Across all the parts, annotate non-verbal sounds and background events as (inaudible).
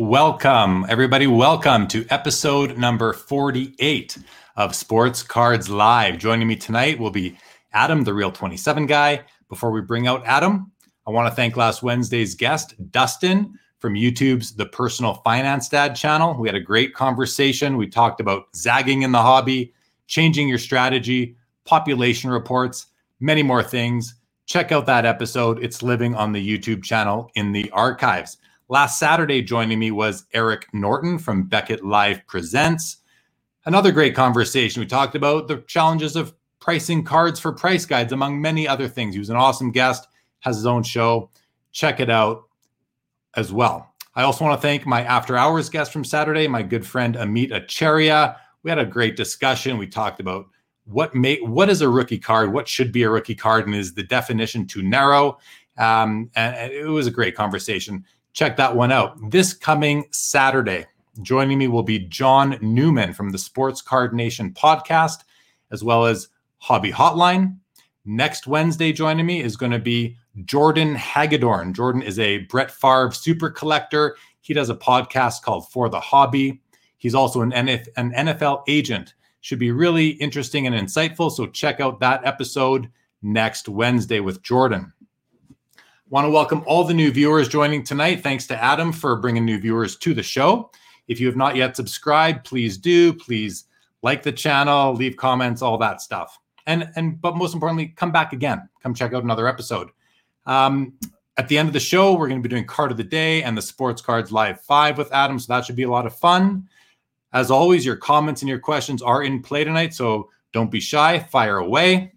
welcome. Everybody, welcome to episode number 48 of Sports Cards Live. Joining me tonight will be Adam, the real 27 guy. Before we bring out Adam, I want to thank last Wednesday's guest, Dustin from YouTube's The Personal Finance Dad channel. We had a great conversation. We talked about zagging in the hobby, changing your strategy, population reports, many more things. Check out that episode. It's living on the YouTube channel in the archives. Last Saturday, joining me was Eric Norton from Beckett Live Presents. Another great conversation. We talked about the challenges of pricing cards for price guides, among many other things. He was an awesome guest, has his own show. Check it out as well. I also want to thank my after hours guest from Saturday, my good friend Amit Acharya. We had a great discussion. We talked about what may what is a rookie card, what should be a rookie card, and is the definition too narrow? Um, and it was a great conversation. Check that one out. This coming Saturday, joining me will be John Newman from the Sports Card Nation podcast, as well as Hobby Hotline. Next Wednesday, joining me is going to be Jordan Hagedorn. Jordan is a Brett Favre super collector. He does a podcast called For the Hobby. He's also an, NF, an NFL agent. Should be really interesting and insightful. So check out that episode next Wednesday with Jordan. Want to welcome all the new viewers joining tonight. Thanks to Adam for bringing new viewers to the show. If you have not yet subscribed, please do. Please like the channel, leave comments, all that stuff. And and but most importantly, come back again. Come check out another episode. Um, at the end of the show, we're going to be doing card of the day and the sports cards live five with Adam. So that should be a lot of fun. As always, your comments and your questions are in play tonight. So don't be shy, fire away.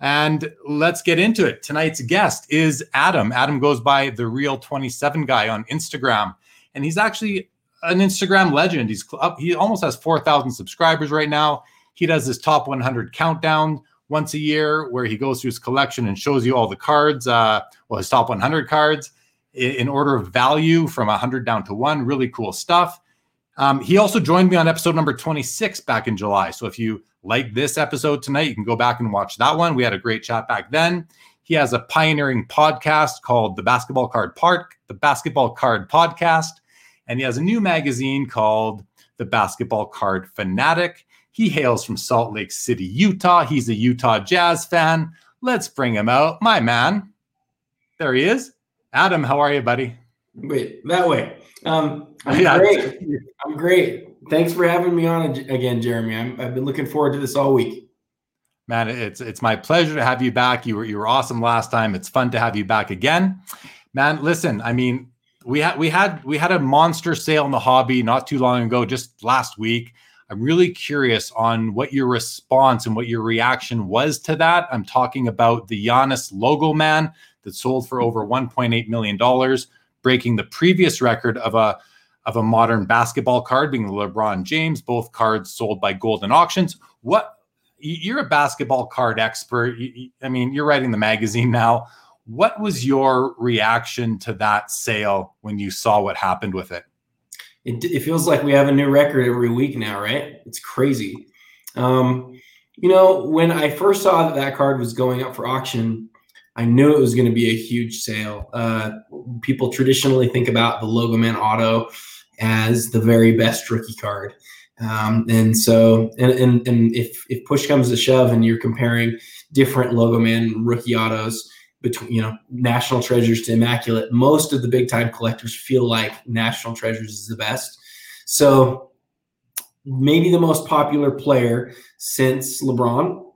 And let's get into it. Tonight's guest is Adam. Adam goes by the real 27 guy on Instagram. And he's actually an Instagram legend. He's up, he almost has 4,000 subscribers right now. He does his top 100 countdown once a year where he goes through his collection and shows you all the cards, uh, well, his top 100 cards in, order of value from 100 down to one. Really cool stuff. Um, he also joined me on episode number 26 back in July. So if you like this episode tonight, you can go back and watch that one. We had a great chat back then. He has a pioneering podcast called the Basketball Card Park, the Basketball Card Podcast, and he has a new magazine called the Basketball Card Fanatic. He hails from Salt Lake City, Utah. He's a Utah Jazz fan. Let's bring him out. My man. There he is. Adam, how are you, buddy? Wait, that way. Um, I'm yeah. great. I'm great. Thanks for having me on again, Jeremy. i have been looking forward to this all week. Man, it's it's my pleasure to have you back. You were you were awesome last time. It's fun to have you back again. Man, listen, I mean, we had we had we had a monster sale in the hobby not too long ago, just last week. I'm really curious on what your response and what your reaction was to that. I'm talking about the Giannis logo man that sold for over 1.8 million dollars, breaking the previous record of a of a modern basketball card, being the LeBron James. Both cards sold by Goldin Auctions. What you're a basketball card expert. I mean, you're writing the magazine now. What was your reaction to that sale when you saw what happened with it? it, it feels like we have a new record every week now, right? It's crazy. Um, you know, when I first saw that that card was going up for auction, I knew it was going to be a huge sale. Uh, people traditionally think about the Logo Man Auto as the very best rookie card. Um, and so, and, and, and if, if push comes to shove and you're comparing different Logo Man rookie autos, between you know national treasures to immaculate most of the big time collectors feel like national treasures is the best so maybe the most popular player since lebron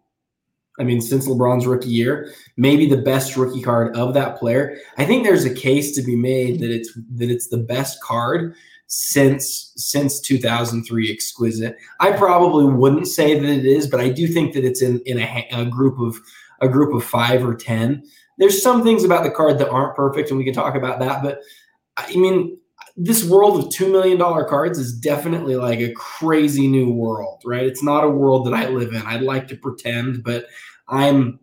i mean since lebron's rookie year maybe the best rookie card of that player i think there's a case to be made that it's that it's the best card since since 2003 exquisite i probably wouldn't say that it is but i do think that it's in in a, a group of a group of five or ten there's some things about the card that aren't perfect, and we can talk about that. But I mean, this world of $2 million cards is definitely like a crazy new world, right? It's not a world that I live in. I'd like to pretend, but I'm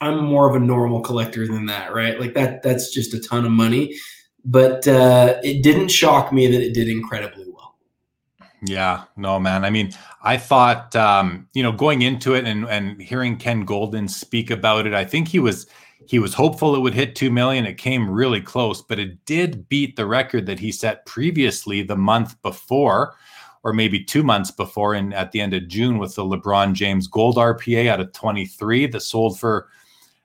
I'm more of a normal collector than that, right? Like that that's just a ton of money. But uh, it didn't shock me that it did incredibly well. Yeah, no, man. I mean, I thought, um, you know, going into it and, and hearing Ken Goldin speak about it, I think he was He was hopeful it would hit 2 million. It came really close, but it did beat the record that he set previously the month before, or maybe two months before, and at the end of June with the LeBron James Gold RPA out of 23 that sold for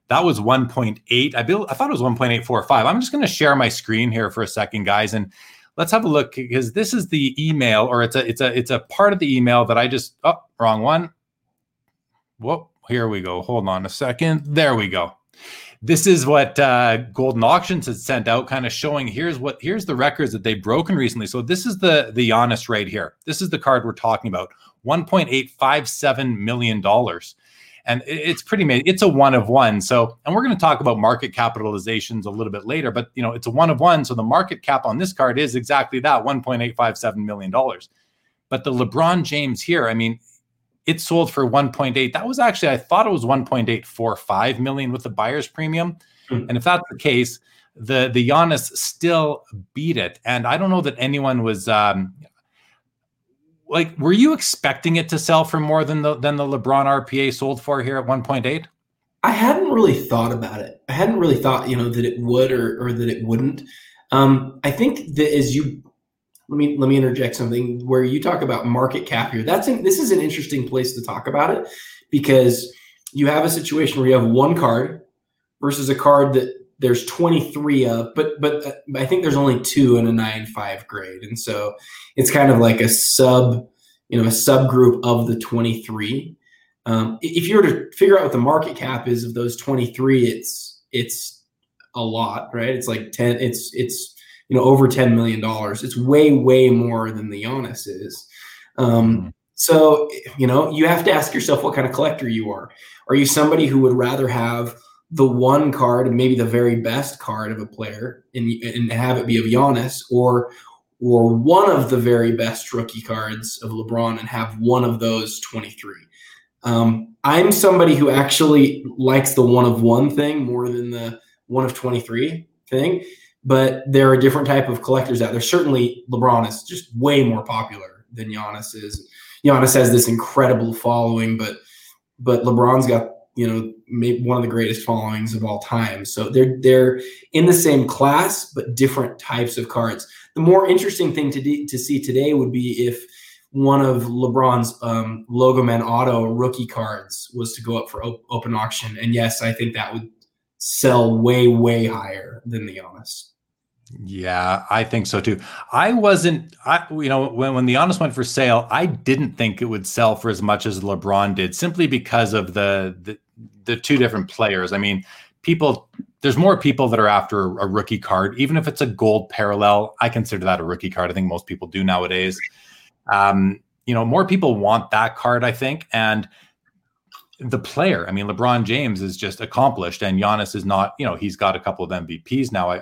that was 1.8. I, built, I thought it was 1.845. I'm just going to share my screen here for a second, guys, and let's have a look because this is the email, or it's a it's a it's a part of the email that I just oh wrong one. Whoop, here we go. Hold on a second. There we go. This is what uh, Goldin Auctions has sent out, kind of showing here's what here's the records that they've broken recently. So this is the the Giannis right here. This is the card we're talking about. 1.857 million dollars and it's pretty amazing. It's a one of one. So, and we're going to talk about market capitalizations a little bit later, but you know, it's a one of one. So the market cap on this card is exactly that, 1.857 million dollars. But the LeBron James here, I mean, it sold for 1.8. That was actually, I thought it was 1.845 million with the buyer's premium. Mm-hmm. And if that's the case, the the Giannis still beat it. And I don't know that anyone was um, like were you expecting it to sell for more than the than the LeBron RPA sold for here at 1.8? I hadn't really thought about it. I hadn't really thought, you know, that it would or or that it wouldn't. Um, I think that as you let me let me interject something where you talk about market cap here. That's an, this is an interesting place to talk about it because you have a situation where you have one card versus a card that there's 23 of, but but uh, I think there's only two in a nine five grade, and so it's kind of like a sub, you know, a subgroup of the 23. Um, if you were to figure out what the market cap is of those 23, it's it's a lot, right? It's like 10. It's it's you know over 10 million dollars. It's way way more than the Giannis is. Um, mm-hmm. so you know you have to ask yourself what kind of collector you are. Are you somebody who would rather have the one card, maybe the very best card of a player, and, and have it be of Giannis, or or one of the very best rookie cards of LeBron and have one of those 23. Um, I'm somebody who actually likes the one of one thing more than the one of 23 thing, but there are different type of collectors out there. Certainly LeBron is just way more popular than Giannis is. Giannis has this incredible following, but but LeBron's got you know one of the greatest followings of all time. So they're they're in the same class but different types of cards. The more interesting thing to de- to see today would be if one of LeBron's um, Logo Man Auto rookie cards was to go up for op- open auction, and yes, I think that would sell way way higher than the Giannis. Yeah, I think so too. I wasn't, I you know, when when the Giannis went for sale, I didn't think it would sell for as much as LeBron did, simply because of the the, the two different players. I mean, people, there's more people that are after a rookie card, even if it's a gold parallel. I consider that a rookie card. I think most people do nowadays. Um, you know, more people want that card, I think, and the player. I mean, LeBron James is just accomplished, and Giannis is not. You know, he's got a couple of MVPs now. I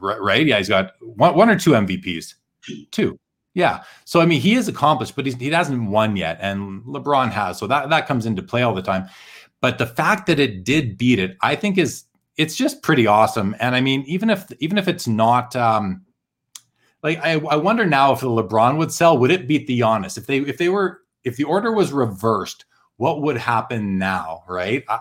right? Yeah, he's got one, one or two MVPs. Two. Yeah. So I mean, he is accomplished, but he hasn't won yet, and LeBron has. So that that comes into play all the time. But the fact that it did beat it, I think is it's just pretty awesome. And I mean, even if even if it's not um like I, I wonder now if the LeBron would sell, would it beat the Giannis? If they if they were if the order was reversed, what would happen now, right? I,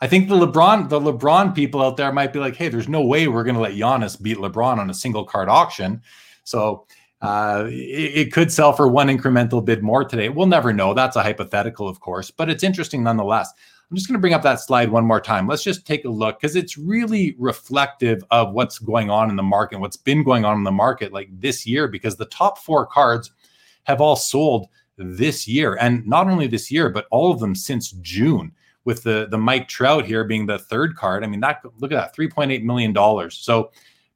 I think the LeBron, the LeBron people out there might be like, hey, there's no way we're going to let Giannis beat LeBron on a single card auction. So uh, it, it, could sell for one incremental bid more today. We'll never know. That's a hypothetical, of course, but it's interesting nonetheless. I'm just going to bring up that slide one more time. Let's just take a look because it's really reflective of what's going on in the market, what's been going on in the market like this year, because the top four cards have all sold this year. And not only this year, but all of them since June with the the Mike Trout here being the third card. I mean, that look at that, three point eight million dollars. So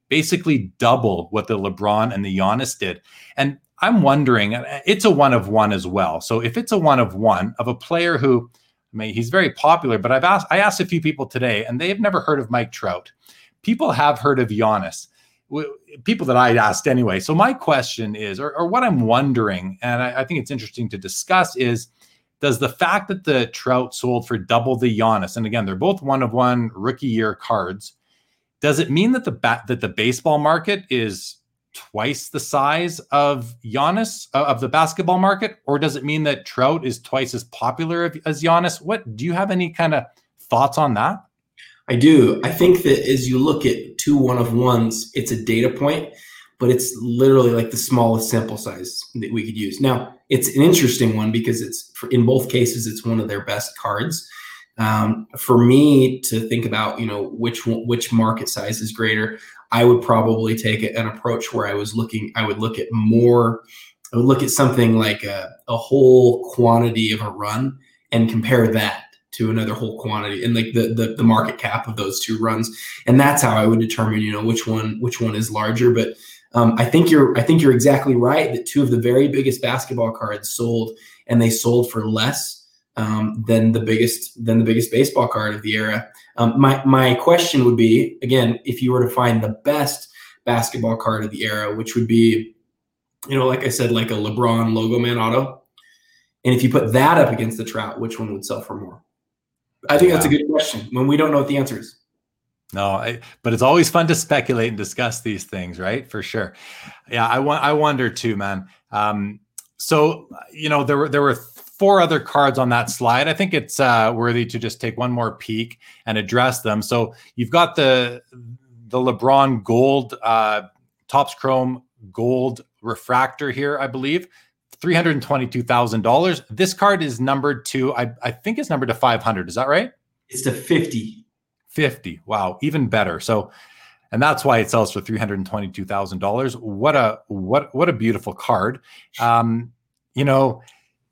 basically double what the LeBron and the Giannis did. And I'm wondering, uh, it's a one of one as well. So if it's a one of one of a player who, I mean, he's very popular, but I've asked I asked a few people today, and they have never heard of Mike Trout. People have heard of Giannis. People that I asked anyway. So my question is, or, or what I'm wondering, and I, I think it's interesting to discuss, is does the fact that the Trout sold for double the Giannis, and again, they're both one of one rookie year cards, does it mean that the bat that the baseball market is twice the size of Giannis uh, of the basketball market, or does it mean that Trout is twice as popular as Giannis? What do you have any kind of thoughts on that? I do. I think that as you look at two one of ones, it's a data point, but it's literally like the smallest sample size that we could use. Now, it's an interesting one because it's in both cases, it's one of their best cards. Um, for me to think about, you know, which which market size is greater, I would probably take an approach where I was looking. I would look at more. I would look at something like a, a whole quantity of a run and compare that to another whole quantity and like the, the the market cap of those two runs and that's how i would determine you know which one which one is larger but um, i think you're i think you're exactly right that two of the very biggest basketball cards sold and they sold for less um, than the biggest than the biggest baseball card of the era um, my my question would be again if you were to find the best basketball card of the era which would be you know like i said like a lebron logo man auto and if you put that up against the trout which one would sell for more I think yeah. that's a good question when we don't know what the answer is. No, I, but it's always fun to speculate and discuss these things, right? For sure. Yeah, I want. I wonder too, man. Um, so you know, there were there were four other cards on that slide. I think it's uh, worthy to just take one more peek and address them. So you've got the the LeBron Gold uh, Topps Chrome Gold refractor here, I believe. $322,000. This card is numbered to, I, I think it's numbered to 500. Is that right? It's to 50. 50. Wow. Even better. So, and that's why it sells for $322,000. What a, what, what a beautiful card. Um, you know,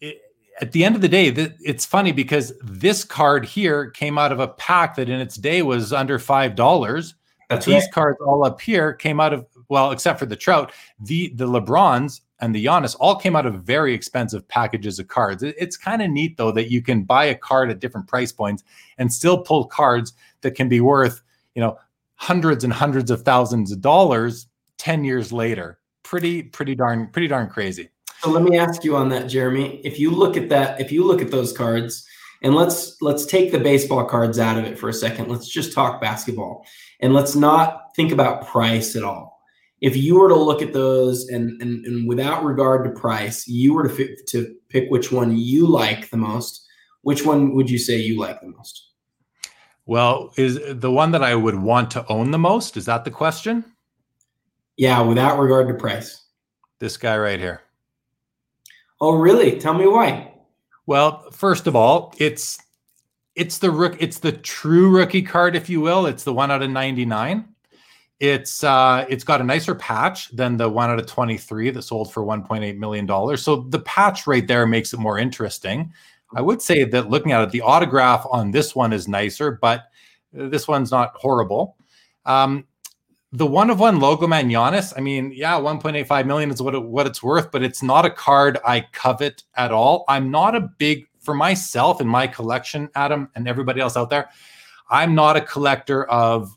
it, at the end of the day, th- it's funny because this card here came out of a pack that in its day was under $5. That's These right. cards all up here came out of well, except for the Trout, the the LeBrons and the Giannis all came out of very expensive packages of cards. It's kind of neat though that you can buy a card at different price points and still pull cards that can be worth, you know, hundreds and hundreds of thousands of dollars 10 years later. Pretty pretty darn pretty darn crazy. So let me ask you on that, Jeremy. If you look at that, if you look at those cards, and let's let's take the baseball cards out of it for a second. Let's just talk basketball. And let's not think about price at all if you were to look at those and, and, and without regard to price, you were to, fi- to pick which one you like the most, which one would you say you like the most? Well, is the one that I would want to own the most? Is that the question? Yeah, without regard to price. This guy right here. Oh, really? Tell me why. Well, first of all, it's it's the rook it's the true rookie card, if you will. It's the one out of 99. It's uh, it's got a nicer patch than the one out of 23 that sold for 1.8 million dollars. So the patch right there makes it more interesting. I would say that looking at it, the autograph on this one is nicer, but this one's not horrible. Um, the one of one logo man Giannis, I mean, yeah, 1.85 million is what it, what it's worth, but it's not a card I covet at all. I'm not a big for myself in my collection, Adam, and everybody else out there. I'm not a collector of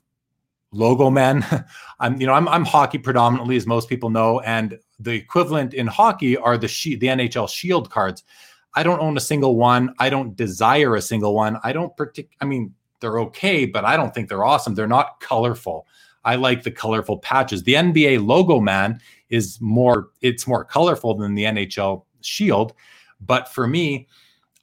logo men. (laughs) I'm, you know, I'm, I'm hockey predominantly, as most people know, and the equivalent in hockey are the she- the NHL Shield cards. I don't own a single one. I don't desire a single one. I don't partic- I mean, they're okay, but I don't think they're awesome. They're not colorful. I like the colorful patches. The NBA logo man is more it's more colorful than the NHL Shield, but for me,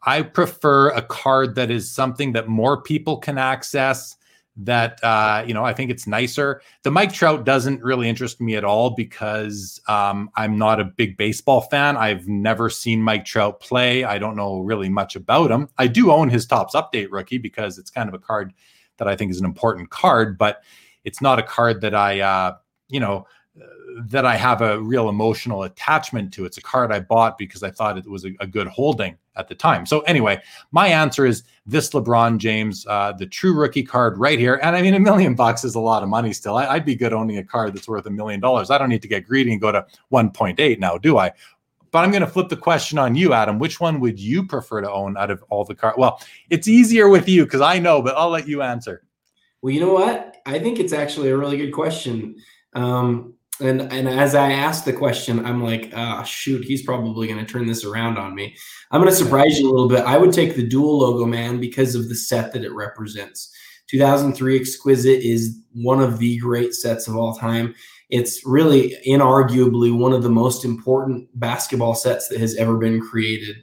I prefer a card that is something that more people can access that uh, you know I think it's nicer. The Mike Trout doesn't really interest me at all because um, I'm not a big baseball fan. I've never seen Mike Trout play. I don't know really much about him. I do own his Topps Update rookie because it's kind of a card that I think is an important card, but it's not a card that I uh, you know that I have a real emotional attachment to. It's a card I bought because I thought it was a, a good holding at the time. So anyway, my answer is this LeBron James, uh, the true rookie card right here. And I mean, a million bucks is a lot of money still. I, would be good owning a card that's worth a million dollars. I don't need to get greedy and go to 1.8 now, do I? But I'm going to flip the question on you, Adam. Which one would you prefer to own out of all the cards? Well, it's easier with you because I know, but I'll let you answer. Well, you know what? I think it's actually a really good question. Um, and and as I asked the question, I'm like, ah, oh, shoot, he's probably going to turn this around on me. I'm going to surprise you a little bit. I would take the dual logo man because of the set that it represents. 2003 Exquisite is one of the great sets of all time. It's really inarguably one of the most important basketball sets that has ever been created.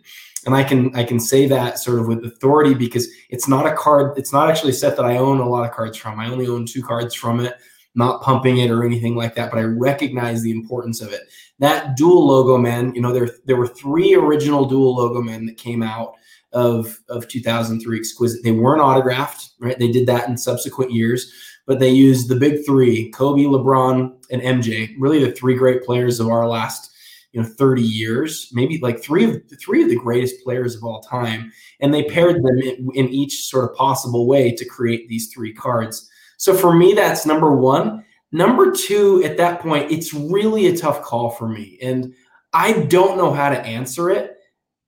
and I can I can say that sort of with authority because it's not a card. It's not actually a set that I own a lot of cards from. I only own two cards from it. Not pumping it or anything like that, but I recognize the importance of it. That dual logo man, you know, there there were three original dual logo men that came out of of 2003 exquisite. They weren't autographed, right? They did that in subsequent years, but they used the big three: Kobe, LeBron, and MJ. Really, the three great players of our last you know 30 years maybe like three of three of the greatest players of all time and they paired them in, in, each sort of possible way to create these three cards so for me that's number one number two at that point it's really a tough call for me and i don't know how to answer it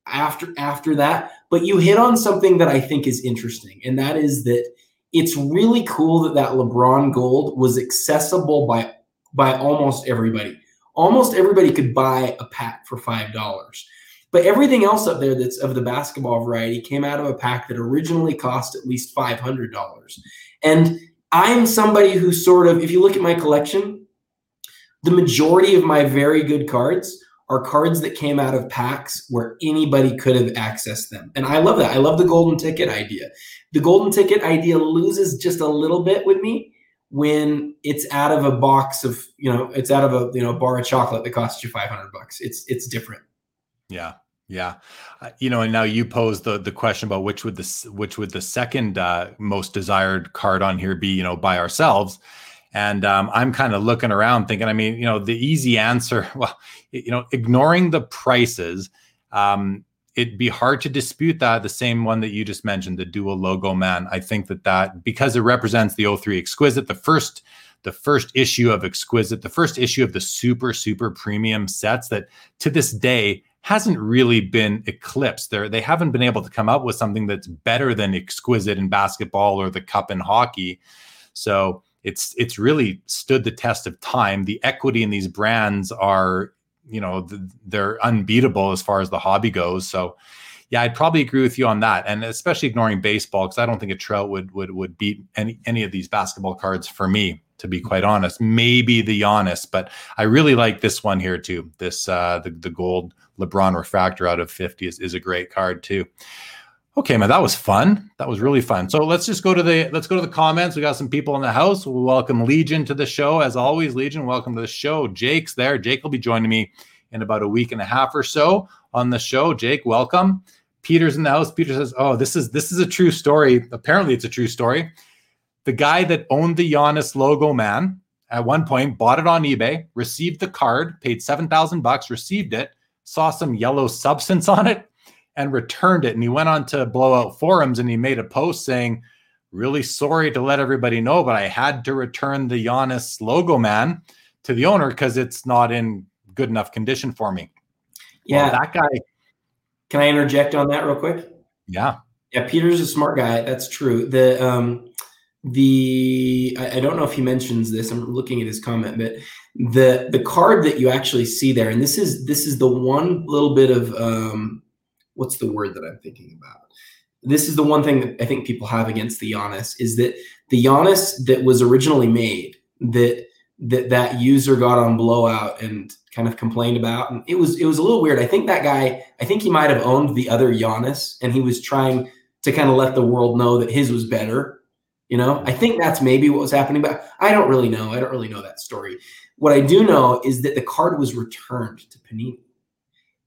after after that but you hit on something that i think is interesting and that is that it's really cool that that lebron gold was accessible by by almost everybody almost everybody could buy a pack for five dollars. But everything else up there that's of the basketball variety came out of a pack that originally cost at least five hundred dollars. And I'm somebody who sort of, if you look at my collection, the majority of my very good cards are cards that came out of packs where anybody could have accessed them. And I love that. I love the golden ticket idea. The golden ticket idea loses just a little bit with me when it's out of a box of you know it's out of a you know bar of chocolate that costs you 500 bucks it's it's different yeah yeah. Uh, you know and now you pose the the question about which would the which would the second uh, most desired card on here be you know by ourselves. And um, i'm kind of looking around thinking i mean you know the easy answer (laughs) well you know ignoring the prices um, it'd be hard to dispute that the same one that you just mentioned the dual logo man. I think that that because it represents the 03 exquisite the first the first issue of exquisite the first issue of the super super premium sets that to this day hasn't really been eclipsed there they haven't been able to come up with something that's better than exquisite in basketball or the cup in hockey so it's it's really stood the test of time the equity in these brands are you know they're unbeatable as far as the hobby goes. So yeah, I'd probably agree with you on that, and especially ignoring baseball because I don't think a Trout would would would beat any any of these basketball cards for me. To be quite honest, maybe the Giannis, but I really like this one here too. This uh, the the gold LeBron refractor out of fifty is, is a great card too. Okay, man, that was fun. That was really fun. So let's just go to the let's go to the comments. We got some people in the house. We'll welcome Legion to the show as always. Legion, welcome to the show. Jake's there. Jake will be joining me in about a week and a half or so on the show. Jake, welcome. Peter's in the house. Peter says, "Oh, this is this is a true story. Apparently, it's a true story. The guy that owned the Giannis logo, man, at one point bought it on eBay, received the card, paid seven thousand bucks, received it, saw some yellow substance on it." and returned it. And he went on to blowout forums and he made a post saying, Really sorry to let everybody know, but I had to return the Giannis logo man to the owner because it's not in good enough condition for me. Yeah. Well, that guy. Can I interject on that real quick? Yeah. Yeah, Peter's a smart guy. That's true. The um the I, I don't know if he mentions this. I'm looking at his comment, but the the card that you actually see there, and this is this is the one little bit of um what's the word that I'm thinking about? This is the one thing that I think people have against the Giannis is that the Giannis that was originally made that that that user got on blowout and kind of complained about and it was it was a little weird. I think that guy I think he might have owned the other Giannis and he was trying to kind of let the world know that his was better. You know, I think that's maybe what was happening, but I don't really know. I don't really know that story. What I do know is that the card was returned to Panini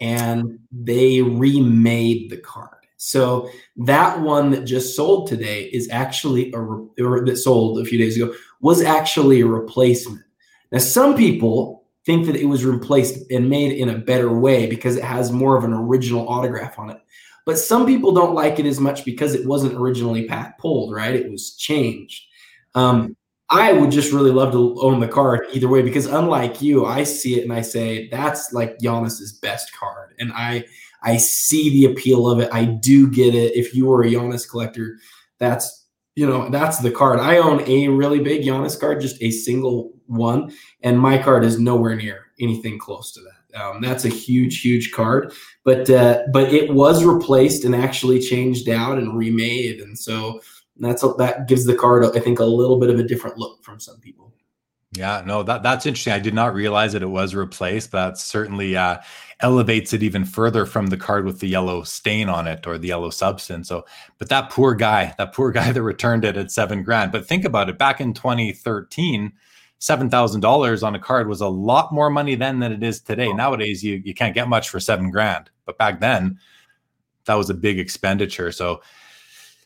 and they remade the card. So that one that just sold today is actually a or that sold a few days ago was actually a replacement. Now some people think that it was replaced and made in a better way because it has more of an original autograph on it. But some people don't like it as much because it wasn't originally pack pulled, right? It was changed. Um, I would just really love to own the card either way because unlike you, I see it and I say that's like Giannis's best card, and I I see the appeal of it. I do get it. If you were a Giannis collector, that's you know that's the card. I own a really big Giannis card, just a single one, and my card is nowhere near anything close to that. Um, that's a huge, huge card, but uh, but it was replaced and actually changed out and remade, and so that's that gives the card, I think, a little bit of a different look from some people. Yeah, no, that that's interesting. I did not realize that it was replaced, but that certainly uh, elevates it even further from the card with the yellow stain on it or the yellow substance. So, but that poor guy, that poor (laughs) guy that returned it at seven grand. But think about it. Back in 2013, seven thousand dollars on a card was a lot more money then than it is today. Nowadays, you you can't get much for seven grand, but back then, that was a big expenditure. So,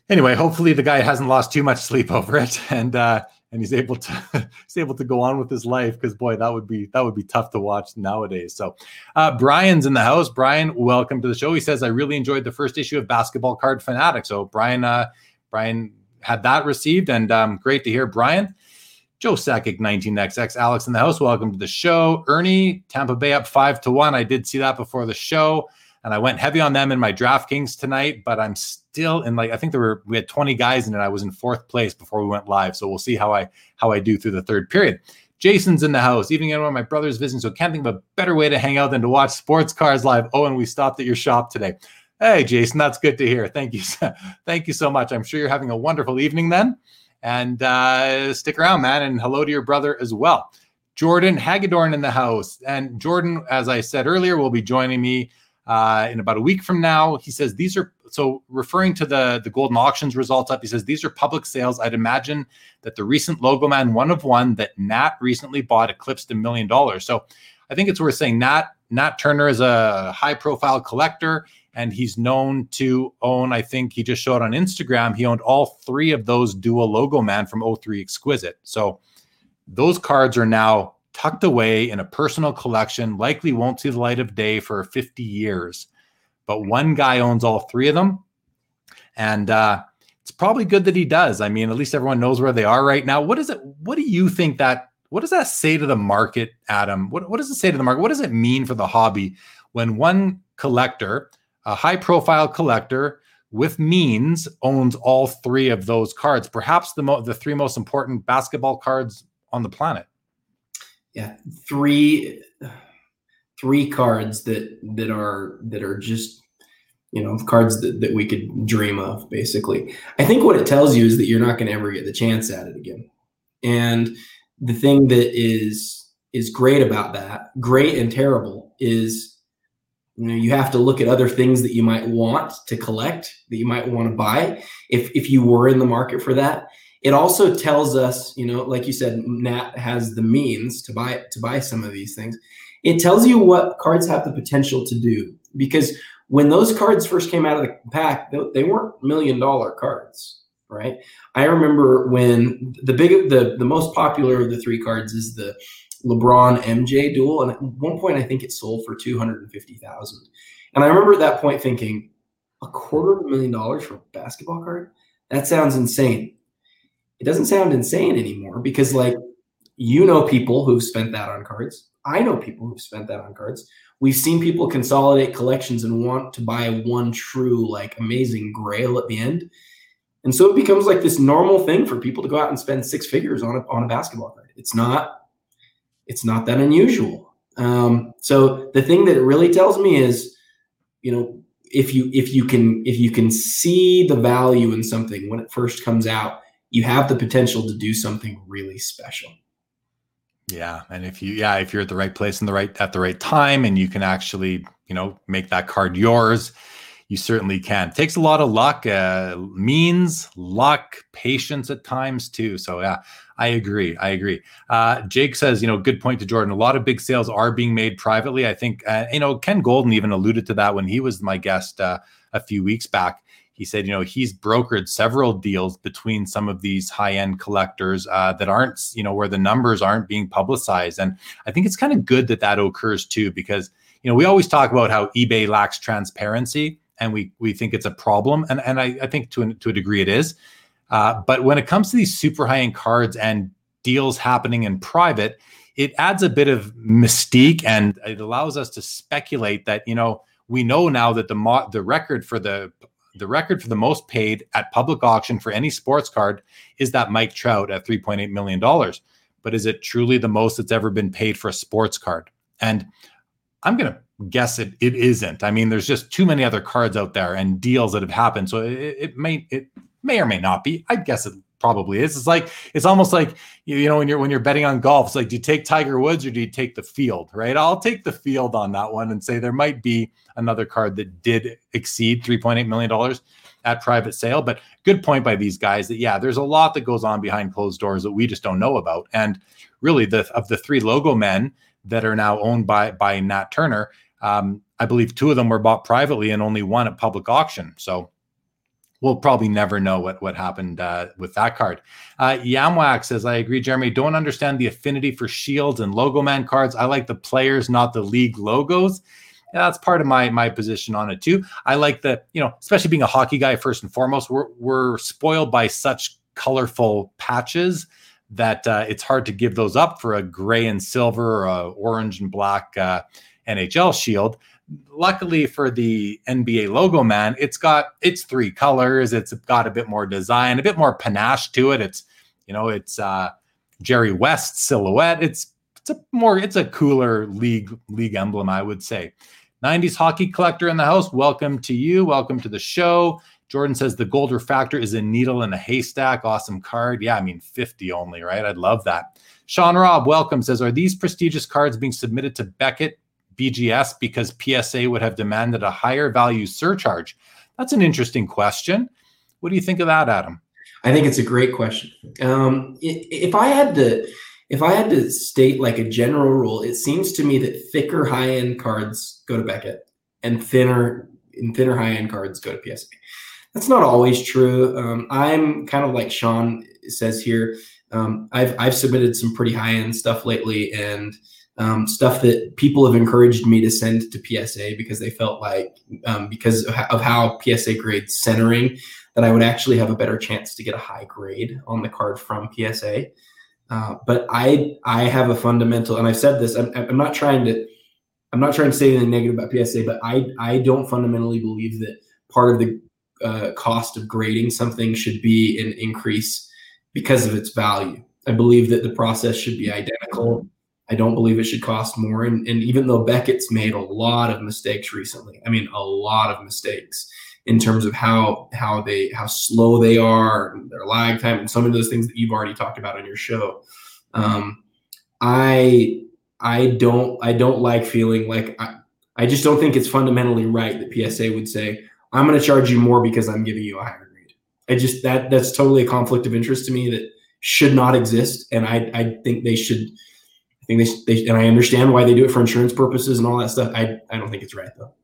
anyway, hopefully the guy hasn't lost too much sleep over it, and uh, and he's able to (laughs) he's able to go on with his life because boy that would be that would be tough to watch nowadays so uh, brian's in the house brian welcome to the show he says i really enjoyed the first issue of basketball card fanatic so brian uh, brian had that received and um, great to hear brian Joe Sakic, 19XX. Alex in the house. Welcome to the show. Ernie, Tampa Bay up five to one. I did see that before the show and I went heavy on them in my DraftKings tonight, but I'm still and like I think there were we had 20 guys in it. I was in fourth place before we went live, so we'll see how I how I do through the third period. Jason's in the house. Evening, everyone. My brother's visiting, so can't think of a better way to hang out than to watch sports cards live. Oh, and we stopped at your shop today. Hey, Jason, that's good to hear. Thank you, (laughs) thank you so much. I'm sure you're having a wonderful evening then, and uh, stick around, man. And hello to your brother as well. Jordan Hagedorn in the house, and Jordan, as I said earlier, will be joining me uh, in about a week from now. He says these are so referring to the the Goldin auctions results up. He says these are public sales. I'd imagine that the recent logo man one of one that Nat recently bought eclipsed a million dollars. So I think it's worth saying Nat Nat Turner is a high profile collector and he's known to own. I think he just showed on Instagram he owned all three of those dual logo man from 03 Exquisite. So those cards are now tucked away in a personal collection, likely won't see the light of day for 50 years. But one guy owns all three of them. And uh, it's probably good that he does. I mean, at least everyone knows where they are right now. What is it? What do you think that? What does that say to the market, Adam? What, what does it say to the market? What does it mean for the hobby when one collector, a high profile collector with means, owns all three of those cards, perhaps the, mo- the three most important basketball cards on the planet? yeah, three three cards that that are that are just you know cards that, that we could dream of basically. I think what it tells you is that you're not going to ever get the chance at it again. And the thing that is is great about that great and terrible is you know you have to look at other things that you might want to collect that you might want to buy. If if you were in the market for that it also tells us, you know, like you said, Nat has the means to buy to buy some of these things. It tells you what cards have the potential to do because when those cards first came out of the pack, they weren't million dollar cards, right? I remember when the big the the most popular of the three cards is the LeBron MJ dual, and at one point I think it sold for two hundred and fifty thousand. And I remember at that point thinking, a quarter of a million dollars for a basketball card? That sounds insane it doesn't sound insane anymore because like you know people who've spent that on cards. I know people who've spent that on cards. We've seen people consolidate collections and want to buy one true, like amazing grail at the end. And so it becomes like this normal thing for people to go out and spend six figures on a, on a basketball card. It's not, it's not that unusual. Um, so the thing that it really tells me is, you know, if you if you can if you can see the value in something when it first comes out, you have the potential to do something really special. Yeah, and if you yeah, if you're at the right place in the right at the right time and you can actually, you know, make that card yours, you certainly can. It takes a lot of luck, uh, means, luck, patience at times too. So yeah, I agree. I agree. Uh, Jake says, you know, good point to Jordan. A lot of big sales are being made privately. I think, uh, you know, Ken Goldin even alluded to that when he was my guest uh, a few weeks back he said, you know, he's brokered several deals between some of these high end collectors uh, that aren't, you know, where the numbers aren't being publicized. And I think it's kind of good that that occurs too, because, you know, we always talk about how eBay lacks transparency and we, we think it's a problem. And, and I, I think to, a, to a degree it is. Uh, but when it comes to these super high end cards and deals happening in private, it adds a bit of mystique and it allows us to speculate that, you know, we know now that the mo- the record for the the record for the most paid at public auction for any sports card is that Mike Trout at $3.8 million. But is it truly the most that's ever been paid for a sports card? And I'm going to guess it it isn't. I mean, there's just too many other cards out there and deals that have happened. So it, it may it may or may not be. I guess it probably is. It's like it's almost like you, know when you're when you're betting on golf, it's like do you take Tiger Woods or do you take the field, right? I'll take the field on that one and say there might be another card that did exceed 3.8 million dollars at private sale. But good point by these guys that yeah, there's a lot that goes on behind closed doors that we just don't know about. And really, the of the three logo men that are now owned by by Nat Turner, um, I believe two of them were bought privately and only one at public auction. So we'll probably never know what what happened uh, with that card. Uh, says, "I agree, Jeremy. Don't understand the affinity for shields and logo man cards. I like the players, not the league logos." Yeah, that's part of my my position on it too. I like the you know, especially being a hockey guy first and foremost, we're we're spoiled by such colorful patches that uh, it's hard to give those up for a gray and silver or orange and black uh, NHL shield luckily for the NBA logo man, it's got it's three colors. It's got a bit more design, a bit more panache to it. It's you know, it's uh Jerry West silhouette. It's it's a more it's a cooler league league emblem, I would say. 90s hockey collector in the house. Welcome to you. Welcome to the show. Jordan says the Gold Refractor is a needle in a haystack. Awesome card. Yeah, I mean 50 only, right? I'd love that. Sean Robb, welcome, says, Are these prestigious cards being submitted to Beckett BGS because PSA would have demanded a higher value surcharge? That's an interesting question. What do you think of that, Adam? I think it's a great question. Um, if I had to, if I had to state like a general rule, it seems to me that thicker high end cards go to Beckett, and thinner and thinner high end cards go to PSA. That's not always true. Um, I'm kind of like Sean says here. Um, I've I've submitted some pretty high end stuff lately, and um, stuff that people have encouraged me to send to PSA because they felt like um, because of how PSA grades centering that I would actually have a better chance to get a high grade on the card from PSA. Uh, but I I have a fundamental, and I've said this. I'm, I'm not trying to I'm not trying to say anything negative about PSA, but I I don't fundamentally believe that part of the uh, cost of grading something should be an increase because of its value. I believe that the process should be identical I don't believe it should cost more. And, and even though Beckett's made a lot of mistakes recently, I mean, a lot of mistakes in terms of how how they how slow they are, their lag time, and some of those things that you've already talked about on your show. Um, I I don't I don't like feeling like I, I just don't think it's fundamentally right that PSA would say I'm going to charge you more because I'm giving you a higher grade. I just that that's totally a conflict of interest to me that should not exist, and I I think they should I think they, they and I understand why they do it for insurance purposes and all that stuff. I I don't think it's right though.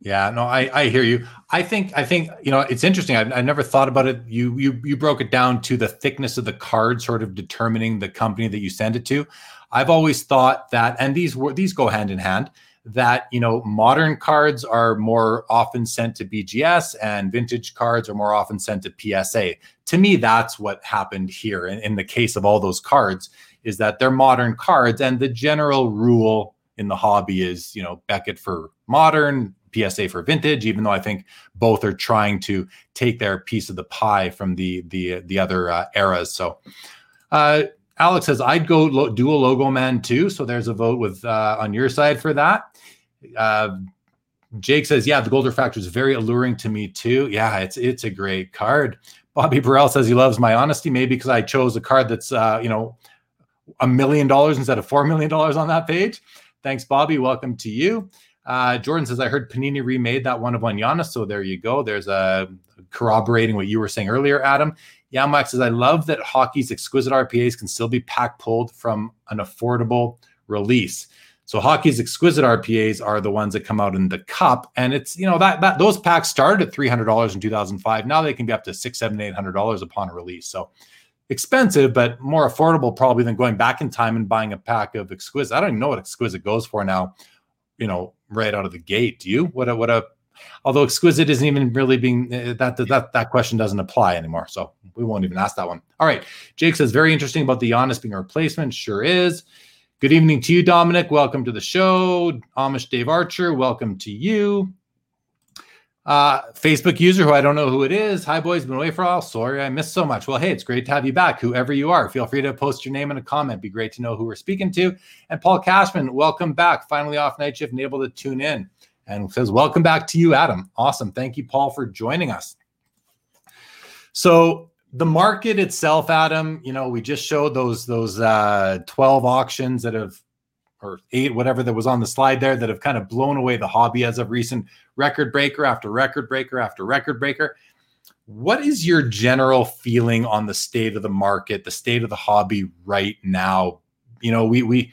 Yeah, no, I, I hear you. I think I think you know it's interesting. I, I never thought about it. You you you broke it down to the thickness of the card, sort of determining the company that you send it to. I've always thought that, and these were these go hand in hand. That you know, modern cards are more often sent to BGS, and vintage cards are more often sent to PSA. To me, that's what happened here in, in the case of all those cards is that they're modern cards, and the general rule in the hobby is, you know, Beckett for modern, PSA for vintage. Even though I think both are trying to take their piece of the pie from the the the other uh, eras. So. Uh, Alex says I'd go lo- dual logo man too. So there's a vote with uh, on your side for that. Uh, Jake says, yeah, the Gold Refractor is very alluring to me too. Yeah, it's it's a great card. Bobby Burrell says he loves my honesty, maybe because I chose a card that's uh, you know a million dollars instead of four million dollars on that page. Thanks, Bobby. Welcome to you. Uh, Jordan says, I heard Panini remade that one of one Giannis. So there you go. There's a corroborating what you were saying earlier, Adam. Yamak says, I love that hockey's exquisite RPAs can still be pack pulled from an affordable release. So hockey's exquisite RPAs are the ones that come out in the cup, and it's you know that that those packs started at three hundred dollars in two thousand five. Now they can be up to six, seven, eight hundred dollars upon a release. So expensive, but more affordable probably than going back in time and buying a pack of exquisite. I don't even know what exquisite goes for now, you know, right out of the gate. Do you? What a what a although exquisite isn't even really being uh, that that that question doesn't apply anymore. So we won't even ask that one. All right. Jake says very interesting about the Giannis being a replacement. Sure is. Good evening to you, Dominic. Welcome to the show. Amish Dave Archer, welcome to you. Uh, Facebook user who I don't know who it is. Hi, boys. Been away for a while. Sorry, I missed so much. Well, hey, it's great to have you back, whoever you are. Feel free to post your name in a comment. Be great to know who we're speaking to. And Paul Cashman, welcome back. Finally off night shift and able to tune in. And says, Welcome back to you, Adam. Awesome. Thank you, Paul, for joining us. So the market itself, Adam, you know, we just showed those those uh 12 auctions that have or eight, whatever that was on the slide there, that have kind of blown away the hobby as of recent record breaker after record breaker after record breaker. What is your general feeling on the state of the market, the state of the hobby right now? You know, we we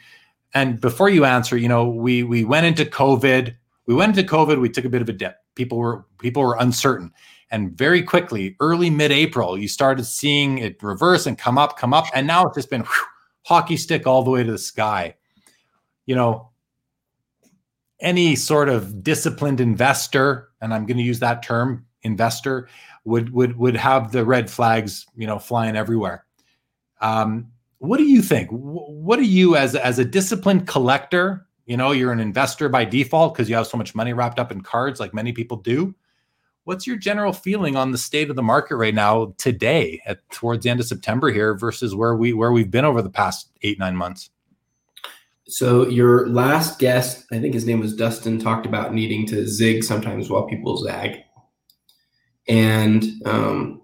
and before you answer, you know, we we went into COVID. We went into COVID. We took a bit of a dip. People were people were uncertain, and very quickly, early mid-April, you started seeing it reverse and come up, come up, and now it's just been whew, hockey stick all the way to the sky. You know, any sort of disciplined investor, and I'm going to use that term, investor, would would would have the red flags, you know, flying everywhere. Um, what do you think? What do you, as as a disciplined collector, you know, you're an investor by default because you have so much money wrapped up in cards, like many people do. What's your general feeling on the state of the market right now, today, at towards the end of September here, versus where we where we've been over the past eight nine months? So your last guest, I think his name was Dustin, talked about needing to zig sometimes while people zag. And um,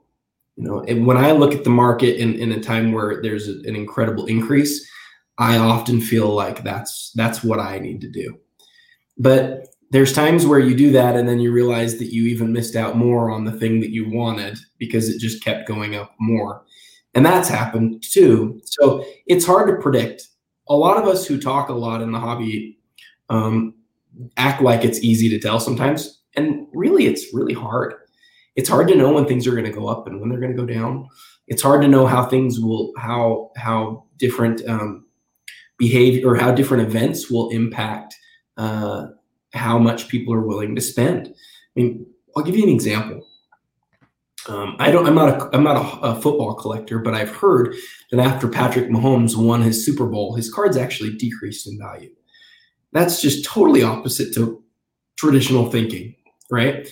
you know, and when I look at the market in, in a time where there's a, an incredible increase, I often feel like that's that's what I need to do. But there's times where you do that and then you realize that you even missed out more on the thing that you wanted because it just kept going up more. And that's happened too. So it's hard to predict. A lot of us who talk a lot in the hobby um, act like it's easy to tell sometimes. And really, it's really hard it's hard to know when things are going to go up and when they're going to go down. It's hard to know how things will how how different um, behavior or how different events will impact uh, how much people are willing to spend. I mean, I'll give you an example. Um, I don't. I'm not a. I'm not a, a, football collector, but I've heard that after Patrick Mahomes won his Super Bowl, his cards actually decreased in value. That's just totally opposite to traditional thinking, right?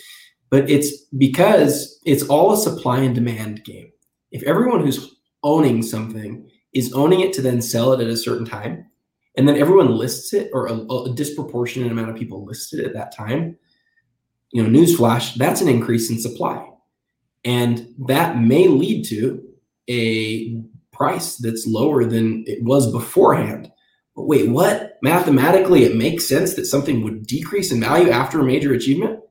but it's because it's all a supply and demand game. If everyone who's owning something is owning it to then sell it at a certain time, and then everyone lists it, or a, a disproportionate amount of people list it at that time, you know, newsflash, that's an increase in supply. And that may lead to a price that's lower than it was beforehand. But wait, what? Mathematically, it makes sense that something would decrease in value after a major achievement?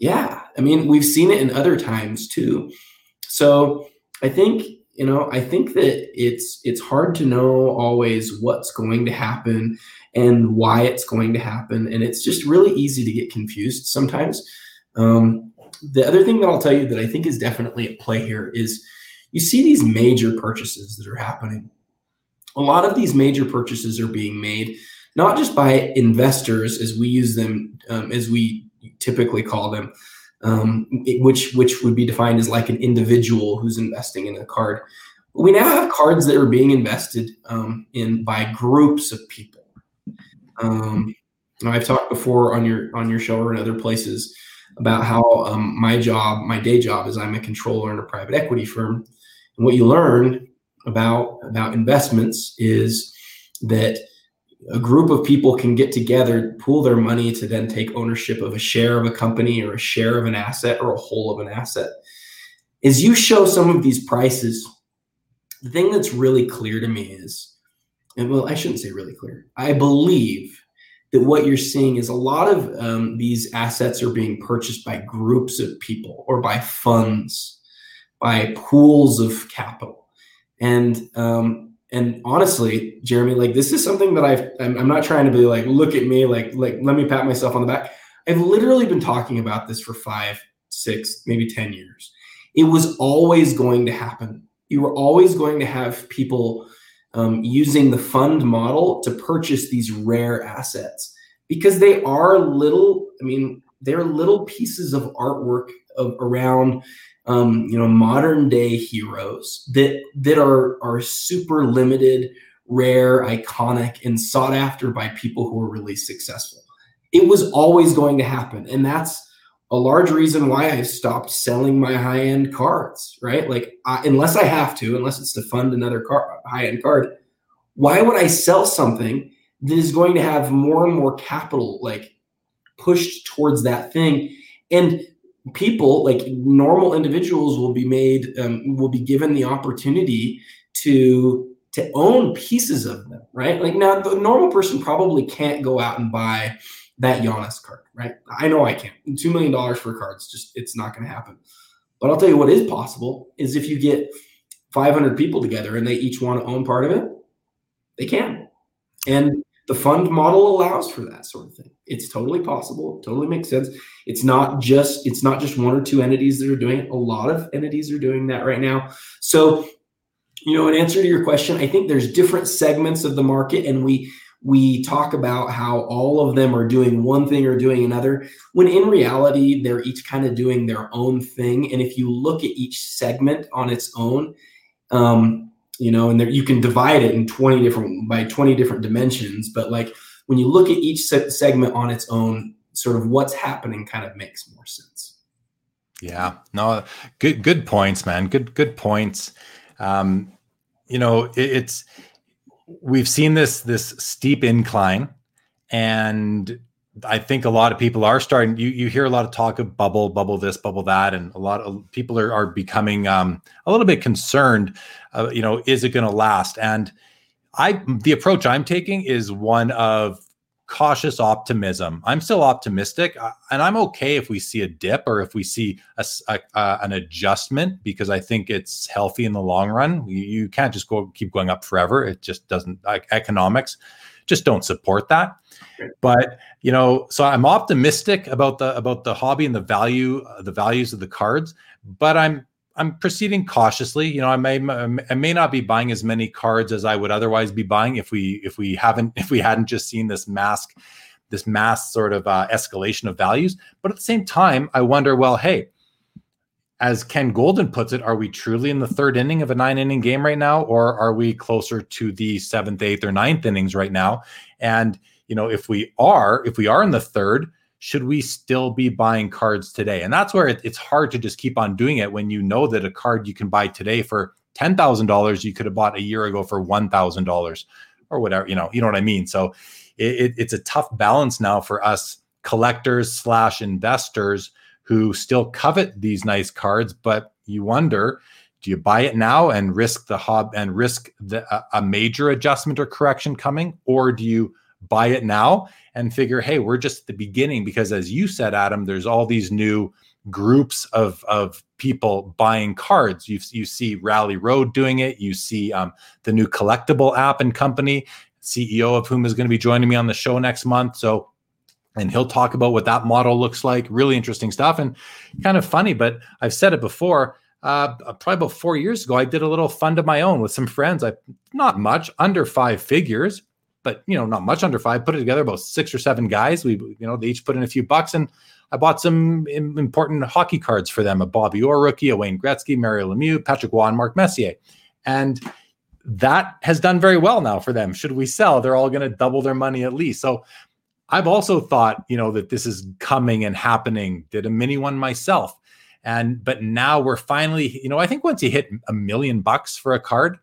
Yeah, I mean, we've seen it in other times too. So I think you know i think that it's it's hard to know always what's going to happen and why it's going to happen and it's just really easy to get confused sometimes um, the other thing that i'll tell you that i think is definitely at play here is you see these major purchases that are happening a lot of these major purchases are being made not just by investors as we use them um, as we typically call them, um, which which would be defined as like an individual who's investing in a card. We now have cards that are being invested um, in by groups of people. Um, I've talked before on your on your show or in other places about how um, my job, my day job, is I'm a controller in a private equity firm, and what you learn about about investments is that a group of people can get together, pool their money to then take ownership of a share of a company or a share of an asset or a whole of an asset. As you show some of these prices, the thing that's really clear to me is, and well, I shouldn't say really clear. I believe that what you're seeing is a lot of um, these assets are being purchased by groups of people or by funds, by pools of capital. And um, and honestly, Jeremy, like this is something that I've I'm, I'm, not trying to be like, look at me, like, like let me pat myself on the back. I've literally been talking about this for five, six, maybe 10 years. It was always going to happen. You were always going to have people um, using the fund model to purchase these rare assets because they are little, I mean, they're little pieces of artwork of, around um, you know, modern day heroes that that are are super limited, rare, iconic, and sought after by people who are really successful. It was always going to happen, and that's a large reason why I've stopped selling my high end cards. Right, like I, unless I have to, unless it's to fund another car, high end card, why would I sell something that is going to have more and more capital like pushed towards that thing? And people like normal individuals will be made um, will be given the opportunity to to own pieces of them, right? Like now, the normal person probably can't go out and buy that Giannis card, right? I know I can't. Two million dollars for cards, just it's not going to happen. But I'll tell you what is possible is if you get 500 people together and they each want to own part of it, they can. And the fund model allows for that sort of thing. It's totally possible. totally makes sense. It's not just it's not just one or two entities that are doing it. A lot of entities are doing that right now. So, you know, in answer to your question, I think there's different segments of the market, and we we talk about how all of them are doing one thing or doing another when in reality they're each kind of doing their own thing. And if you look at each segment on its own um, you know and there, you can divide it in 20 different by 20 different dimensions but like when you look at each se- segment on its own sort of what's happening kind of makes more sense. Yeah. No good good points man. Good good points. Um you know it, it's we've seen this this steep incline and I think a lot of people are starting. You you hear a lot of talk of bubble, bubble this, bubble that, and a lot of people are are becoming um, a little bit concerned. Uh, you know, is it going to last? And I the approach I'm taking is one of cautious optimism. I'm still optimistic, uh, and I'm okay if we see a dip or if we see a, a, uh, an adjustment because I think it's healthy in the long run. You, you can't just go keep going up forever. It just doesn't. Like economics just don't support that. But you know, so I'm optimistic about the about the hobby and the value uh, the values of the cards. But I'm I'm proceeding cautiously. You know, I may I may not be buying as many cards as I would otherwise be buying if we if we haven't if we hadn't just seen this mask this mass sort of uh, escalation of values. But at the same time, I wonder, well, hey, as Ken Goldin puts it, are we truly in the third inning of a nine inning game right now, or are we closer to the seventh, eighth, or ninth innings right now? And you know, if we are, if we are in the third, should we still be buying cards today? And that's where it, it's hard to just keep on doing it when you know that a card you can buy today for ten thousand dollars, you could have bought a year ago for one thousand dollars or whatever. You know, you know what I mean. So it, it, it's a tough balance now for us collectors slash investors who still covet these nice cards, but you wonder. Do you buy it now and risk the hob and risk the, a, a major adjustment or correction coming, or do you buy it now and figure, hey, we're just at the beginning because as you said, Adam, there's all these new groups of of people buying cards. You you see Rally Road doing it. You see um, the new collectible app and company, CEO of whom is going to be joining me on the show next month. So. And he'll talk about what that model looks like. Really interesting stuff and kind of funny, but I've said it before. Uh, probably about four years ago, I did a little fund of my own with some friends. I not much, under five figures, but you know, not much under five. Put it together about six or seven guys. We, you know, they each put in a few bucks, and I bought some important hockey cards for them: a Bobby Orr rookie, a Wayne Gretzky, Mario Lemieux, Patrick Roy, and Mark Messier, and that has done very well now for them. Should we sell, they're all going to double their money at least. So I've also thought, you know, that this is coming and happening. Did a mini one myself. And but now we're finally, you know, I think once you hit a million bucks for a card,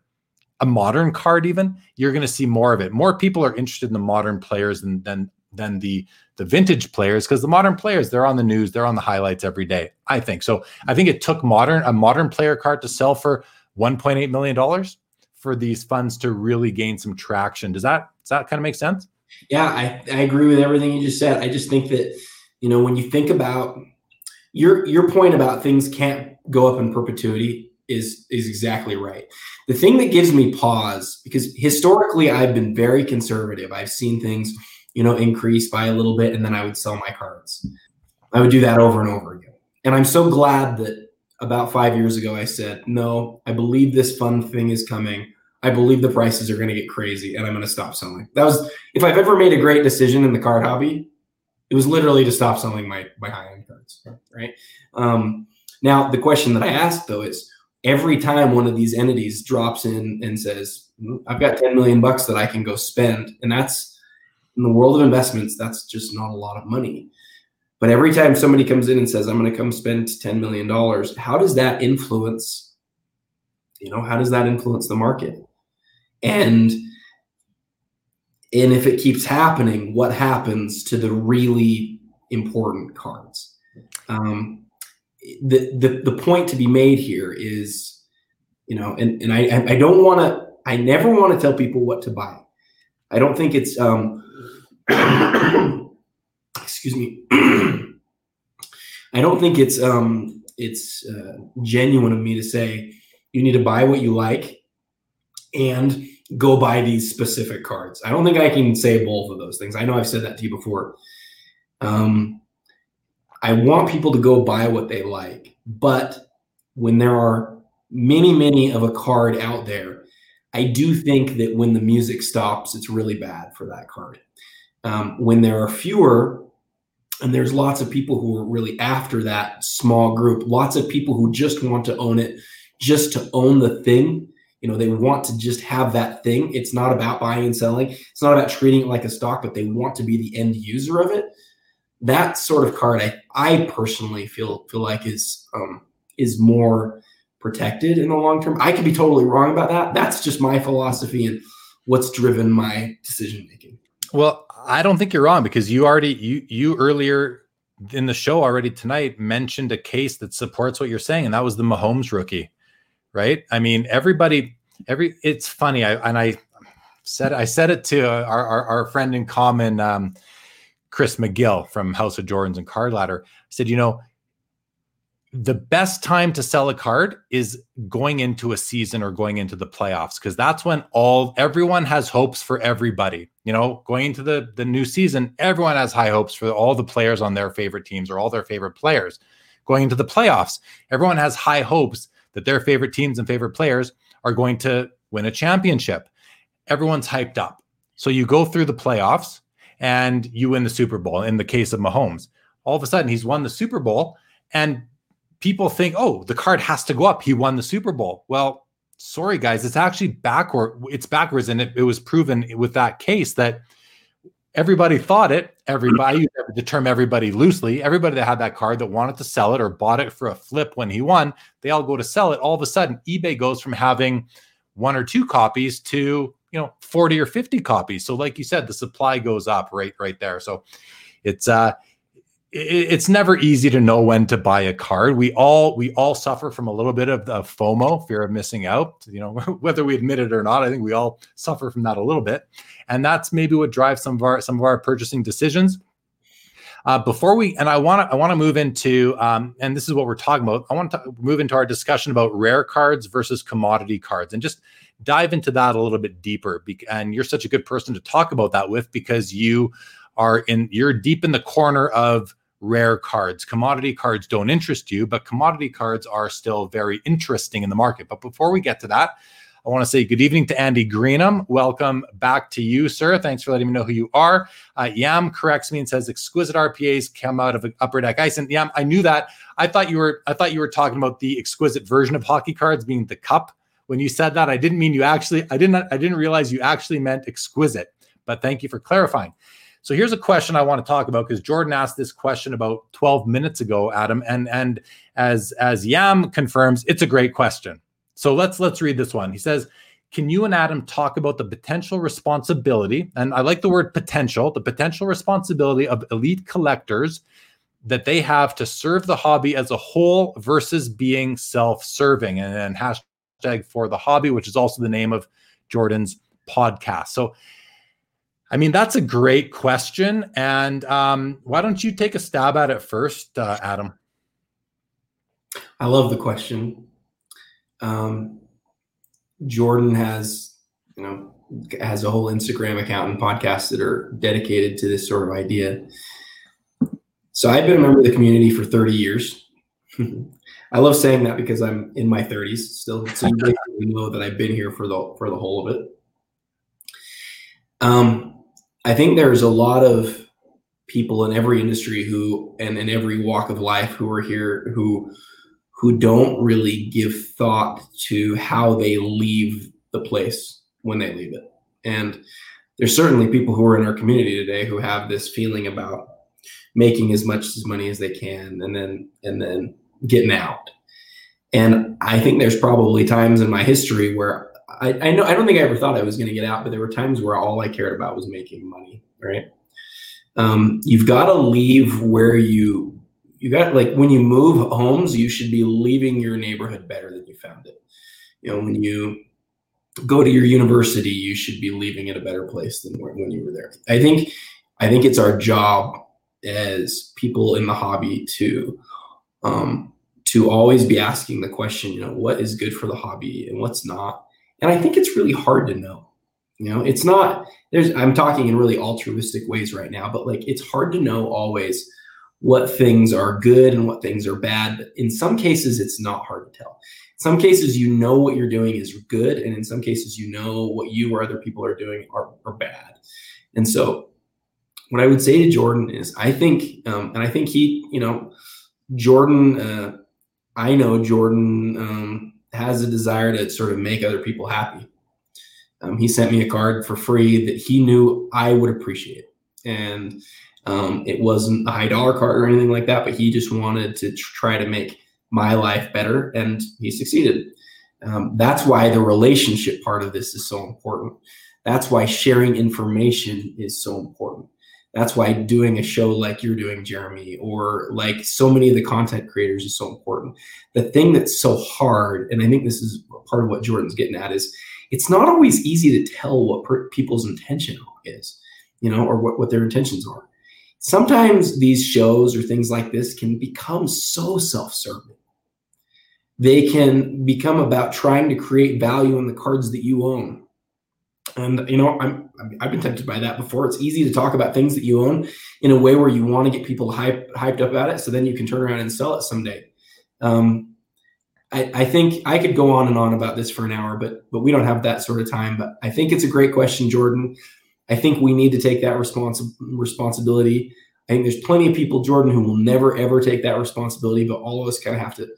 a modern card even you're going to see more of it. More people are interested in the modern players than than than the the vintage players because the modern players they're on the news they're on the highlights every day i think. So i think it took modern a modern player card to sell for 1.8 million dollars for these funds to really gain some traction. Does that does that kind of make sense? Yeah i, I agree with everything you just said. I just think that you know when you think about your your point about things can't go up in perpetuity is is exactly right. The thing that gives me pause because historically I've been very conservative. I've seen things, you know, increase by a little bit and then I would sell my cards. I would do that over and over again. And I'm so glad that about 5 years ago I said, "No, I believe this fun thing is coming. I believe the prices are going to get crazy and I'm going to stop selling." That was if I've ever made a great decision in the card hobby, it was literally to stop selling my my high-end cards, right? Um, now the question that I ask though is every time one of these entities drops in and says, I've got 10 million bucks that I can go spend. And that's in the world of investments, that's just not a lot of money. But every time somebody comes in and says, I'm going to come spend $10 million, how does that influence, you know, how does that influence the market? And and if it keeps happening, what happens to the really important cards? Um, the, the the point to be made here is, you know, and and I I don't want to. I never want to tell people what to buy. I don't think it's um. (coughs) excuse me. (coughs) I don't think it's um it's uh, genuine of me to say you need to buy what you like and go buy these specific cards. I don't think I can say both of those things. I know I've said that to you before. Um, I want people to go buy what they like, but when there are many, many of a card out there, I do think that when the music stops, it's really bad for that card. Um, when there are fewer, and there's lots of people who are really after that small group, lots of people who just want to own it, just to own the thing you know they want to just have that thing. It's not about buying and selling. It's not about treating it like a stock but they want to be the end user of it that sort of card i i personally feel feel like is um is more protected in the long term i could be totally wrong about that that's just my philosophy and what's driven my decision making well i don't think you're wrong because you already you you earlier in the show already tonight mentioned a case that supports what you're saying and that was the mahomes rookie right? I mean, everybody, every it's funny. I and I said I said it to our our, our friend in common, um, Chris McGill from House of Jordans and Card Ladder. Said, you know, the best time to sell a card is going into a season or going into the playoffs because that's when all everyone has hopes for everybody. You know, going into the the new season, everyone has high hopes for all the players on their favorite teams or all their favorite players. Going into the playoffs, everyone has high hopes that their favorite teams and favorite players are going to win a championship. Everyone's hyped up. So you go through the playoffs and you win the Super Bowl. In the case of Mahomes, all of a sudden he's won the Super Bowl and people think, oh, the card has to go up. He won the Super Bowl. Well, sorry guys, it's actually backward. It's backwards, and it, it was proven with that case that everybody thought it. Everybody, the term everybody loosely, everybody that had that card that wanted to sell it or bought it for a flip when he won, they all go to sell it. All of a sudden, eBay goes from having one or two copies to you know 40 or 50 copies. So, like you said, the supply goes up right right there. So it's uh it's never easy to know when to buy a card. We all we all suffer from a little bit of the FOMO, fear of missing out. You know, (laughs) whether we admit it or not, I think we all suffer from that a little bit, and that's maybe what drives some of our some of our purchasing decisions. Uh, before we and I want to I want to move into um, and this is what we're talking about. I want to move into our discussion about rare cards versus commodity cards, and just dive into that a little bit deeper. And you're such a good person to talk about that with because you are in you're deep in the corner of rare cards. Commodity cards don't interest you, but commodity cards are still very interesting in the market. But before we get to that, I want to say good evening to Andy Greenham. Welcome back to you, sir. Thanks for letting me know who you are. Uh, Yam corrects me and says exquisite RPAs come out of upper deck ice. And Yam, I knew that. I thought you were. I thought you were talking about the exquisite version of hockey cards, being the cup. When you said that, I didn't mean you actually. I didn't. I didn't realize you actually meant exquisite. But thank you for clarifying. So here's a question I want to talk about because Jordan asked this question about 12 minutes ago, Adam, and and as as Yam confirms, it's a great question. So let's let's read this one. He says, "Can you and Adam talk about the potential responsibility and I like the word potential, the potential responsibility of elite collectors that they have to serve the hobby as a whole versus being self-serving?" And then hashtag for the hobby, which is also the name of Jordan's podcast. So I mean, that's a great question. And um, why don't you take a stab at it first, uh, Adam? I love the question. Um, Jordan has, you know, has a whole Instagram account and podcasts that are dedicated to this sort of idea. So I've been a member of the community for 30 years. (laughs) I love saying that because I'm in my 30s still. So you (laughs) know that I've been here for the for the whole of it. Um, I think there's a lot of people in every industry who and in every walk of life who are here who who don't really give thought to how they leave the place when they leave it. And there's certainly people who are in our community today who have this feeling about making as much money as they can and then and then getting out. And I think there's probably times in my history where I, I know I don't think I ever thought I was going to get out, but there were times where all I cared about was making money. Right? Um, you've got to leave where you you got like when you move homes, you should be leaving your neighborhood better than you found it. You know, when you go to your university, you should be leaving it a better place than when you were there. I think, I think it's our job as people in the hobby to, um, to always be asking the question, you know, what is good for the hobby and what's not. And I think it's really hard to know. You know, it's not there's I'm talking in really altruistic ways right now, but like it's hard to know always what things are good and what things are bad. But in some cases, it's not hard to tell. In some cases, you know what you're doing is good, and in some cases, you know what you or other people are doing are, are bad. And so, what I would say to Jordan is, I think, um, and I think he, you know, Jordan, uh, I know Jordan um, has a desire to sort of make other people happy. Um, he sent me a card for free that he knew I would appreciate. And um, it wasn't a high dollar card or anything like that, but he just wanted to tr- try to make my life better, and he succeeded. Um, that's why the relationship part of this is so important. That's why sharing information is so important. That's why doing a show like you're doing, Jeremy, or like so many of the content creators is so important. The thing that's so hard, and I think this is part of what Jordan's getting at, is it's not always easy to tell what per- people's intention is, you know, or what, what their intentions are. Sometimes these shows or things like this can become so self serving. They can become about trying to create value in the cards that you own. And you know, I'm I've been tempted by that before. It's easy to talk about things that you own in a way where you want to get people hype, hyped up about it, so then you can turn around and sell it someday. Um, I, I, think I could go on and on about this for an hour, but but we don't have that sort of time. But I think it's a great question, Jordan. I think we need to take that respons- responsibility. I think there's plenty of people, Jordan, who will never ever take that responsibility, but all of us kind of have to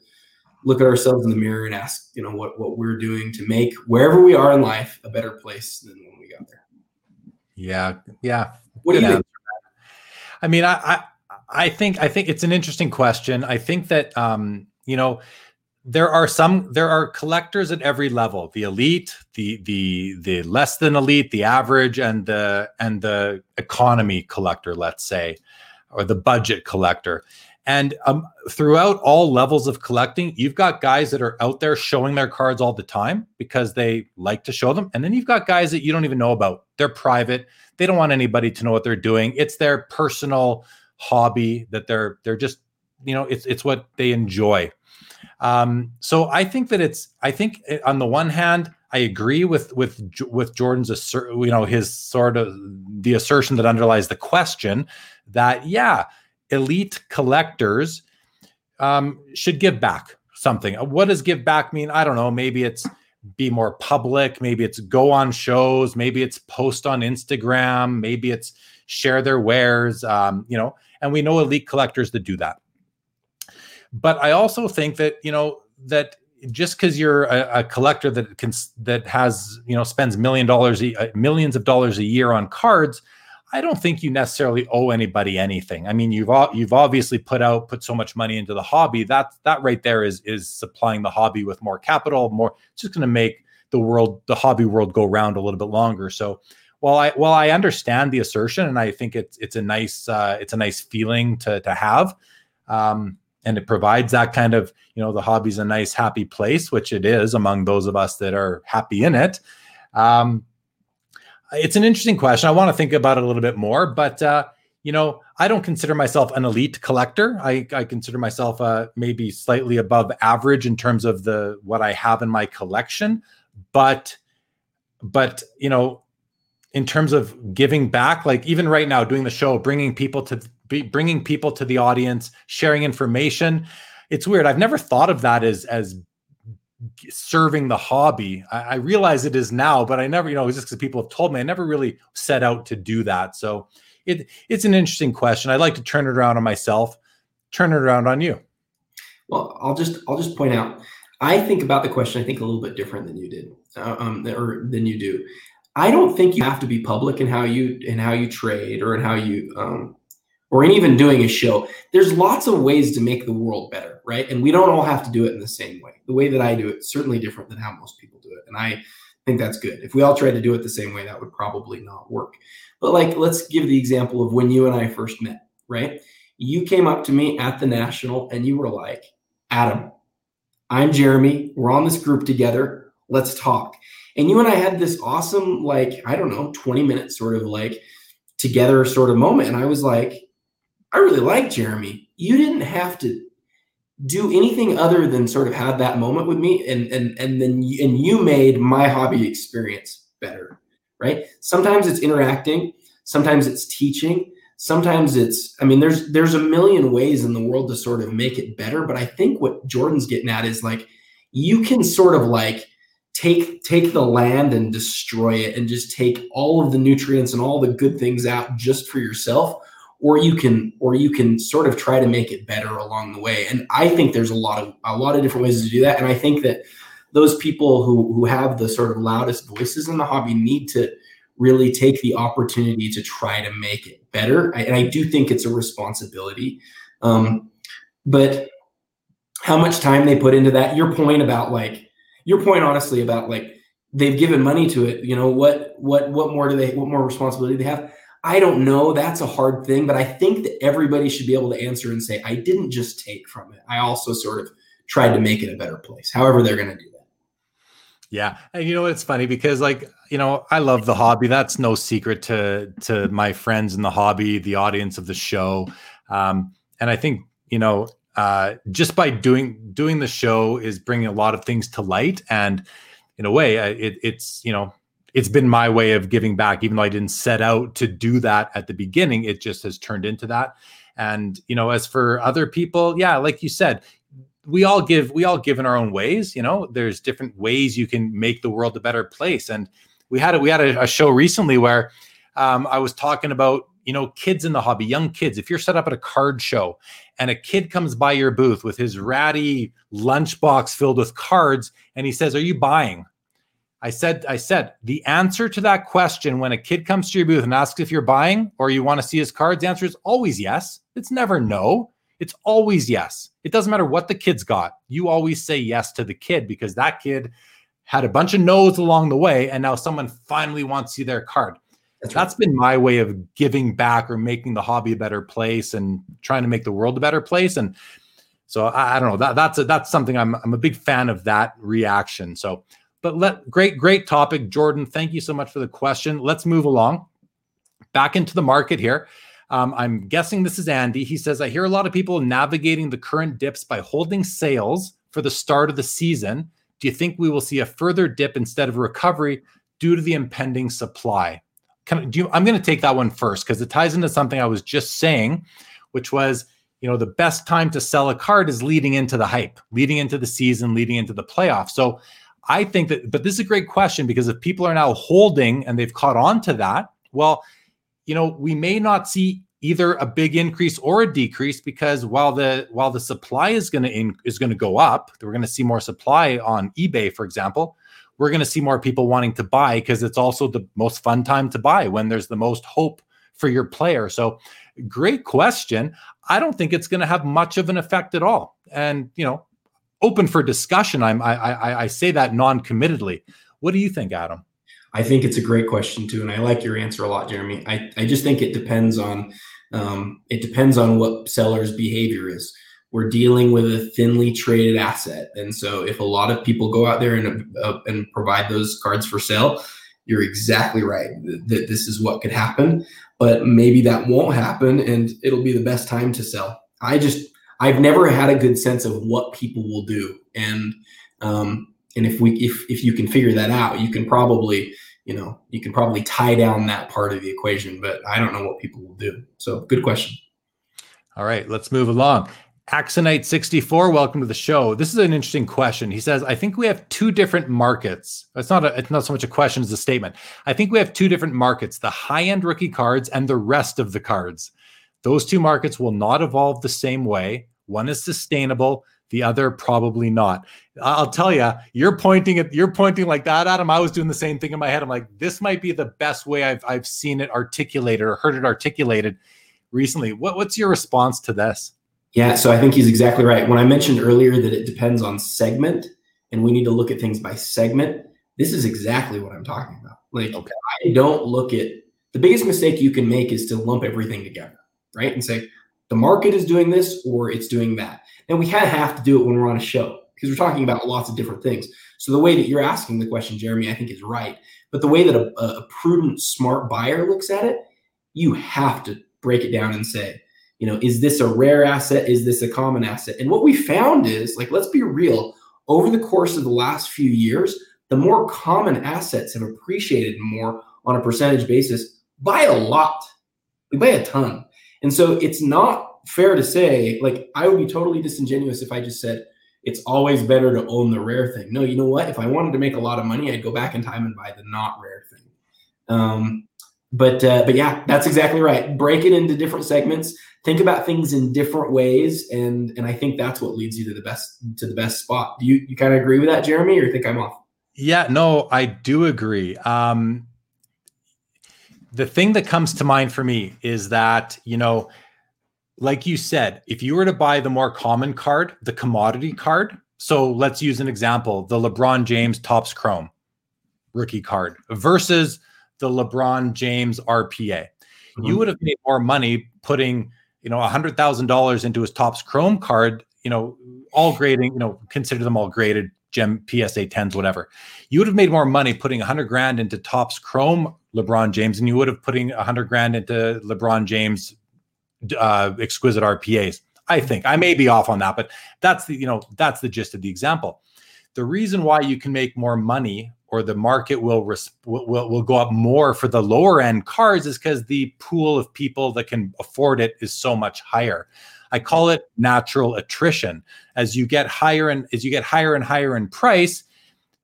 look at ourselves in the mirror and ask, you know, what what we're doing to make wherever we are in life a better place than when we got there. Yeah, yeah. What do you think? I mean, I, I I think I think it's an interesting question. I think that um, you know there are some there are collectors at every level the elite the the the less than elite the average and the and the economy collector let's say or the budget collector and um, throughout all levels of collecting you've got guys that are out there showing their cards all the time because they like to show them. And then you've got guys that you don't even know about. They're private. They don't want anybody to know what they're doing. It's their personal hobby that they're they're just you know it's it's what they enjoy. Um, so I think that it's I think eh, on the one hand I agree with with with Jordan's assert, you know his sort of the assertion that underlies the question that yeah elite collectors um, should give back something. What does give back mean? I don't know. Maybe it's be more public. Maybe it's go on shows. Maybe it's post on Instagram. Maybe it's share their wares. Um, you know, and we know elite collectors that do that. But I also think that you know that just because you're a, a, collector that can that has you know spends million dollars millions of dollars a year on cards i don't think you necessarily owe anybody anything. I mean you've you've obviously put out put so much money into the hobby. That that right there is is supplying the hobby with more capital more it's just going to make the world the hobby world go round a little bit longer. So while i while i understand the assertion and i think it's it's a nice uh, it's a nice feeling to to have um, and it provides that kind of you know the hobby's a nice happy place which it is among those of us that are happy in it um, it's an interesting question i want to think about it a little bit more but uh, you know i don't consider myself an elite collector i, I consider myself uh, maybe slightly above average in terms of the what i have in my collection but but you know in terms of giving back like even right now doing the show bringing people to be bringing people to the audience, sharing information. It's weird. I've never thought of that as as serving the hobby. I, I realize it is now, but I never, you know, it's just because people have told me, I never really set out to do that. So it it's an interesting question. I'd like to turn it around on myself, turn it around on you. Well, I'll just I'll just point out. I think about the question. I think a little bit different than you did, uh, um, or than you do. I don't think you have to be public in how you in how you trade or in how you um, or even doing a show, there's lots of ways to make the world better, right? And we don't all have to do it in the same way. The way that I do it certainly different than how most people do it. And I think that's good. If we all tried to do it the same way, that would probably not work. But like let's give the example of when you and I first met, right? You came up to me at the national and you were like, Adam, I'm Jeremy. We're on this group together. Let's talk. And you and I had this awesome, like, I don't know, 20 minute sort of like together sort of moment. And I was like, I really like Jeremy. You didn't have to do anything other than sort of have that moment with me and and and then you, and you made my hobby experience better right sometimes it's interacting sometimes it's teaching sometimes it's i mean there's there's a million ways in the world to sort of make it better but i think what jordan's getting at is like you can sort of like take take the land and destroy it and just take all of the nutrients and all the good things out just for yourself or you can or you can sort of try to make it better along the way. And i think there's a lot of a lot of different ways to do that. And i think that those people who who have the sort of loudest voices in the hobby need to really take the opportunity to try to make it better. And i do think it's a responsibility. Um, but how much time they put into that your point about like your point honestly about like they've given money to it. You know what what what more do they what more responsibility do they have I don't know. That's a hard thing, but I think that everybody should be able to answer and say, I didn't just take from it. I also sort of tried to make it a better place, however, they're going to do that. Yeah. And you know, it's funny because like, you know, I love the hobby. That's no secret to, to my friends in the hobby, the audience of the show. Um, and I think, you know, uh, just by doing, doing the show is bringing a lot of things to light. And in a way, it, it's, you know, it's been my way of giving back even though i didn't set out to do that at the beginning it just has turned into that. And you know as for other people yeah like you said we all give we all give in our own ways you know there's different ways you can make the world a better place. And we had a, we had a, a show recently where um, i was talking about you know kids in the hobby young kids. If you're set up at a card show and a kid comes by your booth with his ratty lunchbox filled with cards and he says are you buying I said, I said the answer to that question when a kid comes to your booth and asks if you're buying or you want to see his cards, the answer is always yes. It's never no. It's always yes. It doesn't matter what the kid's got. You always say yes to the kid because that kid had a bunch of no's along the way, and now someone finally wants to see their card. That's, right. That's been my way of giving back or making the hobby a better place and trying to make the world a better place. And so I, I don't know that that's a, that's something I'm I'm a big fan of that reaction. So but let great, great topic, Jordan. Thank you so much for the question. Let's move along back into the market here. Um, I'm guessing this is Andy. He says, I hear a lot of people navigating the current dips by holding sales for the start of the season. Do you think we will see a further dip instead of recovery due to the impending supply? Can, you, I'm going to take that one first because it ties into something I was just saying, which was, you know, the best time to sell a card is leading into the hype, leading into the season, leading into the playoffs. So I think that, but this is a great question because if people are now holding and they've caught on to that, well, you know, we may not see either a big increase or a decrease because while the while the supply is going to is going to go up, we're going to see more supply on eBay, for example. We're going to see more people wanting to buy because it's also the most fun time to buy when there's the most hope for your player. So, great question. I don't think it's going to have much of an effect at all. And you know, open for discussion. I'm I, I, I say that non-committedly. What do you think, Adam? I think it's a great question too, and I like your answer a lot, Jeremy. I, I just think it depends on um, it depends on what seller's behavior is. We're dealing with a thinly traded asset, and so if a lot of people go out there and uh, and provide those cards for sale, you're exactly right that this is what could happen. But maybe that won't happen, and it'll be the best time to sell. I just I've never had a good sense of what people will do, and um, and if we if if you can figure that out, you can probably you know you can probably tie down that part of the equation. But I don't know what people will do. So good question. All right, let's move along. Axonite 64, welcome to the show. This is an interesting question. He says, I think we have two different markets. It's not a, it's not so much a question as a statement. I think we have two different markets, the high-end rookie cards and the rest of the cards. Those two markets will not evolve the same way. One is sustainable, the other probably not. I'll tell you, you're pointing at you're pointing like that, Adam. I was doing the same thing in my head. I'm like, this might be the best way I've I've seen it articulated or heard it articulated recently. What, what's your response to this? Yeah, so I think he's exactly right. When I mentioned earlier that it depends on segment and we need to look at things by segment, this is exactly what I'm talking about. Like okay. I don't look at the biggest mistake you can make is to lump everything together right? And say, the market is doing this or it's doing that. And we kind of have to do it when we're on a show because we're talking about lots of different things. So the way that you're asking the question, Jeremy, I think is right. But the way that a, a prudent, smart buyer looks at it, you have to break it down and say, you know, is this a rare asset? Is this a common asset? And what we found is, like, let's be real, over the course of the last few years, the more common assets have appreciated more on a percentage basis by a lot, by a ton. And so it's not fair to say, like, I would be totally disingenuous if I just said, it's always better to own the rare thing. No, you know what? If I wanted to make a lot of money, I'd go back in time and buy the not rare thing. Um, but uh, but yeah, that's exactly right. Break it into different segments. Think about things in different ways, and and I think that's what leads you to the best to the best spot. Do you you kind of agree with that, Jeremy, or think I'm off? Yeah, no, I do agree. Um, the thing that comes to mind for me is that you know like you said, if you were to buy the more common card, the commodity card, so let's use an example the LeBron James Topps Chrome rookie card versus the LeBron James RPA. Mm-hmm. You would have made more money putting, you know, $100,000 into his Topps Chrome card, you know, all grading, you know, consider them all graded, gem PSA 10s, whatever. You would have made more money putting 100 grand into Topps Chrome LeBron James and you would have putting a 100 grand into LeBron James uh, exquisite RPAs. I think I may be off on that, but that's the you know that's the gist of the example. The reason why you can make more money or the market will res- will, will go up more for the lower end cars is because the pool of people that can afford it is so much higher. I call it natural attrition. As you get higher and as you get higher and higher in price,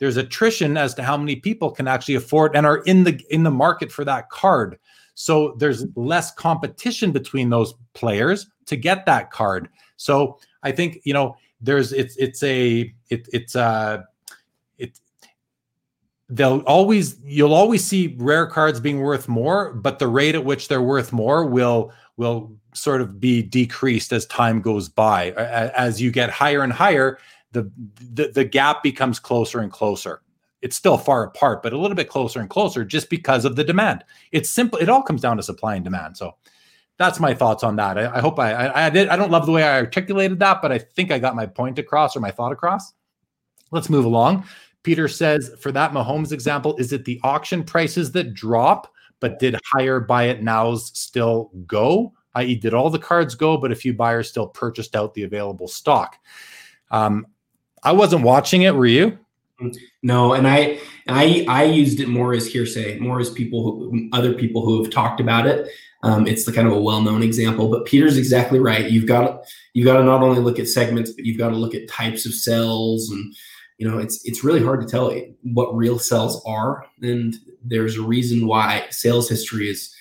there's attrition as to how many people can actually afford and are in the in the market for that card. So there's less competition between those players to get that card. So I think you know there's it's it's a it, it's uh it they'll always you'll always see rare cards being worth more, but the rate at which they're worth more will will sort of be decreased as time goes by. As you get higher and higher, the the, the gap becomes closer and closer it's still far apart, but a little bit closer and closer just because of the demand. It's simple. It all comes down to supply and demand. So that's my thoughts on that. I, I hope I, I, I did. I don't love the way I articulated that, but I think I got my point across or my thought across. Let's move along. Peter says for that Mahomes example, is it the auction prices that drop, but did higher buy it nows still go? I.e., did all the cards go, but a few buyers still purchased out the available stock? Um, I wasn't watching it. Were you? No, and I I I used it more as hearsay, more as people who other people who have talked about it. Um, it's the kind of a well-known example, but Peter's exactly right. You've got you've got to not only look at segments, but you've got to look at types of cells, and you know it's it's really hard to tell what real cells are. And there's a reason why sales history is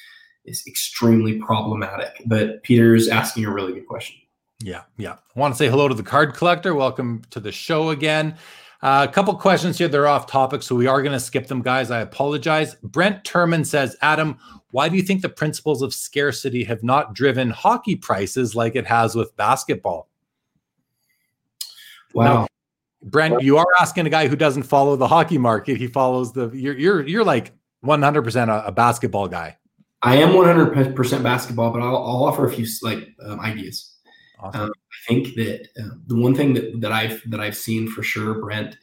is extremely problematic. But Peter's asking a really good question. Yeah, yeah. I want to say hello to the card collector. Welcome to the show again. Uh, a couple questions here. They're off topic, so we are going to skip them, guys. I apologize. Brent Turman says, Adam, why do you think the principles of scarcity have not driven hockey prices like it has with basketball? Wow. Now, Brent, you are asking a guy who doesn't follow the hockey market. He follows the you're you're you're like 100% a, a basketball guy. I am 100% basketball, but I'll, I'll offer a few like um, ideas. Awesome. Um, I think that uh, the one thing that, that I've that I've seen for sure, Brent,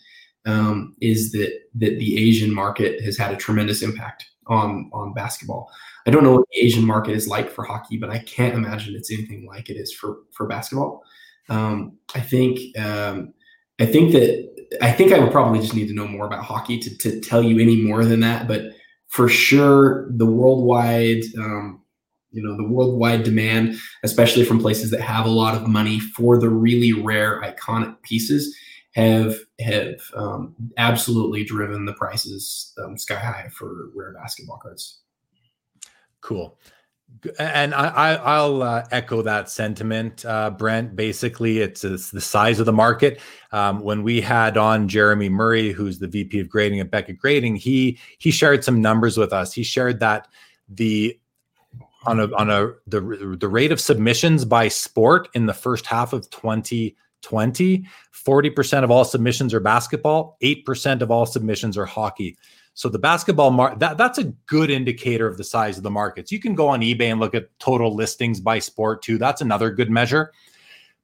um, is that that the Asian market has had a tremendous impact on on basketball. I don't know what the Asian market is like for hockey, but I can't imagine it's anything like it is for for basketball. Um, I think um, I think that I think I would probably just need to know more about hockey to to tell you any more than that. But for sure, the worldwide um, you know the worldwide demand especially from places that have a lot of money for the really rare iconic pieces have have um, absolutely driven the prices um, sky high for rare basketball cards cool and I, will uh, echo that sentiment, uh, Brent. Basically, it's, it's, the size of the market. Um, when we had on Jeremy Murray, who's the VP of grading at Beckett Grading, he he shared some numbers with us. He shared that the on a on a the the rate of submissions by sport in the first half of 2020 40% of all submissions are basketball 8% of all submissions are hockey So the basketball market that that's a good indicator of the size of the markets. You can go on eBay and look at total listings by sport too. That's another good measure.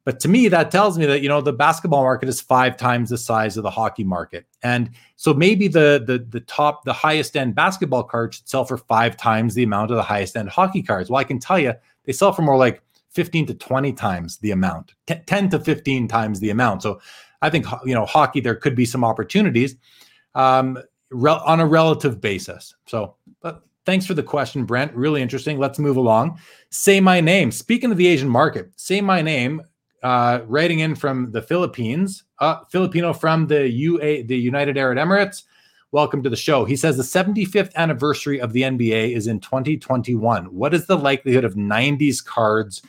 But to me, that tells me that you know the basketball market is five times the size of the hockey market, and so maybe the the the top, the highest end basketball cards should sell for five times the amount of the highest end hockey cards. Well, I can tell you, they sell for more like fifteen to twenty times the amount, t- ten to fifteen times the amount. So I think you know hockey, there could be some opportunities um, on a relative basis. So, but thanks for the question, Brent. Really interesting. Let's move along. Say my name. Speaking of the Asian market, say my name uh, writing in from the Philippines, uh, Filipino from the UA, the United Arab Emirates. Welcome to the show. He says the 75th anniversary of the NBA is in 2021. What is the likelihood of 90s cards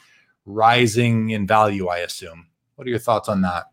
rising in value? I assume. What are your thoughts on that?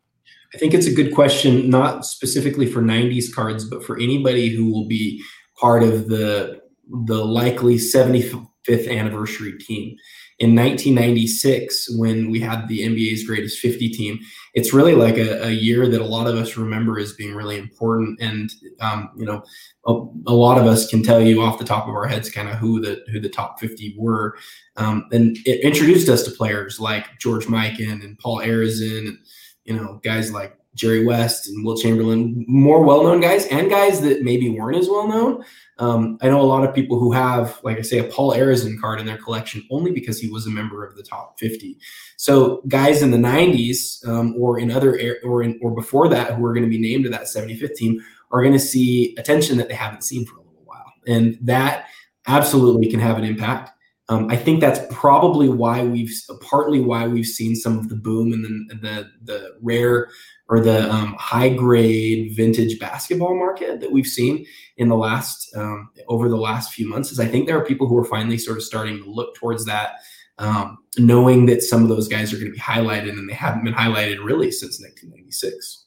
I think it's a good question, not specifically for 90s cards, but for anybody who will be part of the the likely 75th anniversary team in 1996 when we had the NBA's greatest 50 team. It's really like a, a year that a lot of us remember as being really important. And, um, you know, a, a, lot of us can tell you off the top of our heads kind of who the, who the top 50 were. Um, and it introduced us to players like George Mikan and Paul Arizin and, you know, guys like Jerry West and Wilt Chamberlain, more well-known guys and guys that maybe weren't as well known. Um, I know a lot of people who have, like I say, a Paul Arizin card in their collection only because he was a member of the top 50. So guys in the 90s um, or in other or in or before that who are going to be named to that 75th team are going to see attention that they haven't seen for a little while, and that absolutely can have an impact. Um, I think that's probably why we've partly why we've seen some of the boom and the the, the rare or the um, high grade vintage basketball market that we've seen in the last um, over the last few months is I think there are people who are finally sort of starting to look towards that, um, knowing that some of those guys are going to be highlighted and they haven't been highlighted really since 1996.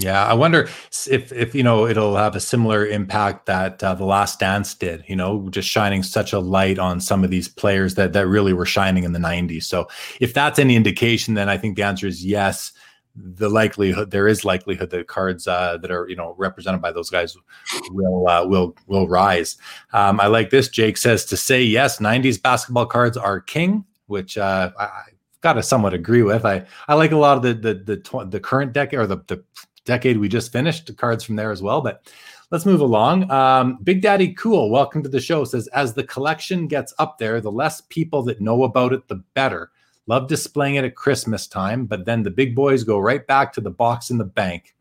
Yeah, I wonder if if you know it'll have a similar impact that uh, the Last Dance did. You know, just shining such a light on some of these players that that really were shining in the '90s. So, if that's any indication, then I think the answer is yes the likelihood there is likelihood that cards uh, that are you know represented by those guys will uh, will will rise. Um, I like this. Jake says to say yes, '90s basketball cards are king, which uh, I, got to somewhat agree with. I I like a lot of the the the, tw- the current decade or the the decade we just finished. The cards from there as well, but. Let's move along. Um, Big Daddy Cool, welcome to the show. Says as the collection gets up there, the less people that know about it, the better. Love displaying it at Christmas time, but then the big boys go right back to the box in the bank.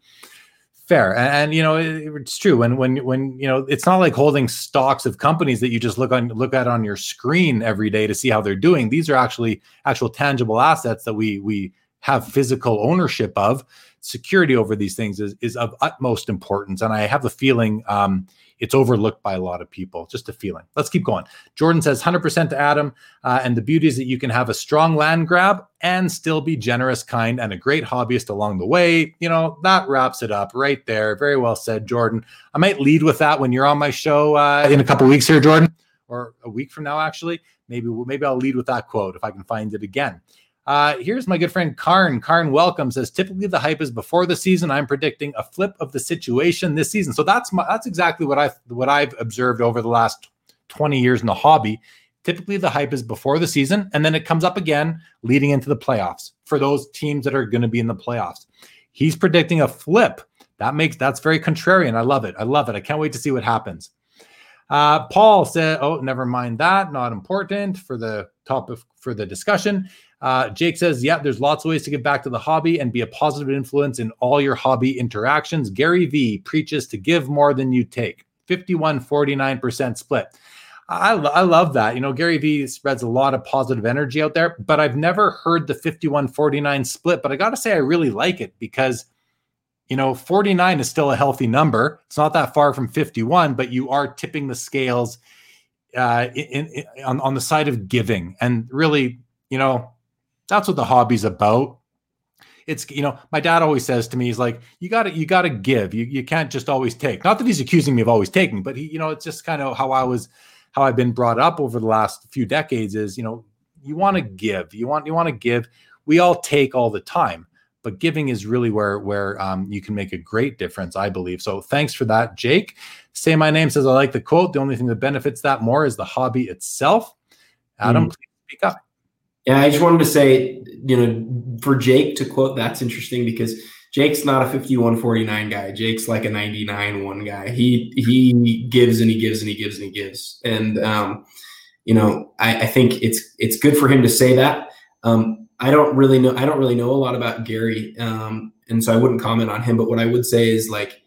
Fair, and, and you know it, it's true. When when when you know it's not like holding stocks of companies that you just look on look at on your screen every day to see how they're doing. These are actually actual tangible assets that we we have physical ownership of. Security over these things is is of utmost importance, and I have a feeling. Um, it's overlooked by a lot of people. Just a feeling. Let's keep going. Jordan says 100% to Adam. Uh, and the beauty is that you can have a strong land grab and still be generous, kind, and a great hobbyist along the way. You know, that wraps it up right there. Very well said, Jordan. I might lead with that when you're on my show uh, in a couple weeks here, Jordan, or a week from now, actually. Maybe, maybe I'll lead with that quote if I can find it again. Uh, here's my good friend Karn. Karn welcome says typically the hype is before the season. I'm predicting a flip of the situation this season. So that's my that's exactly what I what I've observed over the last 20 years in the hobby. Typically the hype is before the season and then it comes up again leading into the playoffs for those teams that are going to be in the playoffs. He's predicting a flip. That makes that's very contrarian. I love it. I love it. I can't wait to see what happens. Uh, Paul said, "Oh, never mind that. Not important for the topic for the discussion." Uh, Jake says, yeah, there's lots of ways to get back to the hobby and be a positive influence in all your hobby interactions. Gary Vee preaches to give more than you take. 51 49% split. I, I love that. You know, Gary Vee spreads a lot of positive energy out there, but I've never heard the 51 49 split. But I got to say, I really like it because, you know, 49 is still a healthy number. It's not that far from 51, but you are tipping the scales uh, in, in, on, on the side of giving. And really, you know, that's what the hobby's about. It's you know, my dad always says to me, he's like, you gotta you gotta give. You you can't just always take. Not that he's accusing me of always taking, but he, you know, it's just kind of how I was how I've been brought up over the last few decades is, you know, you want to give. You want you want to give. We all take all the time but giving is really where where um, you can make a great difference, I believe. So thanks for that, Jake. Say my name says I like the quote. The only thing that benefits that more is the hobby itself. Adam, mm. please speak up. Yeah, I just wanted to say, you know, for Jake to quote, that's interesting because Jake's not a 5149 guy. Jake's like a 99 one guy. He he gives and he gives and he gives and he gives. And um, you know, I, I think it's it's good for him to say that. Um, I don't really know. I don't really know a lot about Gary, um, and so I wouldn't comment on him. But what I would say is like,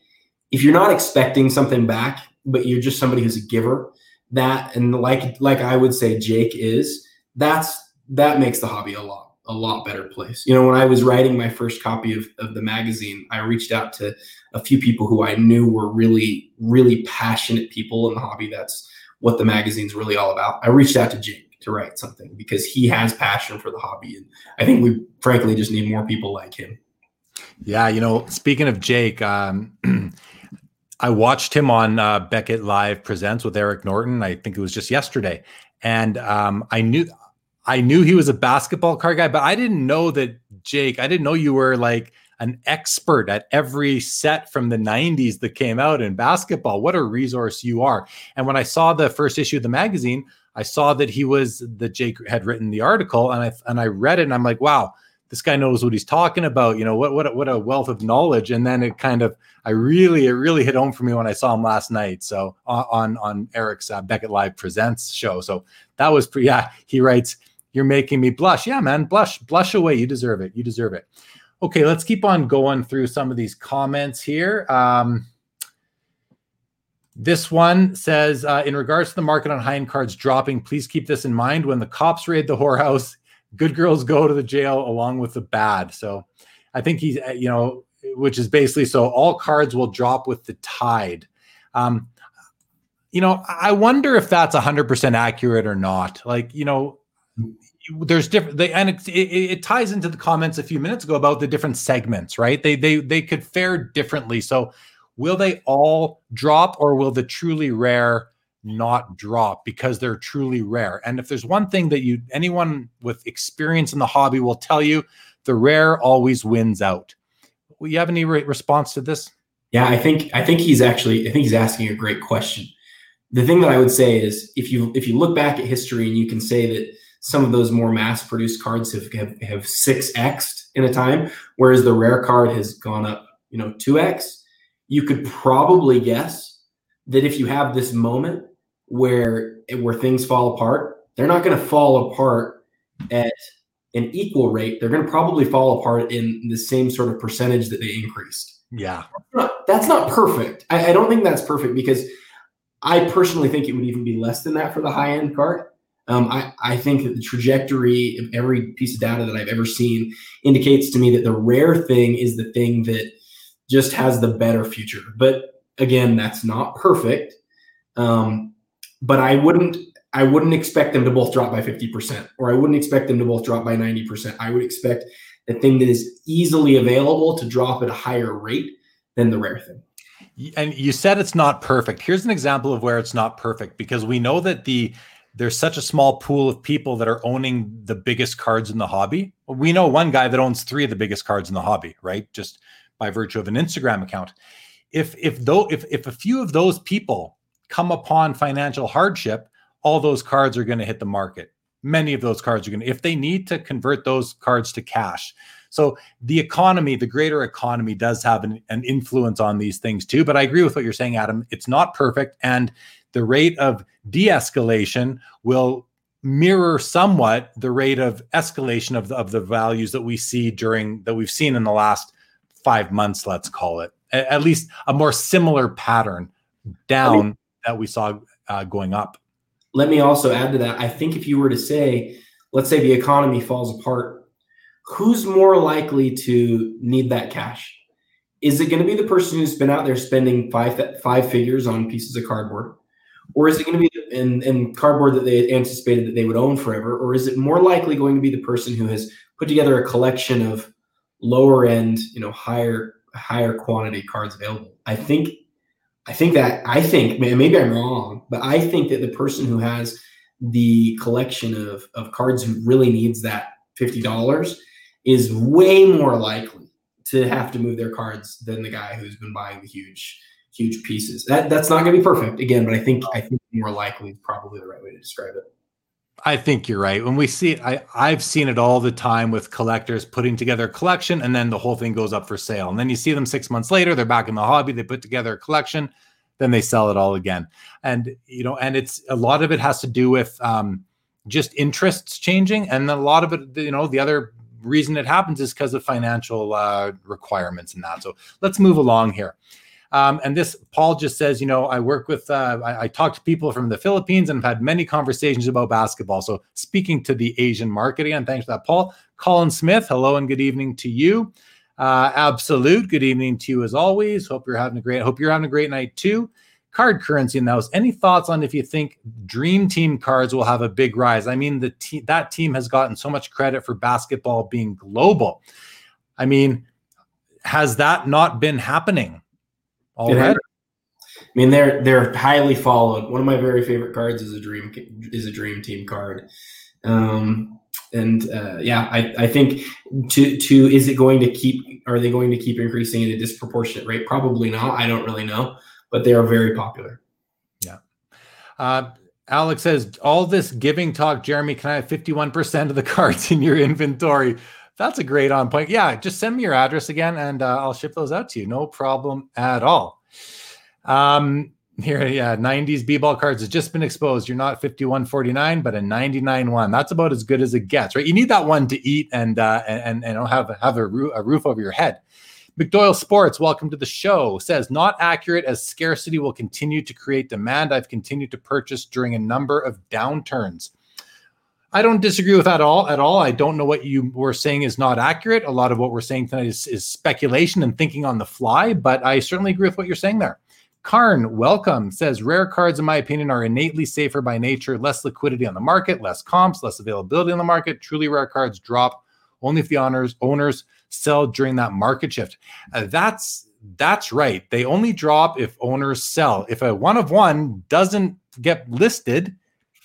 if you're not expecting something back, but you're just somebody who's a giver, that and like like I would say Jake is. That's that makes the hobby a lot a lot better place. You know, when I was writing my first copy of, of the magazine, I reached out to a few people who I knew were really, really passionate people in the hobby. That's what the magazine's really all about. I reached out to Jake to write something because he has passion for the hobby. And I think we frankly just need more people like him. Yeah, you know, speaking of Jake, um, (clears throat) I watched him on uh, Beckett Live Presents with Eric Norton. I think it was just yesterday, and um, I knew I knew he was a basketball card guy, but I didn't know that Jake. I didn't know you were like an expert at every set from the 90s that came out in basketball. What a resource you are. And when I saw the first issue of the magazine, I saw that he was that Jake had written the article and I and I read it and I'm like, wow, this guy knows what he's talking about. You know, what what what a wealth of knowledge. And then it kind of I really it really hit home for me when I saw him last night. So on on Eric's uh, Beckett Live Presents show. So that was pretty yeah, he writes you're making me blush. Yeah, man, blush, blush away. You deserve it. You deserve it. Okay, let's keep on going through some of these comments here. Um, this one says, uh, in regards to the market on high end cards dropping, please keep this in mind. When the cops raid the whorehouse, good girls go to the jail along with the bad. So I think he's, uh, you know, which is basically so all cards will drop with the tide. Um, you know, I wonder if that's 100% accurate or not. Like, you know, there's different they and it, it, it, ties into the comments a few minutes ago about the different segments right? They they they could fare differently. So will they all drop or will the truly rare not drop because they're truly rare? And if there's one thing that you anyone with experience in the hobby will tell you the rare always wins out. Will you have any re- response to this? Yeah i think i think he's actually i think he's asking a great question. The thing that i would say is if you if you look back at history and you can say that some of those more mass produced cards have, have, have 6xed in a time, whereas the rare card has gone up, you know, 2x. You could probably guess that if you have this moment where where things fall apart, they're not going to fall apart at an equal rate. They're going to probably fall apart in the same sort of percentage that they increased. Yeah. That's not, that's not perfect. I, I, don't think that's perfect because I personally think it would even be less than that for the high end card. Um, I, I think that the trajectory of every piece of data that I've ever seen indicates to me that the rare thing is the thing that just has the better future. But again, that's not perfect. Um, but I wouldn't I wouldn't expect them to both drop by 50%, or I wouldn't expect them to both drop by 90%. I would expect the thing that is easily available to drop at a higher rate than the rare thing. And you said it's not perfect. Here's an example of where it's not perfect because we know that the there's such a small pool of people that are owning the biggest cards in the hobby. We know one guy that owns three of the biggest cards in the hobby, right? Just by virtue of an Instagram account. If if though if if a few of those people come upon financial hardship, all those cards are going to hit the market. Many of those cards are going to if they need to convert those cards to cash. So the economy, the greater economy does have an, an influence on these things too. But I agree with what you're saying, Adam. It's not perfect. And the rate of de-escalation will mirror somewhat the rate of escalation of the, of the values that we see during that we've seen in the last five months let's call it. At, least a more similar pattern down that we saw uh, going up. Let me also add to that i think if you were to say let's say the economy falls apart who's more likely to need that cash? Is it going to be the person who's been out there spending five five figures on pieces of cardboard or is it going to be in, in cardboard that they anticipated that they would own forever? Or is it more likely going to be the person who has put together a collection of lower end, you know, higher higher quantity cards available? I think I think that I think maybe I'm wrong, but I think that the person who has the collection of, of cards who really needs that $50 is way more likely to have to move their cards than the guy who's been buying the huge huge pieces. That that's not going to be perfect again, but I think I think more likely probably the right way to describe it. I think you're right. When we see it, I, I've seen it all the time with collectors putting together a collection and then the whole thing goes up for sale. And then you see them six months later, they're back in the hobby, they put together a collection, then they sell it all again. And, you know, and it's a lot of it has to do with um, just interests changing. And a lot of it, you know, the other reason it happens is because of financial uh, requirements and that. So let's move along here. Um, and this, Paul just says, you know, I work with, uh, I, I, talk to people from the Philippines and I've had many conversations about basketball. So speaking to the Asian market again, thanks for that, Paul. Colin Smith, hello and good evening to you. Uh, absolute, good evening to you as always. Hope you're having a great, hope you're having a great night too. Card currency in those. Any thoughts on if you think Dream Team cards will have a big rise? I mean, the te- that team has gotten so much credit for basketball being global. I mean, has that not been happening? Already. I mean, they're they're highly followed. One of my very favorite cards is a dream is a dream team card. Um, and uh, yeah, I, I think to to is it going to keep? Are they going to keep increasing at a disproportionate rate? Probably not. I don't really know, but they are very popular. Yeah. Uh, Alex says all this giving talk, Jeremy. Can I have fifty one percent of the (laughs) cards in your inventory? That's a great on point. Yeah, just send me your address again and uh, I'll ship those out to you. No problem at all. Um, here, yeah, 90s B-ball cards has just been exposed. You're not 5149, but a 99 one. That's about as good as it gets, right? You need that one to eat and uh, and and have have a, a roof over your head. McDoyle Sports, welcome to the show. Says not accurate as scarcity will continue to create demand. I've continued to purchase during a number of downturns. I don't disagree with that at all at all. I don't know what you were saying is not accurate. A lot of what we're saying tonight is, is speculation and thinking on the fly, but I certainly agree with what you're saying there. Karn, welcome, says rare cards, in my opinion, are innately safer by nature, less liquidity on the market, less comps, less availability on the market. Truly rare cards drop only if the owners owners sell during that market shift. Uh, that's that's right. They only drop if owners sell. If a one of one doesn't get listed,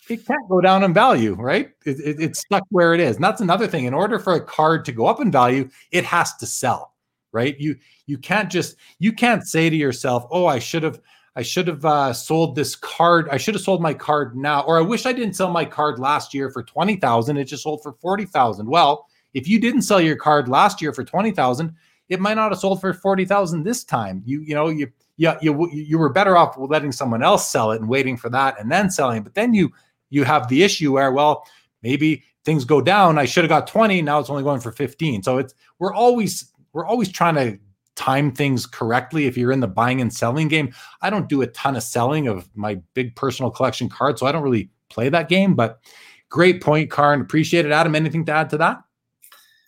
it can't go down in value, right? It, it, it's stuck where it is. And that's another thing. In order for a card to go up in value, it has to sell, right? You you can't just you can't say to yourself, "Oh, I should have I should have uh, sold this card. I should have sold my card now, or I wish I didn't sell my card last year for twenty thousand. It just sold for forty thousand. Well, if you didn't sell your card last year for twenty thousand, it might not have sold for forty thousand this time. You you know you yeah you you were better off letting someone else sell it and waiting for that and then selling. But then you you have the issue where, well, maybe things go down. I should have got 20. Now it's only going for 15. So it's we're always we're always trying to time things correctly if you're in the buying and selling game. I don't do a ton of selling of my big personal collection cards, so I don't really play that game. But great point, Karn. Appreciate it. Adam, anything to add to that?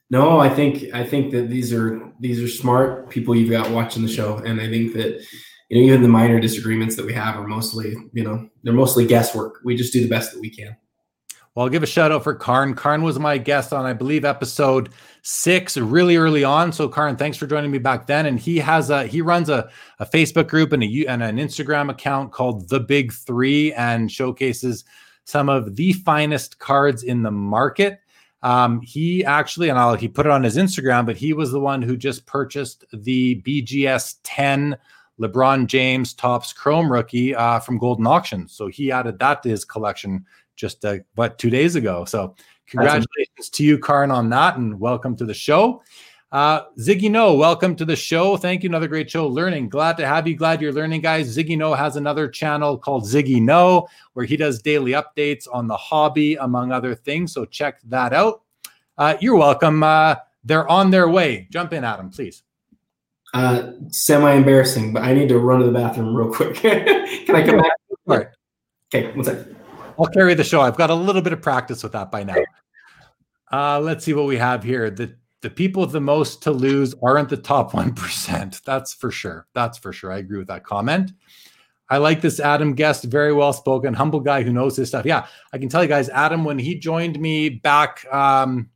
No, I think I think that these are these are smart people you've got watching the show, and I think that you know, even the minor disagreements that we have are mostly, you know, they're mostly guesswork. We just do the best that we can. Well, I'll give a shout out for Karn. Karn was my guest on, I believe, episode six, really early on. So, Karn, thanks for joining me back then. And he has a he runs a, a Facebook group and a and an Instagram account called The Big Three and showcases some of the finest cards in the market. Um, he actually, and I'll he put it on his Instagram, but he was the one who just purchased the BGS 10 LeBron James Topps Chrome rookie uh, from Goldin Auction. So he added that to his collection just uh, what two days ago. So congratulations to you, Karn, on that, and welcome to the show. Uh, Ziggy No, welcome to the show. Thank you. Another great show. Learning. Glad to have you. Glad you're learning, guys. Ziggy No has another channel called Ziggy No, where he does daily updates on the hobby, among other things. So check that out. Uh, you're welcome. Uh, they're on their way. Jump in, Adam, please. Uh, semi embarrassing, but I need to run to the bathroom real quick. (laughs) Can I come back? All right. Okay, one second. I'll carry the show. I've got a little bit of practice with that by now. Uh, let's see what we have here. The the people with the most to lose aren't the top (laughs) one percent. That's for sure. That's for sure. I agree with that comment. I like this Adam guest, very well spoken, humble guy who knows his stuff. Yeah, I can tell you guys, Adam, when he joined me back, um,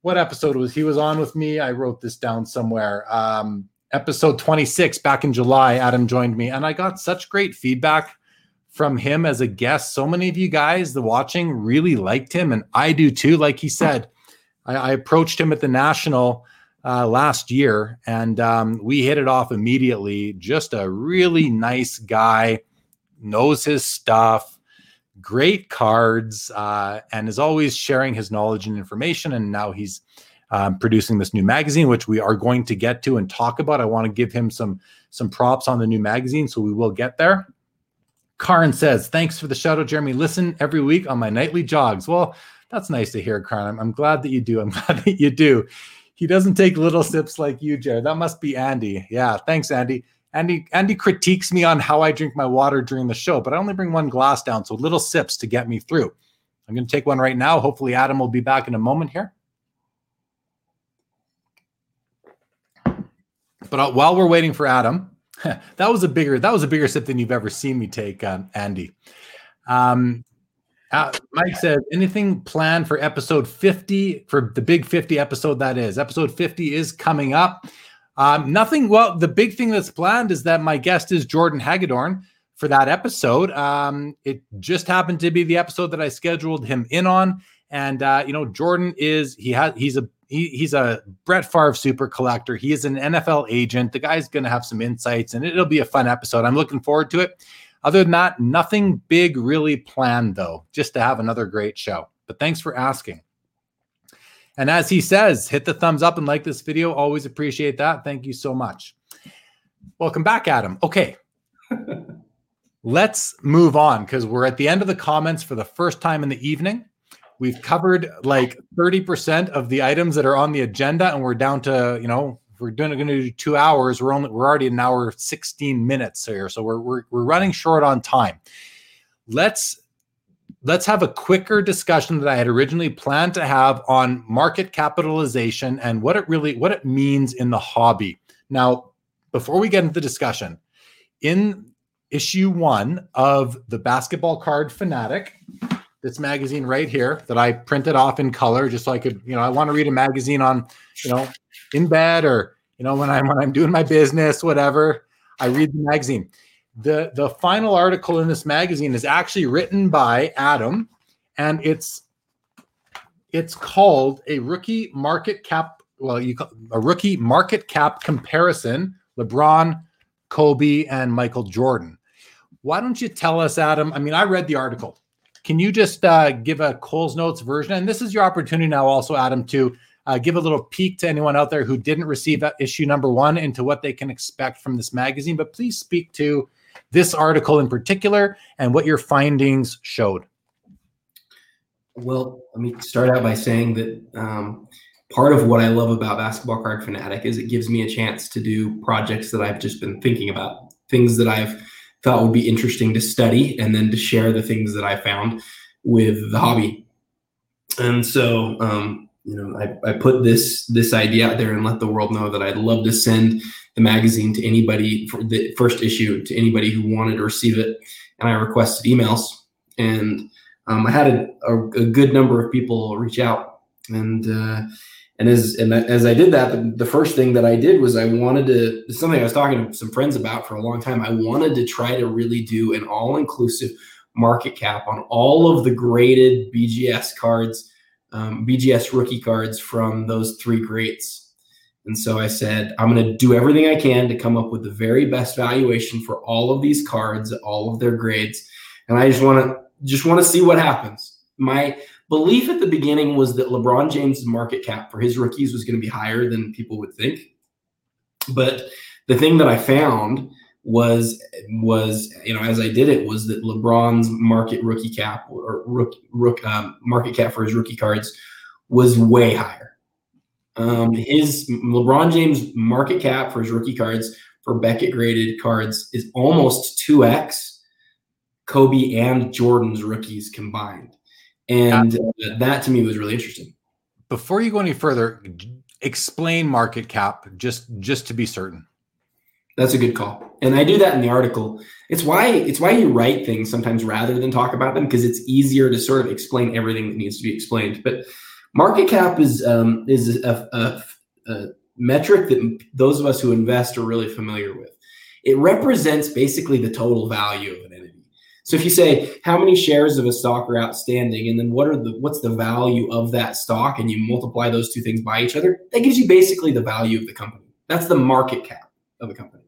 what episode was he was on with me? I wrote this down somewhere. Um, episode 26 back in July, Adam joined me, and I got such great feedback from him as a guest. So many of you guys, the watching, really liked him, and I do too. Like he said, I, I approached him at the national uh, last year, and um, we hit it off immediately. Just a really nice guy, knows his stuff, great cards, uh, and is always sharing his knowledge and information. And now he's um, producing this new magazine, which we are going to get to and talk about. I want to give him some some props on the new magazine, so we will get there. Karn says, "Thanks for the shout out, Jeremy. Listen every week on my nightly jogs." Well, that's nice to hear, Karn. I'm, I'm glad that you do. I'm (laughs) glad that you do. He doesn't take little sips like you, Jared. That must be Andy. Yeah, thanks, Andy. Andy Andy critiques me on how I drink my water during the show, but I only bring one glass down, so little sips to get me through. I'm going to take one right now. Hopefully, Adam will be back in a moment here. But uh, while we're waiting for Adam, (laughs) that was a bigger that was a bigger sip than you've ever seen me take, um, Andy. Um, uh, Mike said, anything planned for episode 50 for the big 50 episode that is? Episode 50 is coming up. Um, nothing. Well, the big thing that's planned is that my guest is Jordan Hagedorn for that episode. Um, it just happened to be the episode that I scheduled him in on. And uh, you know, Jordan is he has he's a he, he's a Brett Favre super collector. He is an NFL agent. The guy's going to have some insights, and it'll be a fun episode. I'm looking forward to it. Other than that, nothing big really planned though, just to have another great show. But thanks for asking. And as he says, hit the thumbs up and like this video. Always appreciate that. Thank you so much. Welcome back, Adam. Okay. (laughs) Let's move on because we're at the end of the comments for the first time in the evening. We've covered like 30% of the items that are on the agenda, and we're down to, you know, we're doing going to do two hours. We're only we're already an hour 16 minutes here, so we're we're, we're running short on time. Let's let's have a quicker discussion that I had originally planned to have on market capitalization and what it really what it means in the hobby. Now, before we get into the discussion, in issue one of the basketball card fanatic, this magazine right here that I printed off in color just so I could, you know, I want to read a magazine on, you know, in bed or, you know, when I'm when I'm doing my business, whatever. I read the magazine. The the final article in this magazine is actually written by Adam and it's it's called a rookie market cap well, you call, a rookie market cap comparison, LeBron, Kobe and Michael Jordan. Why don't you tell us Adam? I mean, I read the article can you just uh, give a Coles Notes version? And this is your opportunity now, also, Adam, to uh, give a little peek to anyone out there who didn't receive issue number one into what they can expect from this magazine. But please speak to this article in particular and what your findings showed. Well, let me start out by saying that um, part of what I love about Basketball Card Fanatic is it gives me a chance to do projects that I've just been thinking about, things that I've thought would be interesting to study and then to share the things that I found with the hobby. And so, um, you know, I, I put this this idea out there and let the world know that I'd love to send the magazine to anybody for the first issue to anybody who wanted to receive it. And I requested emails, and um, I had a, a, a, good number of people reach out. And uh, and as and as I did that, the, the, first thing that I did was I wanted to something I was talking to some friends about for a long time. I wanted to try to really do an all-inclusive market cap on all of the graded BGS cards, um, BGS rookie cards from those three greats. And so I said, I'm going to do everything I can to come up with the very best valuation for all of these cards, all of their grades, and I just want to just want to see what happens. My belief at the beginning was that LeBron James' market cap for his rookies was going to be higher than people would think. But the thing that I found was was you know as I did it was that LeBron's market rookie cap or rook, rook um, market cap for his rookie cards was way higher. Um, his LeBron James market cap for his rookie cards for Beckett graded cards is almost two x Kobe and Jordan's rookies combined. And uh, that to me was really interesting. Before you go any further, explain market cap just just to be certain. That's a good call. And I do that in the article. It's why it's why you write things sometimes rather than talk about them because it's easier to sort of explain everything that needs to be explained. But market cap is um, is a, a, a metric that those of us who invest are really familiar with. It represents basically the total value of an. So if you say how many shares of a stock are outstanding, and then what are the what's the value of that stock, and you multiply those two things by each other, that gives you basically the value of the company. That's the market cap of a company.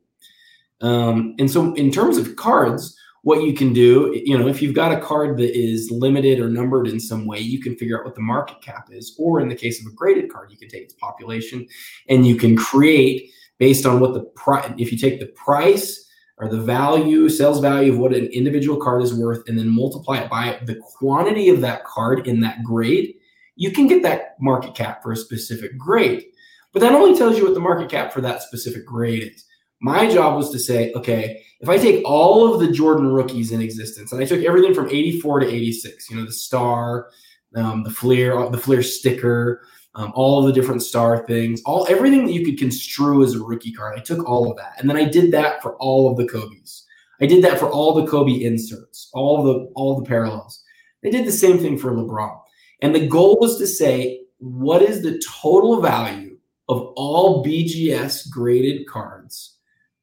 Um, and so in terms of cards, what you can do, you know, if you've got a card that is limited or numbered in some way, you can figure out what the market cap is. Or in the case of a graded card, you can take its population and you can create based on what the price, if you take the price or the value, sales value of what an individual card is worth, and then multiply it by the quantity of that card in that grade, you can get that market cap for a specific grade. But that only tells you what the market cap for that specific grade is. My job was to say, okay, if I take all of the Jordan rookies in existence, and I took everything from 84 to 86, you know, the star, um, the Fleer, the Fleer sticker, um, all the different star things, all everything that you could construe as a rookie card. I took all of that, and then I did that for all of the Kobe's. I did that for all the Kobe inserts, all the all the parallels. I did the same thing for LeBron, and the goal was to say what is the total value of all BGS graded cards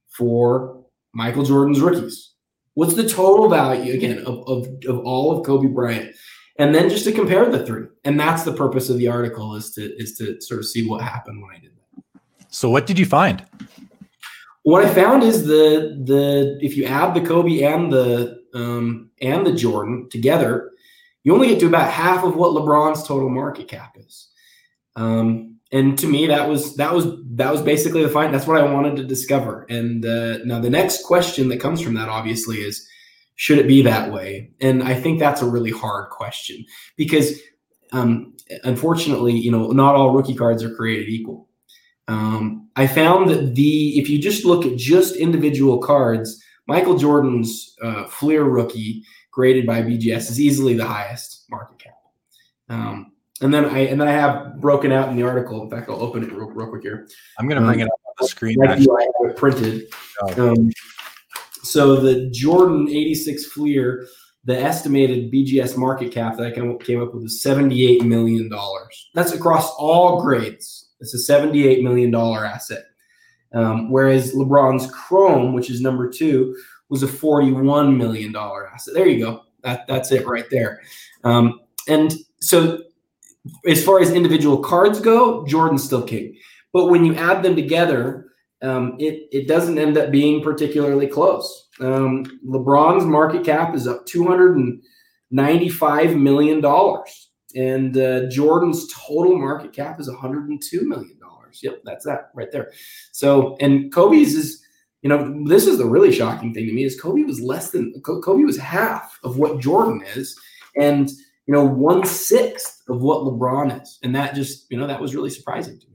for Michael Jordan's rookies. What's the total value again of, of, of all of Kobe Bryant? And then just to compare the three. And that's the purpose of the article is to is to sort of see what happened when I did that. So what did you find? What I found is the the if you add the Kobe and the um, and the Jordan together, you only get to about half of what LeBron's total market cap is. Um, and to me that was that was that was basically the find that's what i wanted to discover and uh, now the next question that comes from that obviously is should it be that way and i think that's a really hard question because um, unfortunately you know not all rookie cards are created equal um, i found that the if you just look at just individual cards michael jordan's uh, fleer rookie graded by bgs is easily the highest market cap um, and then I and then I have broken out in the article. In fact, I'll open it real, real quick here. I'm going to bring um, it up on the screen. I have it printed. Oh. So the Jordan 86 Fleer, the estimated BGS market cap that I came up with is 78 million dollars. That's across all grades. It's a 78 million dollar asset. Um, whereas LeBron's Chrome, which is number two, was a 41 million dollar asset. There you go. That that's it right there. Um, and so as far as individual cards go, Jordan's still king. But when you add them together, um, it it doesn't end up being particularly close. Um, LeBron's market cap is up two hundred and ninety-five million dollars, and uh, Jordan's total market cap is one hundred and two million dollars. Yep, that's that right there. So, and Kobe's is, you know, this is the really shocking thing to me is Kobe was less than Kobe was half of what Jordan is, and you know, one sixth of what LeBron is. And that just, you know, that was really surprising to me.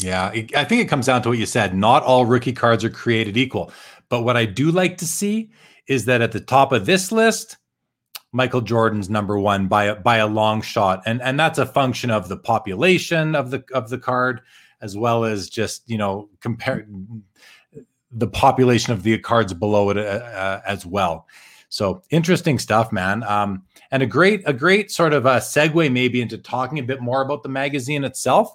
Yeah, I think it comes down to what you said. Not all rookie cards are created equal. But what I do like to see is that at the top of this list, Michael Jordan's number one by a, by a long shot, and and that's a function of the population of the of the card, as well as just you know compare the population of the cards below it uh, uh, as well. So interesting stuff, man. Um, and a great a great sort of a segue maybe into talking a bit more about the magazine itself.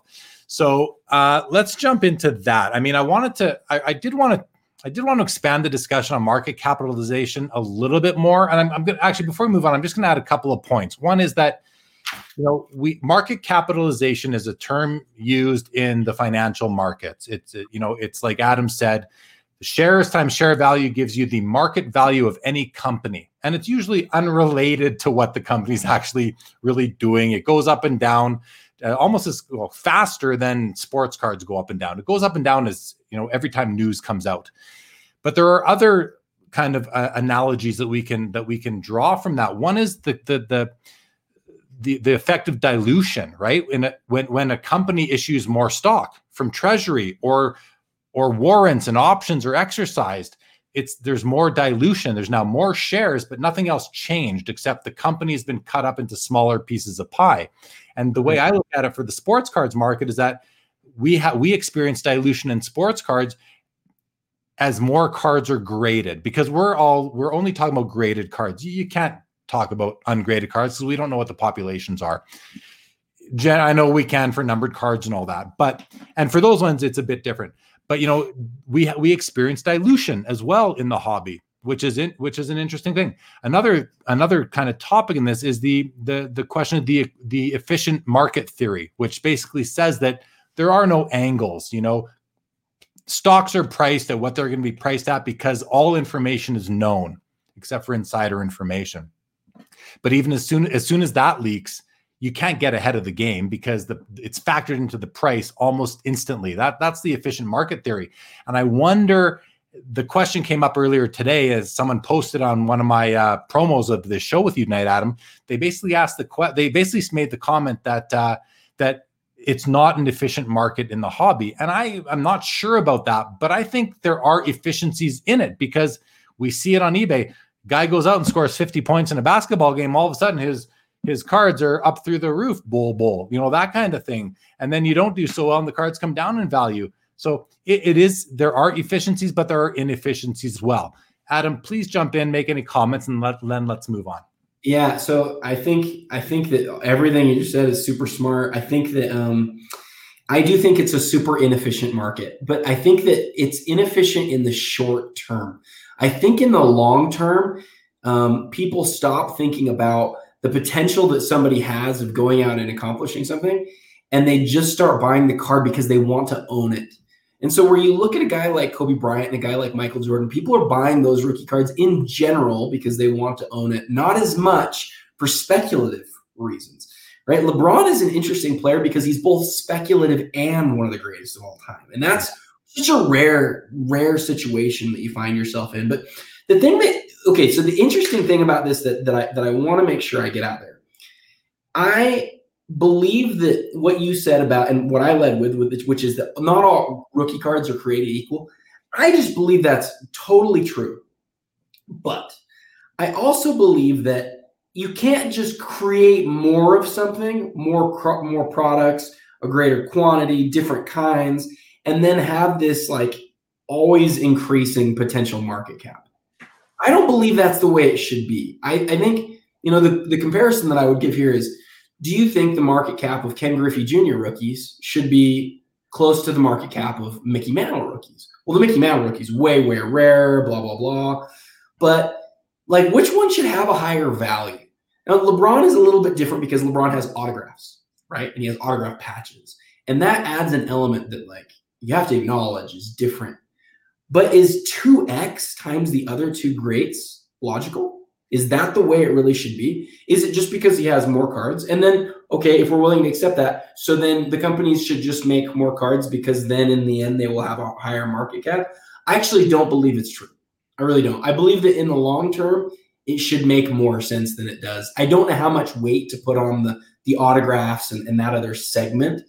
So uh, let's jump into that. I mean, I wanted to, I, I did want to I did want to expand the discussion on market capitalization a little bit more. And I'm, I'm going to actually, before we move on, I'm just going to add a couple of points. One is that, you know, we market capitalization is a term used in the financial markets. It's, you know, it's like Adam said, shares times share value gives you the market value of any company. And it's usually unrelated to what the company's (laughs) actually really doing. It goes up and down uh, almost as well, faster than sports cards go up and down. It goes up and down as, you know, every time news comes out. But there are other kind of uh, analogies that we can that we can draw from that. One is the the the the, the effect of dilution, right? A, when when a company issues more stock from treasury or or warrants and options are exercised, it's there's more dilution. There's now more shares, but nothing else changed except the company's been cut up into smaller pieces of pie. And the way I look at it for the sports cards market is that we have we experience dilution in sports cards as more cards are graded because we're all we're only talking about graded cards. You, you can't talk about ungraded cards because we don't know what the populations are. Jen, I know we can for numbered cards and all that, but and for those ones it's a bit different. But you know, we we experience dilution as well in the hobby. Which is in, which is an interesting thing. Another another kind of topic in this is the the the question of the the efficient market theory, which basically says that there are no angles. You know, stocks are priced at what they're going to be priced at because all information is known except for insider information. But even as soon as soon as that leaks, you can't get ahead of the game because the it's factored into the price almost instantly. That that's the efficient market theory. And I wonder the question came up earlier today as someone posted on one of my uh, promos of the show with you tonight, Adam. They basically asked the que- they basically made the comment that uh, that it's not an efficient market in the hobby, and I I'm not sure about that, but I think there are efficiencies in it because we see it on eBay. Guy goes out and scores 50 points in a basketball game. All of a sudden, his his cards are up through the roof, bull, bull, you know, that kind of thing. And then you don't do so well, and the cards come down in value. So it, it is, there are efficiencies, but there are inefficiencies as well. Adam, please jump in, make any comments, and let, then let's move on. Yeah, so I think I think that everything you just said is super smart. I think that um, I do think it's a super inefficient market, but I think that it's inefficient in the short term. I think in the long term, um, people stop thinking about the potential that somebody has of going out and accomplishing something and they just start buying the car because they want to own it. And so where you look at a guy like Kobe Bryant and a guy like Michael Jordan, people are buying those rookie cards in general because they want to own it, not as much for speculative reasons. Right? LeBron is an interesting player because he's both speculative and one of the greatest of all time. And that's such a rare, rare situation that you find yourself in. But the thing that okay, so the interesting thing about this that, that I that I want to make sure I get out there, I believe that what you said about and what I led with, which is that not all rookie cards are created equal. I just believe that's totally true. But I also believe that you can't just create more of something, more more products, a greater quantity, different kinds, and then have this like always increasing potential market cap. I don't believe that's the way it should be. I, I think, you know, the, the comparison that I would give here is do you think the market cap of Ken Griffey Jr. rookies should be close to the market cap of Mickey Mantle rookies? Well, the Mickey Mantle rookies way, way rare, blah, blah, blah. But like, which one should have a higher value? Now, LeBron is a little bit different because LeBron has autographs, right? And he has autograph patches. And that adds an element that, like, you have to acknowledge is different but is 2x times the other two greats logical? Is that the way it really should be? Is it just because he has more cards? And then, okay, if we're willing to accept that, so then the companies should just make more cards because then in the end they will have a higher market cap. I actually don't believe it's true. I really don't. I believe that in the long term, it should make more sense than it does. I don't know how much weight to put on the the autographs and, and that other segment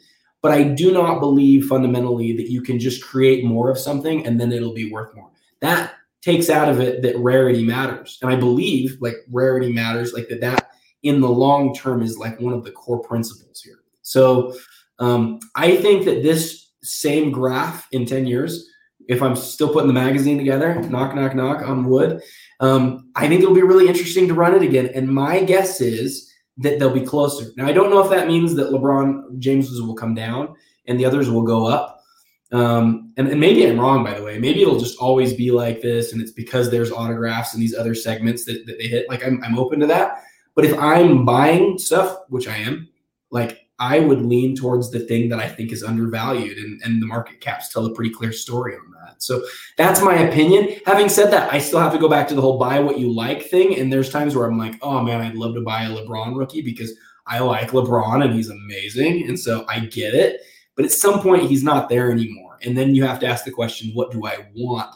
but I do not believe fundamentally that you can just create more of something and then it'll be worth more. That takes out of it that rarity matters. And I believe like rarity matters, like that, that in the long term is like one of the core principles here. So um, I think that this same graph in 10 years, if I'm still putting the magazine together, knock, knock, knock on wood, um, I think it'll be really interesting to run it again. And my guess is that they'll be closer. Now, I don't know if that means that LeBron James will come down and the others will go up. Um, and, and, maybe I'm wrong, by the way. Maybe it'll just always be like this, and it's because there's autographs and these other segments that, that they hit. Like, I'm, I'm open to that. But if I'm buying stuff, which I am, like, I would lean towards the thing that I think is undervalued, and, and the market caps tell a pretty clear story on that. So that's my opinion. Having said that, I still have to go back to the whole buy what you like thing. And there's times where I'm like, oh man, I'd love to buy a LeBron rookie because I like LeBron and he's amazing. And so I get it. But at some point, he's not there anymore. And then you have to ask the question, what do I want?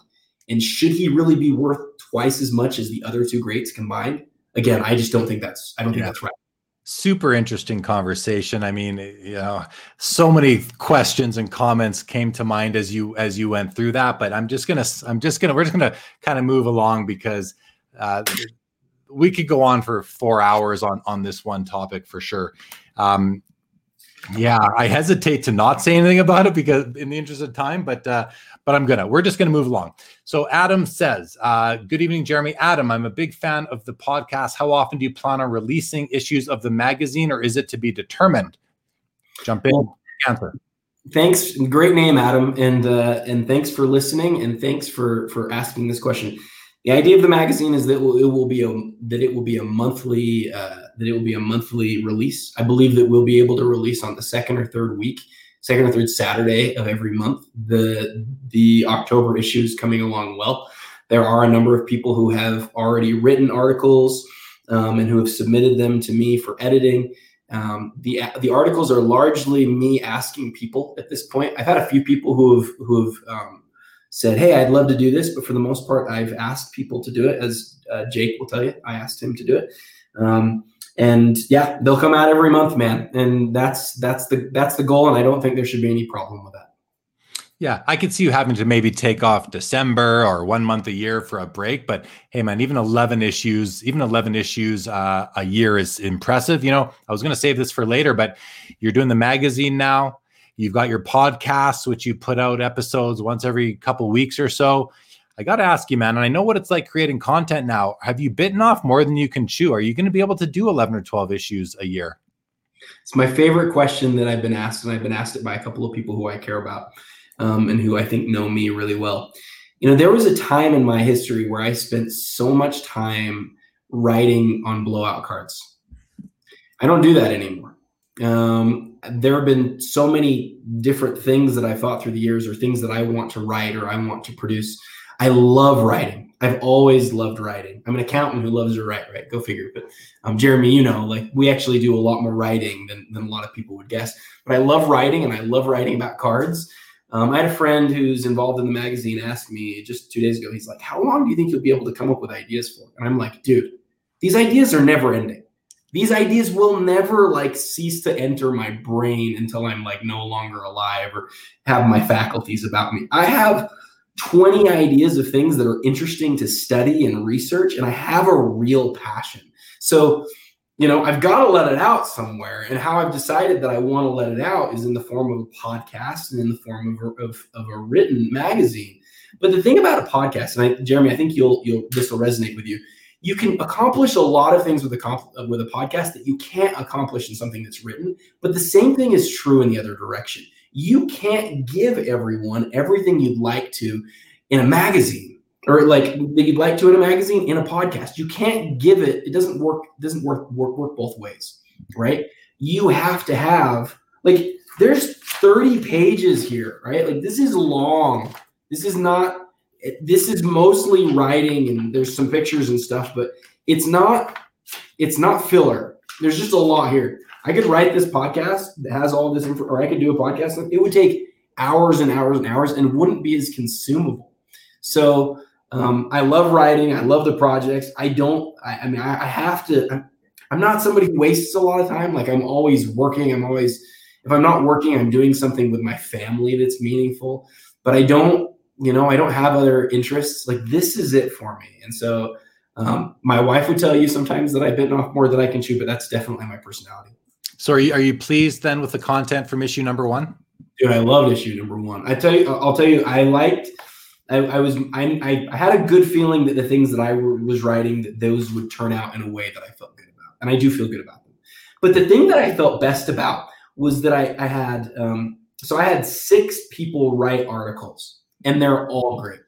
And should he really be worth twice as much as the other two greats combined? Again, I just don't think that's I don't think that's right super interesting conversation i mean you know so many questions and comments came to mind as you as you went through that but i'm just gonna i'm just gonna we're just gonna kind of move along because uh, we could go on for four hours on on this one topic for sure um, yeah, I hesitate to not say anything about it because in the interest of time, but uh, but I'm gonna. We're just gonna move along. So Adam says, uh, "Good evening, Jeremy. Adam, I'm a big fan of the podcast. How often do you plan on releasing issues of the magazine, or is it to be determined?" Jump in, well, answer. Thanks, great name, Adam, and uh, and thanks for listening, and thanks for for asking this question. The idea of the magazine is that it will, be a that it will be a monthly uh, that it will be a monthly release. I believe that we'll be able to release on the second or third week, second or third Saturday of every month. The the October issue is coming along well. There are a number of people who have already written articles um, and who have submitted them to me for editing. Um, the the articles are largely me asking people at this point. I've had a few people who have who have um, said, "Hey, I'd love to do this," but for the most part, I've asked people to do it. As uh, Jake will tell you, I asked him to do it. Um, and yeah, they'll come out every month, man. And that's that's the that's the goal. And I don't think there should be any problem with that. Yeah, I could see you having to maybe take off December or one month a year for a break. But hey, man, even 11 issues, even 11 issues uh, a year is impressive. You know, I was going to save this for later, but you're doing the magazine now. You've got your podcasts, which you put out episodes once every couple weeks or so. I got to ask you, man, and I know what it's like creating content now. Have you bitten off more than you can chew? Are you going to be able to do 11 or 12 issues a year? It's my favorite question that I've been asked, and I've been asked it by a couple of people who I care about um, and who I think know me really well. You know, there was a time in my history where I spent so much time writing on blowout cards. I don't do that anymore. Um, there have been so many different things that I thought through the years, or things that I want to write or I want to produce. I love writing. I've always loved writing. I'm an accountant who loves to write, right? Go figure. But um, Jeremy, you know, like we actually do a lot more writing than, than a lot of people would guess. But I love writing and I love writing about cards. Um, I had a friend who's involved in the magazine ask me just two days ago, he's like, How long do you think you'll be able to come up with ideas for? And I'm like, Dude, these ideas are never ending. These ideas will never like cease to enter my brain until I'm like no longer alive or have my faculties about me. I have 20 ideas of things that are interesting to study and research, and I have a real passion. So you know, I've got to let it out somewhere. And how I've decided that I want to let it out is in the form of a podcast and in the form of a, of, of a written magazine. But the thing about a podcast, and I, Jeremy, I think you'll you'll this will resonate with you. You can accomplish a lot of things with a with a podcast that you can't accomplish in something that's written. But the same thing is true in the other direction. You can't give everyone everything you'd like to in a magazine or like that you'd like to in a magazine in a podcast you can't give it it doesn't work it doesn't work work work both ways right you have to have like there's 30 pages here right like this is long this is not this is mostly writing and there's some pictures and stuff but it's not it's not filler there's just a lot here i could write this podcast that has all this info or i could do a podcast it would take hours and hours and hours and wouldn't be as consumable so um, I love writing. I love the projects. I don't. I, I mean, I, I have to. I'm, I'm, not somebody who wastes a lot of time. Like I'm always working. I'm always. If I'm not working, I'm doing something with my family that's meaningful. But I don't. You know, I don't have other interests. Like this is it for me. And so, um, my wife would tell you sometimes that I've bitten off more than I can chew. But that's definitely my personality. So are you are you pleased then with the content from issue number one? Dude, I loved issue number one. I tell you, I'll tell you, I liked I, I was I, I had a good feeling that the things that I was writing that those would turn out in a way that I felt good about, and I do feel good about them. But the thing that I felt best about was that I, I had um, so I had six people write articles, and they're all great.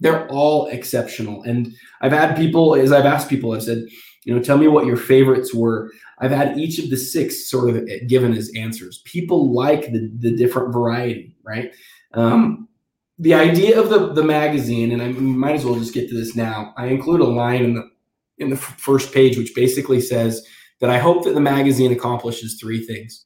They're all exceptional, and I've had people as I've asked people, I've said, you know, tell me what your favorites were. I've had each of the six sort of given as answers. People like the the different variety, right? Um, the idea of the the magazine, and I might as well just get to this now. I include a line in the in the f- first page, which basically says that I hope that the magazine accomplishes three things.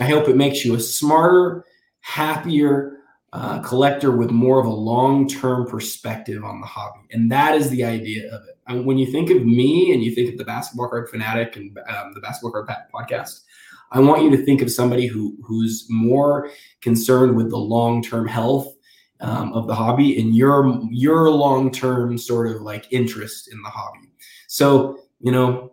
I hope it makes you a smarter, happier uh, collector with more of a long term perspective on the hobby, and that is the idea of it. When you think of me and you think of the basketball card fanatic and um, the basketball card podcast, I want you to think of somebody who who's more concerned with the long term health um, of the hobby and your your long term sort of like interest in the hobby. So you know,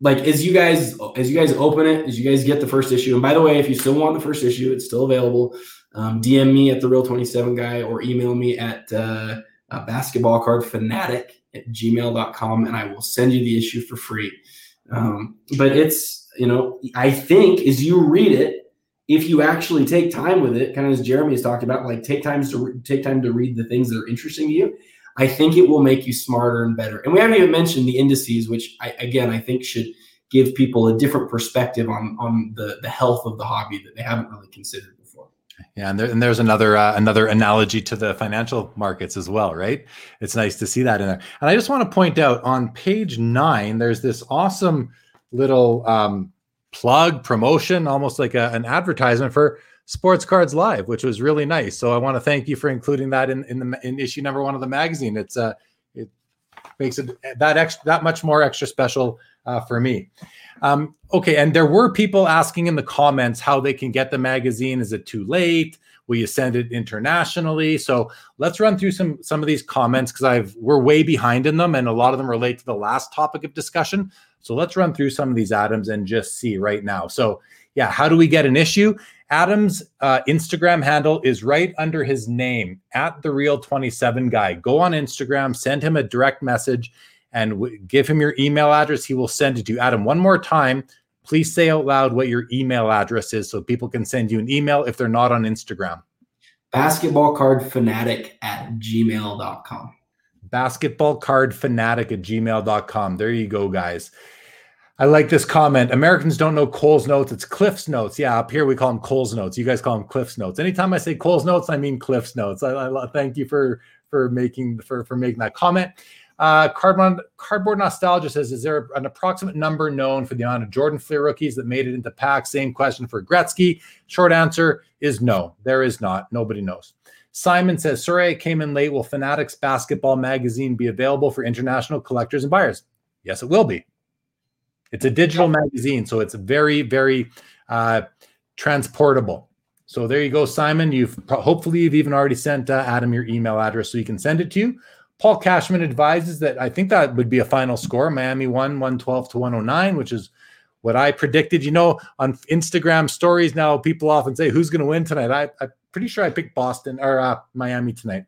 like as you guys as you guys open it, as you guys get the first issue. And by the way, if you still want the first issue, it's still available. Um, DM me at the real 27 guy or email me at uh, uh, basketball card fanatic at gmail.com and I will send you the issue for free. Um, but it's, you know, I think as you read it, if you actually take time with it, kind of as Jeremy has talked about, like take times to take time to read the things that are interesting to you. I think it will make you smarter and better. And we haven't even mentioned the indices, which I, again I think should give people a different perspective on on the the health of the hobby that they haven't really considered. Yeah, and, there, and there's another uh, another analogy to the financial markets as well, right? It's nice to see that in there. And I just want to point out on page nine, there's this awesome little um, plug promotion, almost like a, an advertisement for Sports Cards Live, which was really nice. So I want to thank you for including that in in the in issue number one of the magazine. It's uh it makes it that extra that much more extra special uh, for me. Um, okay, and there were people asking in the comments how they can get the magazine. Is it too late? Will you send it internationally? So let's run through some some of these comments because I've we're way behind in them, and a lot of them relate to the last topic of discussion. So let's run through some of these items and just see right now. So yeah, how do we get an issue? Adam's uh, Instagram handle is right under his name at the real 27 guy. Go on Instagram, send him a direct message, and w- give him your email address. He will send it to you. Adam, one more time, please say out loud what your email address is so people can send you an email if they're not on Instagram. Basketball card fanatic at gmail.com. Basketball card fanatic at gmail.com. There you go, guys. I like this comment. Americans don't know Coles Notes. It's Cliff's notes. Yeah, up here we call them Coles Notes. You guys call them Cliff's notes. Anytime I say Coles Notes, I mean Cliff's notes. I, I thank you for for making for for making that comment. Uh, cardboard cardboard nostalgia says, is there an approximate number known for the amount of Jordan Fleer rookies that made it into packs? Same question for Gretzky. Short answer is no. There is not. Nobody knows. Simon says, sorry, I came in late. Will Fanatics Basketball Magazine be available for international collectors and buyers? Yes, it will be. It's a digital magazine, so it's very, very uh, transportable. So there you go, Simon. You've hopefully you've even already sent uh, Adam your email address so he can send it to you. Paul Cashman advises that I think that would be a final score. Miami won 112 to 109, which is what I predicted. You know, on Instagram stories now, people often say, Who's going to win tonight? I, am pretty sure I picked Boston or uh, Miami tonight.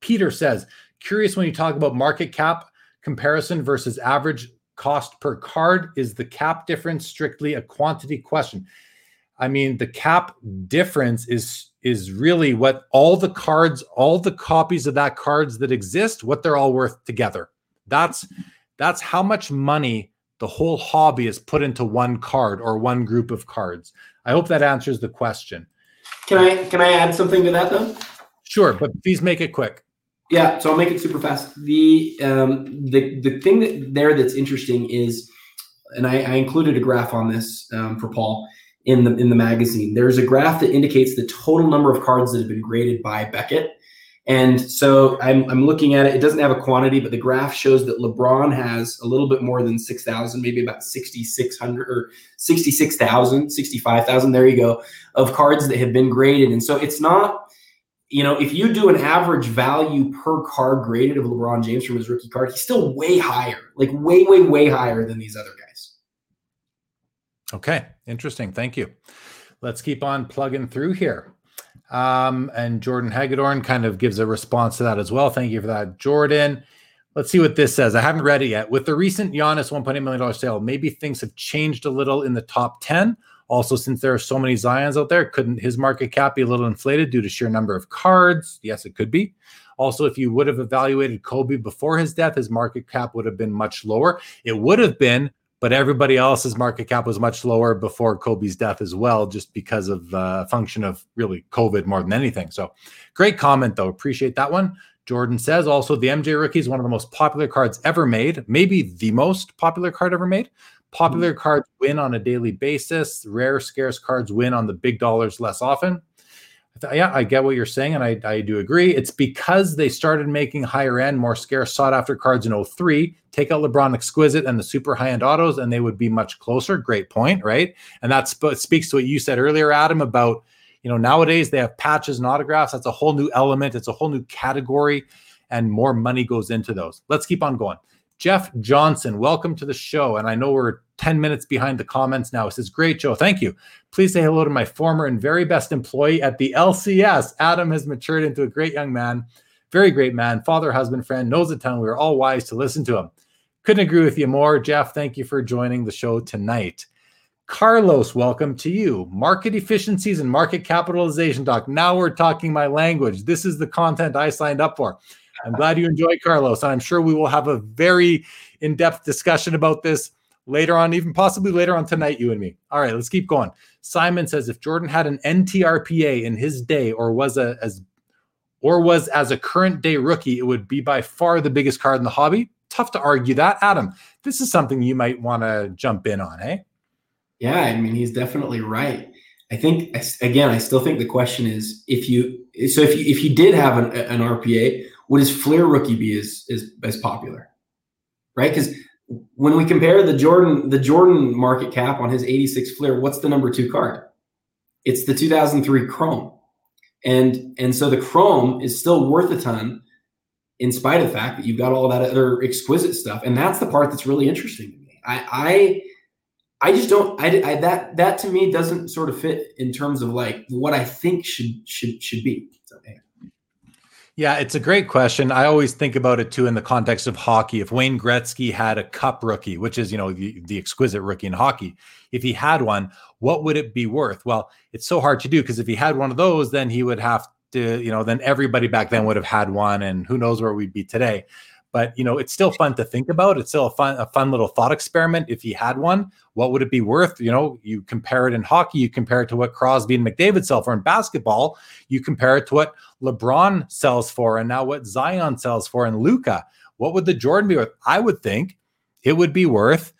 Peter says, Curious when you talk about market cap comparison versus average cost per card? Is the cap difference strictly a quantity question? I mean, the cap difference is is really what all the cards, all the copies of that cards that exist, what they're all worth together. That's that's how much money the whole hobby is put into one card or one group of cards. I hope that answers the question. Can I can I add something to that though? Sure, but please make it quick. Yeah, so I'll make it super fast. The um, the the thing that there that's interesting is, and I, I included a graph on this um, for Paul in the in the magazine. There's a graph that indicates the total number of cards that have been graded by Beckett. And so I'm, I'm looking at it. It doesn't have a quantity, but the graph shows that LeBron has a little bit more than 6,000, maybe about 6,600 or 66,000, 65,000. There you go, of cards that have been graded. And so it's not you know, if you do an average value per card graded of LeBron James from his rookie card, he's still way higher, like way, way, way higher than these other. Okay, interesting. Thank you. Let's keep on plugging through here. Um, and Jordan Hagedorn kind of gives a response to that as well. Thank you for that, Jordan. Let's see what this says. I haven't read it yet. With the recent Giannis $1.8 million sale, maybe things have changed a little in the top 10 also, since there are so many Zions out there, couldn't his market cap be a little inflated due to sheer number of cards? Yes, it could be. Also, if you would have evaluated Kobe before his death, his market cap would have been much lower. It would have been, but everybody else's market cap was much lower before Kobe's death as well, just because of uh, function of really COVID more than anything. So, great comment though. Appreciate that one. Jordan says also the MJ rookie is one of the most popular cards ever made, maybe the most popular card ever made. Popular cards win on a daily basis. Rare, scarce cards win on the big dollars less often. Yeah, I get what you're saying, and I, I do agree. It's because they started making higher end, more scarce, sought after cards in 03. Take out LeBron Exquisite and the super high end autos, and they would be much closer. Great point, right? And that sp- speaks to what you said earlier, Adam, about you know nowadays they have patches and autographs. That's a whole new element. It's a whole new category, and more money goes into those. Let's keep on going. Jeff Johnson, welcome to the show. And I know we're 10 minutes behind the comments now. It says, Great, Joe. Thank you. Please say hello to my former and very best employee at the LCS. Adam has matured into a great young man, very great man, father, husband, friend, knows a ton. We are all wise to listen to him. Couldn't agree with you more. Jeff, thank you for joining the show tonight. Carlos, welcome to you. Market efficiencies and market capitalization talk. Now we're talking my language. This is the content I signed up for. I'm glad you enjoy Carlos. I'm sure we will have a very in depth discussion about this later on, even possibly later on tonight, you and me. All right, let's keep going. Simon says if Jordan had an NTRPA in his day or was a, as or was as a current day rookie, it would be by far the biggest card in the hobby. Tough to argue that. Adam, this is something you might want to jump in on, eh? Yeah, I mean, he's definitely right. I think again, I still think the question is if you so if you if you did have an, an RPA, would his Fleer rookie be as as, as popular? Right? Because when we compare the Jordan the Jordan market cap on his 86 Fleer, what's the number two card? It's the 2003 Chrome, and and so the Chrome is still worth a ton, in spite of the fact that you've got all that other exquisite stuff, and that's the part that's really interesting to me. I I I just don't. I, I, that that to me doesn't sort of fit in terms of like what I think should should should be. Yeah, it's a great question. I always think about it too in the context of hockey. If Wayne Gretzky had a Cup rookie, which is you know the, the exquisite rookie in hockey, if he had one, what would it be worth? Well, it's so hard to do because if he had one of those, then he would have to you know then everybody back then would have had one, and who knows where we'd be today but you know it's still fun to think about. It's still a fun a fun little thought experiment. If he had one what would it be worth? You know you compare it in hockey you compare it to what crosby and mcdavid sell for in basketball you compare it to what lebron sells for and now what zion sells for and Luka what would the jordan be worth? I would think it would be worth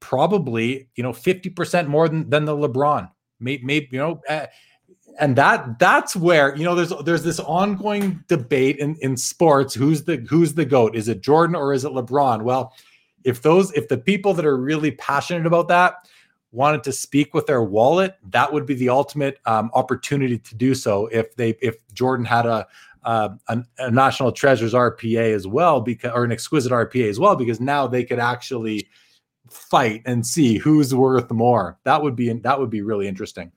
probably you know 50% more than, than the lebron. Maybe, maybe you know uh, and that that's where you know there's there's this ongoing debate in in sports who's the who's the goat? Is it jordan or is it lebron? Well if those if the people that are really passionate about that wanted to speak with their wallet that would be the ultimate um, opportunity to do so if they if jordan had a uh, a, a, national treasures rpa as well because or an exquisite rpa as well because now they could actually fight and see who's worth more. That would be that would be really interesting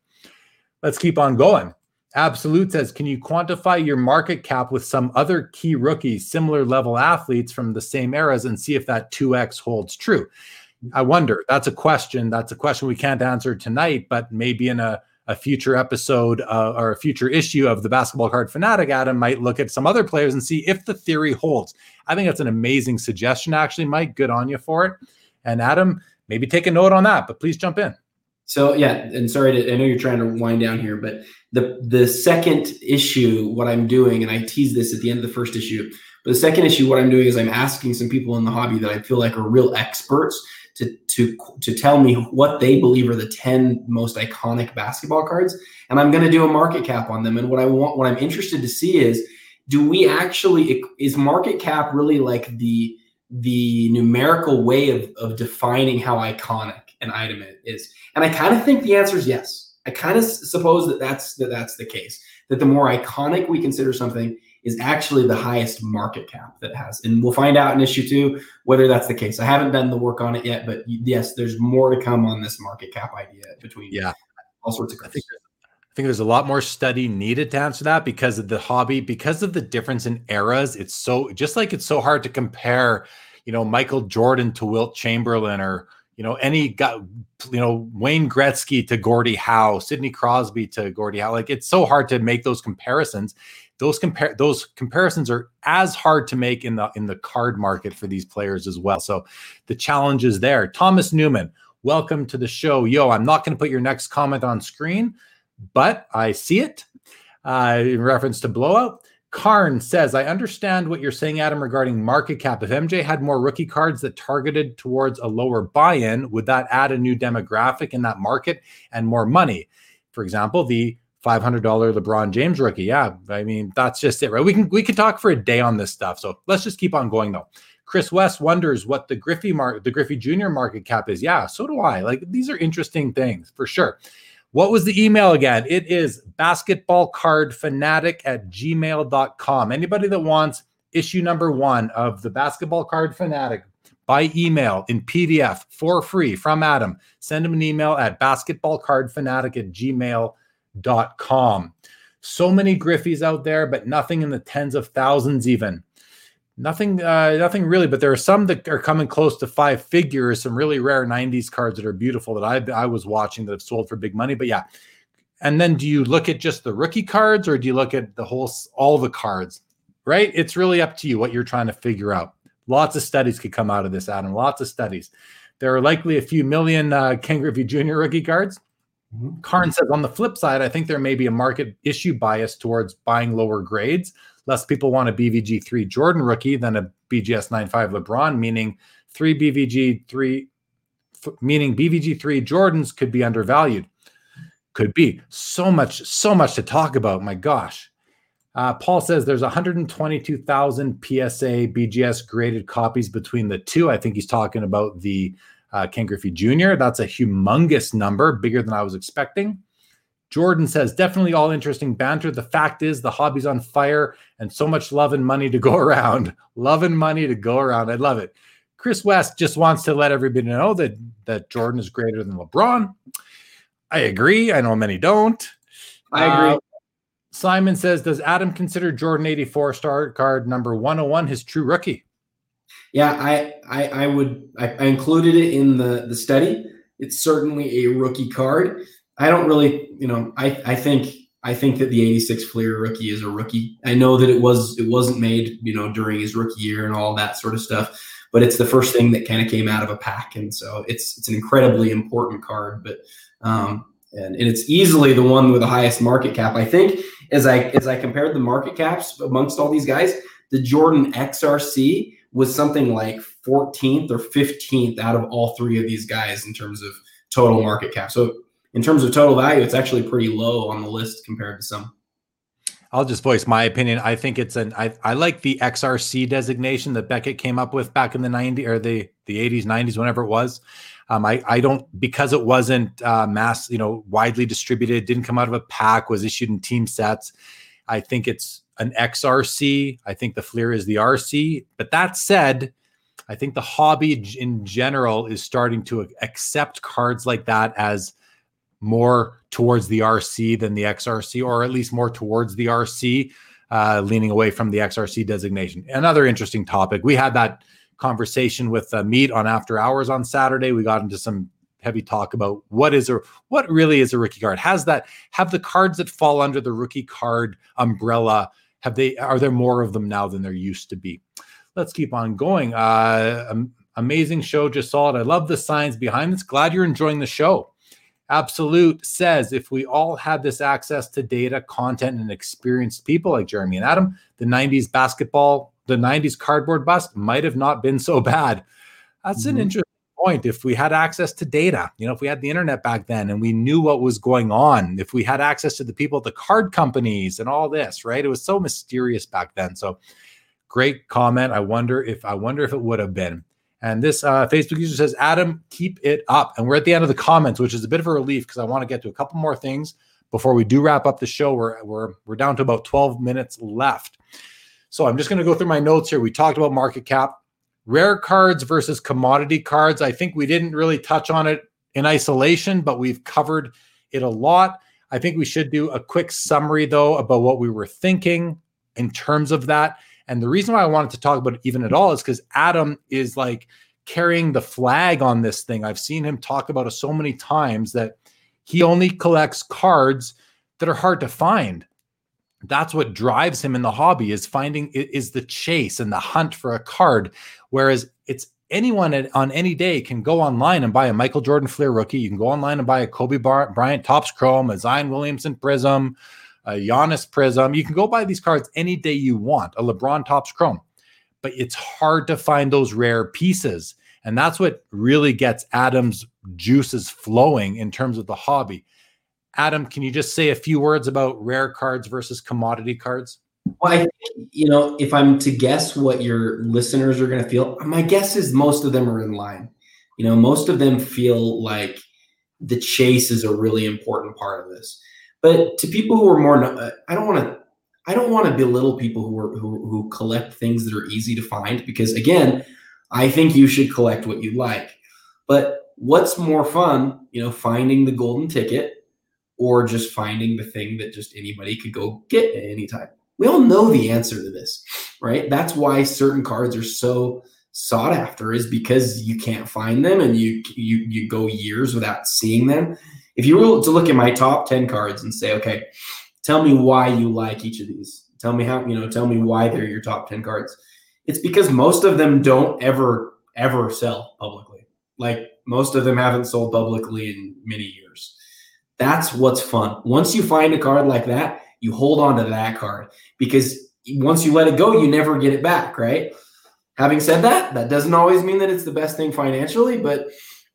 Let's keep on going. Absolute says, can you quantify your market cap with some other key rookies, similar level athletes from the same eras, and see if that 2x holds true? I wonder. That's a question. That's a question we can't answer tonight, but maybe in a, a future episode uh, or a future issue of the Basketball Card Fanatic, Adam might look at some other players and see if the theory holds. I think that's an amazing suggestion, actually, Mike. Good on you for it. And Adam, maybe take a note on that, but please jump in. So yeah, and sorry to I know you're trying to wind down here, but the the second issue, what I'm doing, and I tease this at the end of the first issue, but the second issue, what I'm doing is I'm asking some people in the hobby that I feel like are real experts to to to tell me what they believe are the 10 most iconic basketball cards. And I'm gonna do a market cap on them. And what I want, what I'm interested to see is do we actually is market cap really like the the numerical way of, of defining how iconic an item is? And I kind of think the answer is yes. I kind of suppose that that's that that's the case. That the more iconic we consider something is actually the highest market cap that has. And we'll find out in issue two whether that's the case. I haven't done the work on it yet, but yes, there's more to come on this market cap idea between yeah all sorts of. I think, I think there's a lot more study needed to answer that because of the hobby, because of the difference in eras. It's so just like it's so hard to compare, you know, Michael Jordan to Wilt Chamberlain or you know, any guy, you know, Wayne Gretzky to Gordie Howe, Sidney Crosby to Gordie Howe. Like it's so hard to make those comparisons. Those compare those comparisons are as hard to make in the in the card market for these players as well. So the challenge is there. Thomas Newman, welcome to the show. Yo, I'm not going to put your next comment on screen, but I see it uh, in reference to blowout. Karn says, I understand what you're saying, Adam, regarding market cap. If MJ had more rookie cards that targeted towards a lower buy in, would that add a new demographic in that market and more money? For example, the $500 LeBron James rookie. Yeah, I mean, that's just it, right? We can we can talk for a day on this stuff. So let's just keep on going though. Chris West wonders what the Griffey mark the Griffey Jr. market cap is. Yeah, so do I. Like these are interesting things for sure. What was the email again? It is basketballcardfanatic at gmail.com. Anybody that wants issue number one of the Basketball Card Fanatic by email in PDF for free from Adam, send him an email at basketballcardfanatic at gmail.com. So many Griffies out there, but nothing in the tens of thousands even. Nothing, uh, nothing really, but there are some that are coming close to five figures. Some really rare '90s cards that are beautiful that I I was watching that have sold for big money. But yeah, and then do you look at just the rookie cards, or do you look at the whole all the cards? right? It's really up to you what you're trying to figure out. Lots of studies could come out of this, Adam. Lots of studies. There are likely a few million uh, Ken Griffey Jr. rookie cards. Mm-hmm. Karn says on the flip side, I think there may be a market issue bias towards buying lower grades. Less people want a BVG three Jordan rookie than a BGS 95 LeBron, meaning three BVG three, meaning BVG three Jordans could be undervalued. Could be so much, so much to talk about. My gosh. Uh, Paul says there's 122,000 PSA BGS graded copies between the two. I think he's talking about the uh, Ken Griffey Jr. That's a humongous number, bigger than I was expecting. Jordan says, definitely all interesting banter. The fact is, the hobby's on fire and so much love and money to go (laughs) around. love and money to go around. I love it. Chris West just wants to let everybody know that, that Jordan is greater than LeBron. I agree. I know many don't. I agree. Uh, Simon says, Does Adam consider Jordan 84 star card number 101 his true rookie? Yeah, I I, I would I, I included it in the the study. It's certainly a rookie card. I don't really, you know, I I think I think that the 86 Fleer rookie is a rookie. I know that it was it wasn't made, you know, during his rookie year and all that sort of stuff, but it's the first thing that kind of came out of a pack, and so it's it's an incredibly important card. But um, and, and it's easily the one with the highest market cap. I think as I as I compared the market caps amongst all these guys, the Jordan XRC was something like 14th or 15th out of all three of these guys in terms of total market cap. So in terms of total value, it's actually pretty low on the list compared to some. I'll just voice my opinion. I think it's an I, I like the XRC designation that Beckett came up with back in the 90s or the the 80s, 90s, whenever it was. Um, I I don't because it wasn't uh, mass, you know, widely distributed, didn't come out of a pack, was issued in team sets. I think it's an XRC. I think the Fleer is the RC. But that said, I think the hobby in general is starting to accept cards like that as more towards the RC than the XRC, or at least more towards the RC, uh, leaning away from the XRC designation. Another interesting topic. We had that conversation with uh, Meat on After Hours on Saturday. We got into some heavy talk about what is a what really is a rookie card. Has that have the cards that fall under the rookie card umbrella have they are there more of them now than there used to be? Let's keep on going. Uh, amazing show, just saw it. I love the science behind this. Glad you're enjoying the show. Absolute says if we all had this access to data, content, and experienced people like Jeremy and Adam, the 90s basketball, the 90s cardboard bust might have not been so (laughs) bad. That's mm-hmm. an interesting point. If we had access to data, you know, if we had the internet back then and we knew what was going on, if we had access to the people at the card companies and all this, right? It was so mysterious back then. So great comment. I wonder if I wonder if it would have been. And this uh, Facebook user says, Adam, keep it up. And we're at the end of the comments, which is a bit of a relief because I want to get to a couple more things before we do wrap up the show. We're, we're, we're down to about 12 minutes left. So I'm just going to go through my notes here. We talked about market cap rare cards versus commodity cards. I think we didn't really touch on it in isolation, but we've covered it a lot. I think we should do a quick summary, though, about what we were thinking in terms of that. And the reason why I wanted to talk about it even at all is because Adam is like carrying the flag on this thing. I've seen him talk about it so many times that he only collects cards that are hard to find. That's what drives him in the hobby is finding is the chase and the hunt for a card. Whereas it's anyone on any day can go online and buy a michael jordan fleer rookie. You can go online and buy a kobe bryant topps chrome a zion williamson prism a Giannis prism you can go buy these cards any day you want a lebron topps chrome but it's hard to find those rare pieces and that's what really gets adam's juices flowing in terms of the hobby Adam, can you just say a few words about rare cards versus commodity cards? Well, I, you know, if I'm to guess what your listeners are going to feel, my guess is most of them are in line. You know, most of them feel like the chase is a really important part of this. But to people who are more, uh, I don't want to, I don't want to belittle people who are who, who collect things that are easy to find because again, I think you should collect what you like. But what's more fun, you know, finding the golden ticket or just finding the thing that just anybody could go get at any time? We all know the answer to this, right? That's why certain cards are so sought after is because you can't find them and you you you go years without seeing them. If you were to look at my top 10 cards and say, okay, tell me why you like each of these. Tell me how, you know, tell me why they're your top 10 cards. It's because most of them don't ever, ever sell publicly. Like most of them haven't sold publicly in many years. That's what's fun. Once you find a card like that, you hold on to that card because once you let it go, you never get it back, right? Having said that, that doesn't always mean that it's the best thing financially, but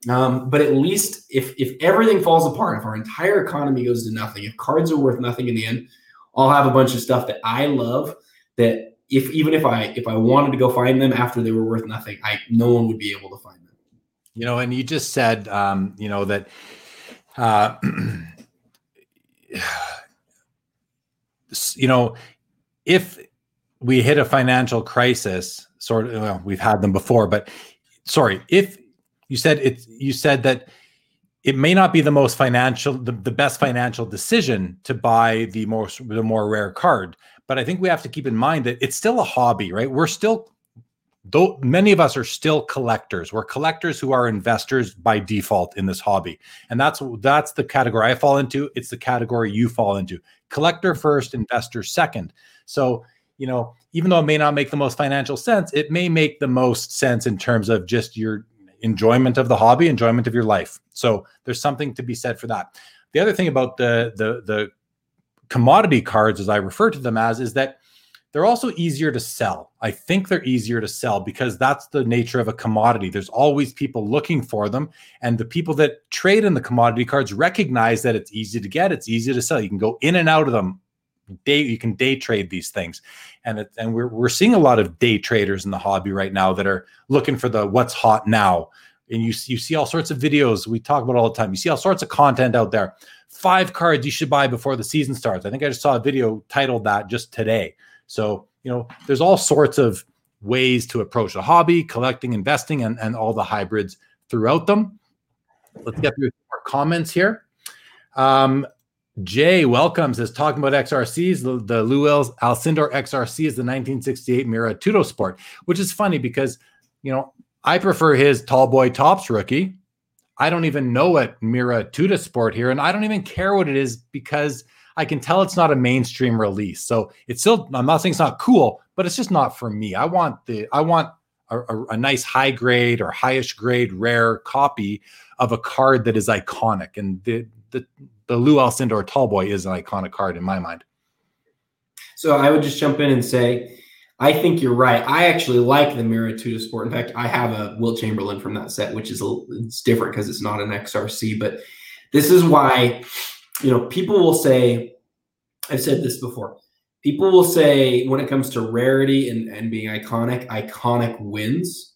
um, but at least if if everything falls apart, if our entire economy goes to nothing, if cards are worth nothing in the end, I'll have a bunch of stuff that I love that if even if I if I wanted to go find them after they were worth nothing, I no one would be able to find them. You know, and you just said um, you know that uh (clears throat) you know if we hit a financial crisis, sort of well, we've had them before, but sorry, if you said it you said that it may not be the most financial the, the best financial decision to buy the most the more rare card but i think we have to keep in mind that it's still a hobby right? We're still though many of us are still collectors. We're collectors who are investors by default in this hobby. And that's that's the category i fall into. It's the category you fall into. Collector first investor second. So you know even though it may not make the most financial sense it may make the most sense in terms of just your enjoyment of the hobby, enjoyment of your life. So there's something to be said for that. The other thing about the the the commodity cards, as I refer to them as, is that they're also easier to sell. I think they're easier to sell because that's the nature of a commodity. There's always people looking for them. And the people that trade in the commodity cards recognize that it's easy to get, it's easy to sell. You can go in and out of them. Day you can day trade these things. And it, and we're we're seeing a lot of day traders in the hobby right now that are looking for the what's hot now and you you see all sorts of videos we talk about all the time. You see all sorts of content out there. Five cards you should buy before the season starts. I think I just saw a video titled that just today. So you know, there's all sorts of ways to approach a hobby, collecting, investing, and and all the hybrids throughout them. Let's get through our comments here. Um, Jay welcomes is talking about XRCs. The, the Lewis Alcindor XRC is the 1968 Mira Tudo Sport, which is funny because you know I prefer his tall boy Topps rookie. I don't even know what Mira Tuda Sport here, and I don't even care what it is because I can tell it's not a mainstream release. So it's still, I'm not saying it's not cool, but it's just not for me. I want the, I want a, a, a nice high grade or highest grade rare copy of a card that is iconic. And the, the, the Lew Alcindor Tall Boy is an iconic card in my mind. So I would just jump in and say, I think you're right. I actually like the Miratuda Sport. In fact, I have a Wilt Chamberlain from that set, which is a, it's different because it's not an XRC. But this is why, you know, people will say, I've said this before. People will say when it comes to rarity and, and being iconic, iconic wins.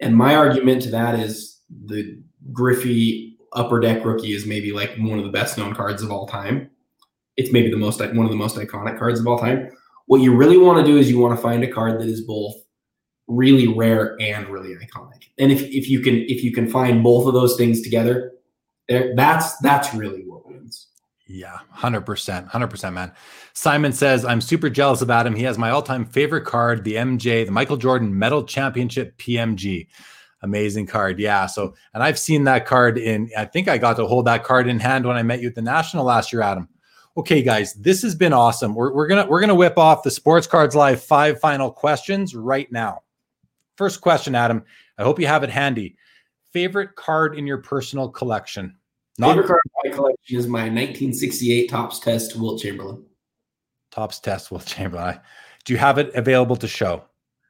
And my argument to that is the Griffey Upper Deck rookie is maybe like one of the best known cards of all time. It's maybe the most one of the most iconic cards of all time what you really want to do is you want to find a card that is both really rare and really iconic. And if, if you can if you can find both of those things together, that's that's really what wins. Yeah, 100%. 100%, man. Simon says, I'm super jealous about him. He has my all time favorite card, the MJ, the Michael Jordan Metal Championship PMG. Amazing card. Yeah. So, and I've seen that card in, I think I got to hold that card in hand when I met you at the National last year, Adam. Okay guys this has been awesome. We're, we're gonna we're gonna whip off the sports cards live five final questions right now. First question adam i hope you have it handy. Favorite card in your personal collection? Not- favorite card in my collection is my 1968 Topps test wilt chamberlain. Topps test wilt chamberlain. Do you have it available to show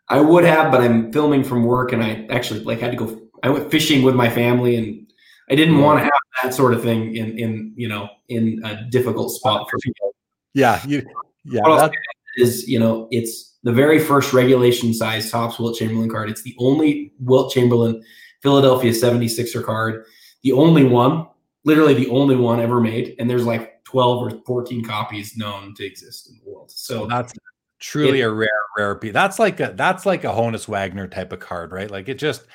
i would have but i'm filming from work and i actually like had to go i went fishing with my family and i didn't want to have that sort of thing in in you know in a difficult spot for people. Yeah, you yeah. Is you know it's the very first regulation size Topps Wilt Chamberlain card. It's the only Wilt Chamberlain Philadelphia 76er card, the only one, literally the only one ever made, and there's like 12 or 14 copies known to exist in the world. So that's truly it, a rare rare piece. That's like a that's like a Honus Wagner type of card, right? Like it just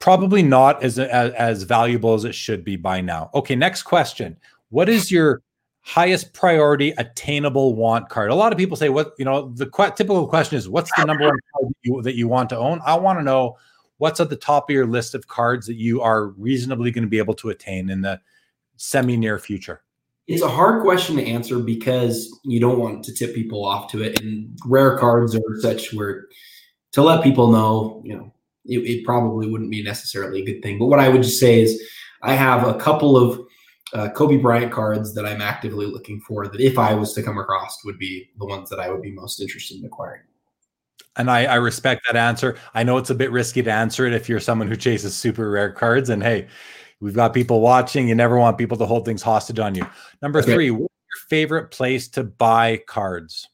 probably not as, as, as valuable as it should be by now. Okay, next question. What is your highest priority attainable want card? A lot of people say what, you know, the qu- typical question is what's the number one card that you, that you want to own? I want to know what's at the top of your list of cards that you are reasonably going to be able to attain in the semi near future. It's a hard question to answer because you don't want to tip people off to it. And rare cards are such where to let people know, you know, it, it probably wouldn't be necessarily a good thing. But what I would just say is I have a couple of uh, Kobe Bryant cards that I'm actively looking for that if I was to come across would be the ones that I would be most interested in acquiring. And I, I, respect that answer. I know it's a bit risky to answer it if you're someone who chases super rare cards. And hey, we've got people watching. You never want people to hold things hostage on you. Number okay. three, what's your favorite place to buy cards?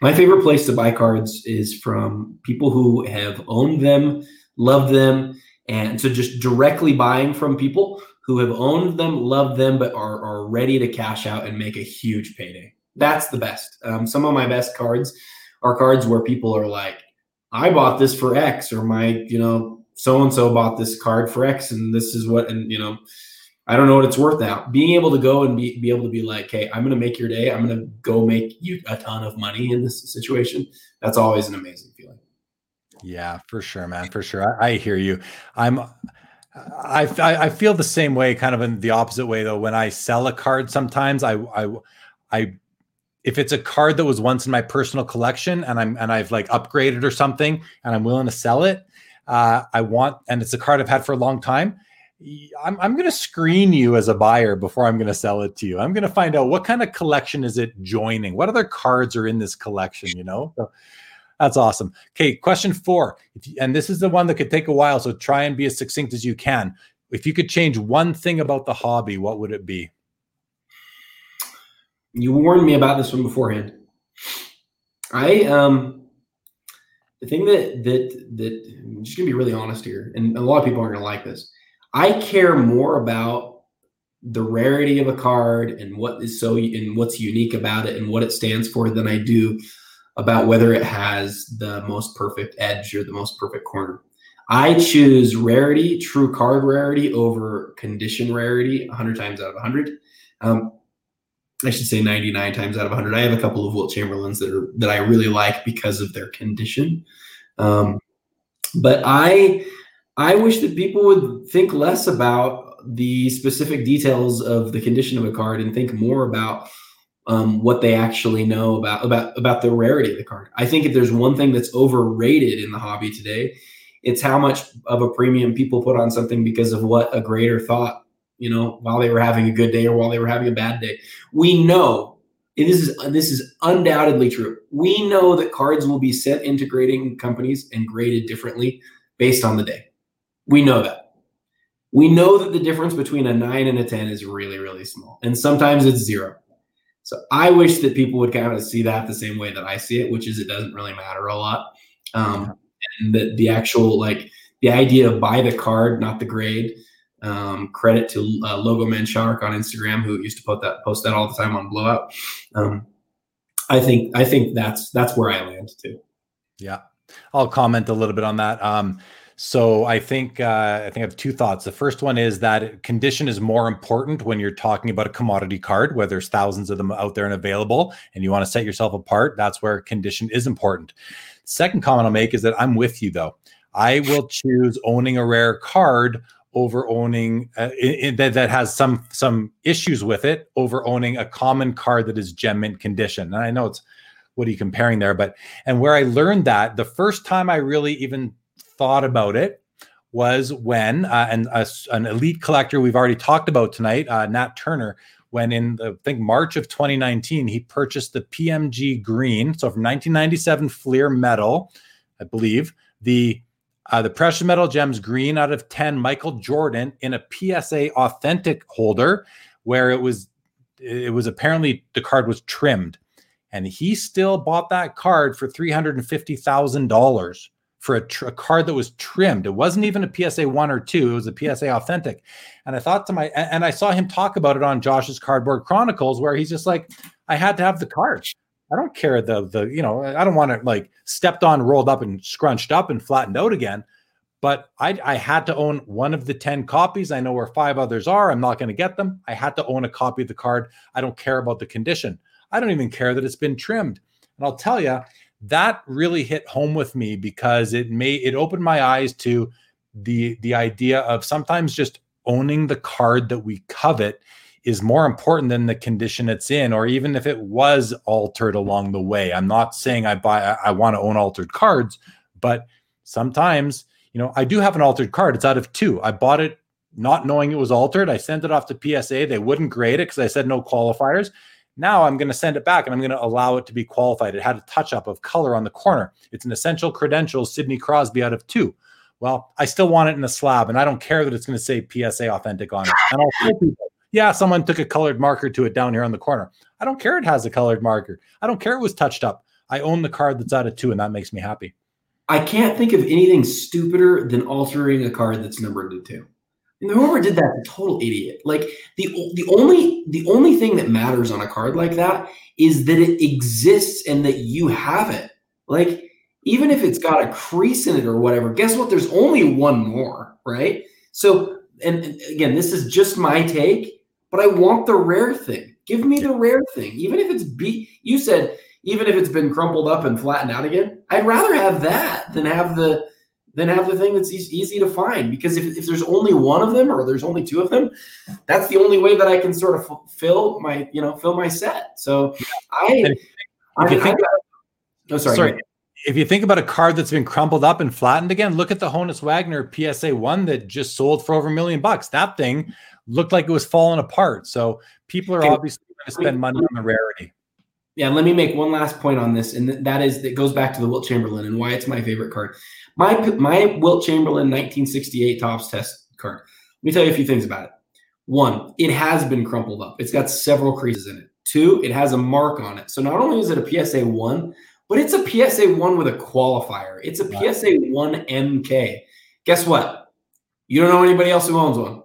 My favorite place to buy cards is from people who have owned them, loved them, and so just directly buying from people who have owned them, loved them, but are, are ready to cash out and make a huge payday. That's the best. Um, some of my best cards are cards where people are like, I bought this for X, or my, you know, so and so bought this card for X, and this is what, and you know, I don't know what it's worth now. Being able to go and be, be able to be like, hey, I'm going to make your day. I'm going to go make you a ton of money in this situation. That's always an amazing feeling. Yeah, for sure, man. For sure. I, I hear you. I'm, I, I feel the same way, kind of in the opposite way though. When I sell a card, sometimes I I I if it's a card that was once in my personal collection and I'm and I've like upgraded or something and I'm willing to sell it, uh, I want and it's a card I've had for a long time. I'm I'm going to screen you as a buyer before I'm going to sell it to you. I'm going to find out what kind of collection is it joining. What other cards are in this collection? You know. So, that's awesome. Okay, question four, you, and this is the one that could take a while, so try and be as succinct as you can. If you could change one thing about the hobby, what would it be? You warned me about this one beforehand. I um the thing that that that I'm just gonna be really honest here, and a lot of people aren't gonna like this. I care more about the rarity of a card and what is so and what's unique about it and what it stands for than I do about whether it has the most perfect edge or the most perfect corner. I choose rarity, true card rarity over condition rarity 100 times out of 100. Um, I should say 99 times out of 100. I have a couple of Wilt Chamberlains that are that I really like because of their condition. Um, but I I wish that people would think less about the specific details of the condition of a card and think more about um, what they actually know about about about the rarity of the card. I think if there's one thing that's overrated in the hobby today, it's how much of a premium people put on something because of what a greater thought, you know, while they were having a good day or while they were having a bad day. We know this is this is undoubtedly true. We know that cards will be set integrating companies and graded differently based on the day. We know that. We know that the difference between a 9 and a 10 is really really small. And sometimes it's zero so I wish that people would kind of see that the same way that I see it, which is it doesn't really matter a lot. Um, and that the actual like the idea of buy the card, not the grade. Um, credit to uh, Logo Man Shark on Instagram, who used to put that post that all the time on Blowout. Um, I think I think that's that's where I land too. Yeah, I'll comment a little bit on that. Um, so I think uh, I think I have two thoughts. The first one is that condition is more important when you're talking about a commodity card, where there's thousands of them out there and available, and you want to set yourself apart. That's where condition is important. Second comment I'll make is that I'm with you though. I will choose owning a rare card over owning uh, that, that has some some issues with it over owning a common card that is gem mint condition. And I know it's what are you comparing there, but and where I learned that the first time I really even thought about it was when uh, and an elite collector we've already talked about tonight, uh, Nat Turner, when in the, I think March of 2019 he purchased the PMG Green, so from 1997 Fleer Metal, I believe the uh, the precious metal gems green out of 10 Michael Jordan in a PSA authentic holder where it was it was apparently the card was trimmed and he still bought that card for $350,000 for a, tr- a, card that was trimmed. It wasn't even a PSA one or two; it was a PSA authentic. And I thought to my, and I saw him talk about it on Josh's Cardboard Chronicles, where he's just like, "I had to have the card. I don't care the the you know I don't want it like stepped on, rolled up, and scrunched up and flattened out again." But I, I had to own one of the 10 copies. I know where five others are. I'm not going to get them. I had to own a copy of the card. I don't care about the condition. I don't even care that it's been trimmed. And I'll tell you, that really hit home with me because it made it opened my eyes to the the idea of sometimes just owning the card that we covet is more important than the condition it's in, or even if it was altered mm-hmm. along the way. I'm not saying I buy, I, I want to own altered cards, but sometimes, you know, I do have an altered card. It's out of two. I bought it not knowing it was altered. I sent it off to PSA. They wouldn't grade it because I said no qualifiers. Now I'm going to send it back and I'm going to allow it to be qualified. It had a touch up of color on the corner. It's an essential credential, Sidney Crosby out of two. Well, I still want it in a slab and I don't care that it's going to say PSA authentic on it. And I'll tell people, yeah, someone took a colored marker to it down here on the corner. I don't care it has a colored marker. I don't care it was touched up. I own the card that's out of two and that makes me happy. I can't think of anything stupider than altering a card that's numbered to two. And whoever did that, a total idiot. Like the the only the only thing that matters on a card like that is that it exists and that you have it. Like even if it's got a crease in it or whatever, guess what? There's only one more, right? So, and, and again, this is just my take, but I want the rare thing. Give me the rare thing, even if it's beat. You said even if it's been crumpled up and flattened out again. I'd rather have that than have the than have the thing that's easy to find. Because if, if there's only one of them or there's only two of them, that's the only way that I can sort of fill my, you know, fill my set. So I, I, think, I, oh, sorry. sorry. If you think about a card that's been crumpled up and flattened again, look at the Honus Wagner PSA one that just sold for over a million bucks. That thing looked like it was falling apart. So people are obviously going to spend money on the rarity yeah, let me make one last point on this, and that is that goes back to the Wilt Chamberlain and why it's my favorite card. My my Wilt Chamberlain 1968 Topps test card. Let me tell you a few things about it. One, it has been crumpled up. It's got several creases in it. Two, it has a mark on it. So not only is it a PSA one, but it's a PSA one with a qualifier. It's a PSA one MK. Guess what? You don't know anybody else who owns one.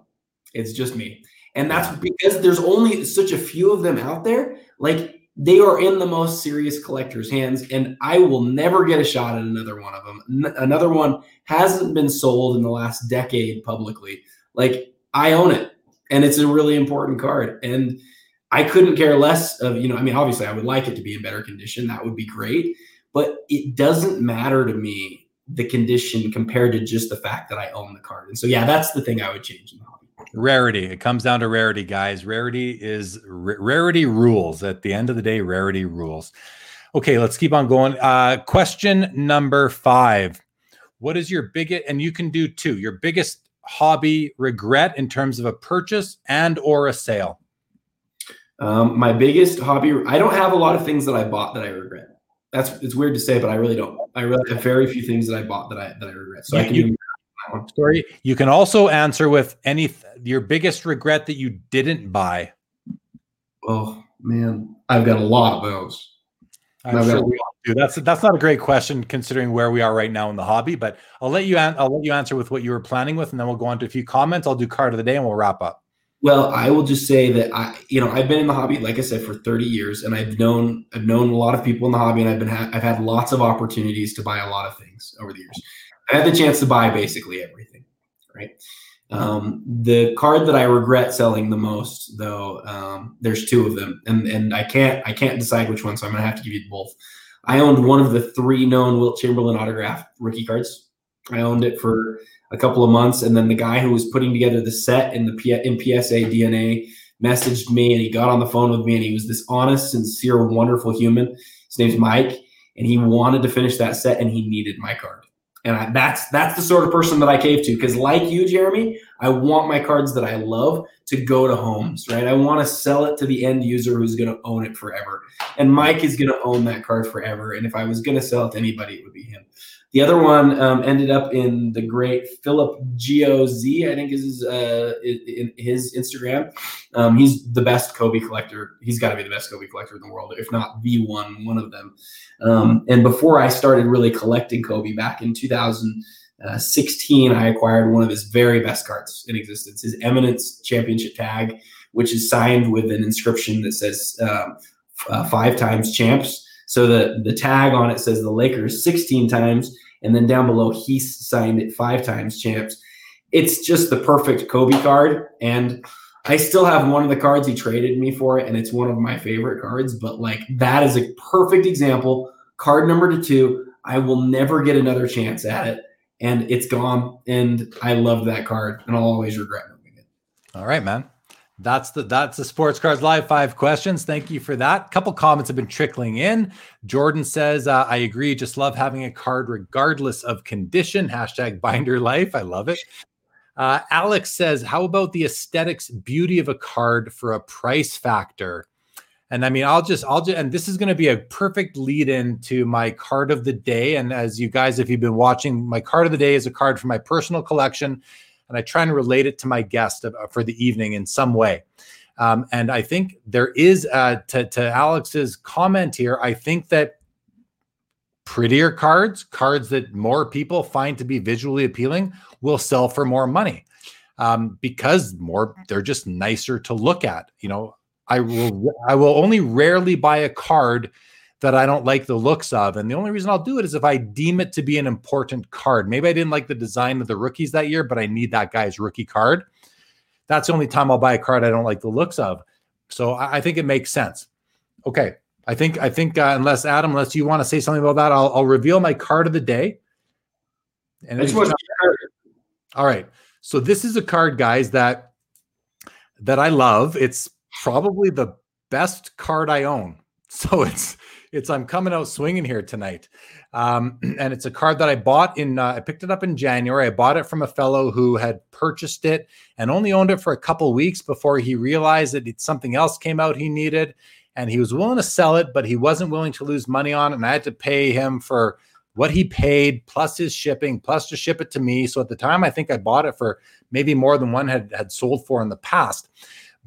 It's just me. And that's because there's only such a few of them out there. Like they are in the most serious collector's hands, and I will never get a shot at another one of them. N- another one hasn't been sold in the last decade publicly. Like I own it, and it's a really important card. And I couldn't care less of you know. I mean, obviously, I would like it to be in better condition. That would be great, but it doesn't matter to me the condition compared to just the fact that I own the card. And so, yeah, that's the thing I would change in the hobby. Rarity. It comes down to rarity, guys. Rarity is r- rarity rules. At the end of the day, rarity rules. Okay, let's keep on going. Uh, question number five. What is your biggest, and you can do two, your biggest hobby regret in terms of a purchase and or a sale? Um, my biggest hobby, I don't have a lot of things that I bought that I regret. That's it's weird to say, but I really don't. I really have very few things that I bought that I that I regret. So you, I can you, story. You can also answer with any your biggest regret that you didn't buy. Oh man, I've got a lot of those. I'm sure we do. That's that's not a great question considering where we are right now in the hobby. But I'll let you an- I'll let you answer with what you were planning with, and then we'll go on to a few comments. I'll do card of the day, and we'll wrap up. Well, I will just say that I, you know, I've been in the hobby, like I said, for 30 years, and I've known I've known a lot of people in the hobby, and I've been ha- I've had lots of opportunities to buy a lot of things over the years. I had the chance to buy basically everything, right? Um, the card that I regret selling the most, though, um, there's two of them, and and I can't I can't decide which one, so I'm gonna have to give you both. I owned one of the three known Wilt Chamberlain autograph rookie cards. I owned it for a couple of months, and then the guy who was putting together the set in the P- in PSA DNA messaged me, and he got on the phone with me, and he was this honest, sincere, wonderful human. His name's Mike, and he wanted to finish that set, and he needed my card. And I, that's that's the sort of person that I cave to because, like you, Jeremy, I want my cards that I love to go to homes, right? I want to sell it to the end user who's going to own it forever. And Mike is going to own that card forever. And if I was going to sell it to anybody, it would be him. The other one um, ended up in the great Philip Goz, I think is his, uh, in his Instagram. Um, he's the best Kobe collector. He's got to be the best Kobe collector in the world, if not the one, one of them. Um, and before I started really collecting Kobe back in 2016, I acquired one of his very best cards in existence, his Eminence Championship tag, which is signed with an inscription that says um, uh, five times champs. So the, the tag on it says the Lakers 16 times and then down below, he signed it five times champs. It's just the perfect Kobe card. And I still have one of the cards he traded me for it, and it's one of my favorite cards. But like that is a perfect example. Card number two. I will never get another chance at it. And it's gone. And I love that card, and I'll always regret moving it. All right, man. That's the that's the Sports Cards Live five questions. Thank you for that. A couple comments have been trickling in. Jordan says, uh, "I agree. Just love having a card regardless of condition." Hashtag Binder Life. I love it. Uh, Alex says, "How about the aesthetics beauty of a card for a price factor?" And I mean, I'll just, I'll just, and this is going to be a perfect lead in to my card of the day. And as you guys, if you've been watching, my card of the day is a card from my personal collection and I try and relate it to my guest for the evening in some way. Um, and I think there is, uh, to, to Alex's comment here, I think that prettier cards, cards that more people find to be visually appealing, will sell for more money um, because more they're just nicer to look at. You know, I will I will only rarely buy a card that I don't like the looks of. And the only reason I'll do it is if I deem it to be an important card. Maybe I didn't like the design of the rookies that year, but I need that guy's rookie card. That's the only time I'll buy a card I don't like the looks of. So I, I think it makes sense. Okay. I think, I think, uh, unless Adam, unless you want to say something about that, I'll, I'll reveal my card of the day. And all right. So this is a card, guys, that that I love. It's probably the best card I own. (laughs) So it's it's I'm coming out swinging here tonight. Um, (clears throat) and it's a card that I bought in, uh, I picked it up in January. I bought it from a fellow who had purchased it and only owned it for a couple weeks before he realized that something else came out he needed. And he was willing to sell it, but he wasn't willing to lose money on it. And I had to pay him for what he paid plus his shipping, plus to ship it to me. So at the time, I think I bought it for maybe more than one had, had sold for in the past.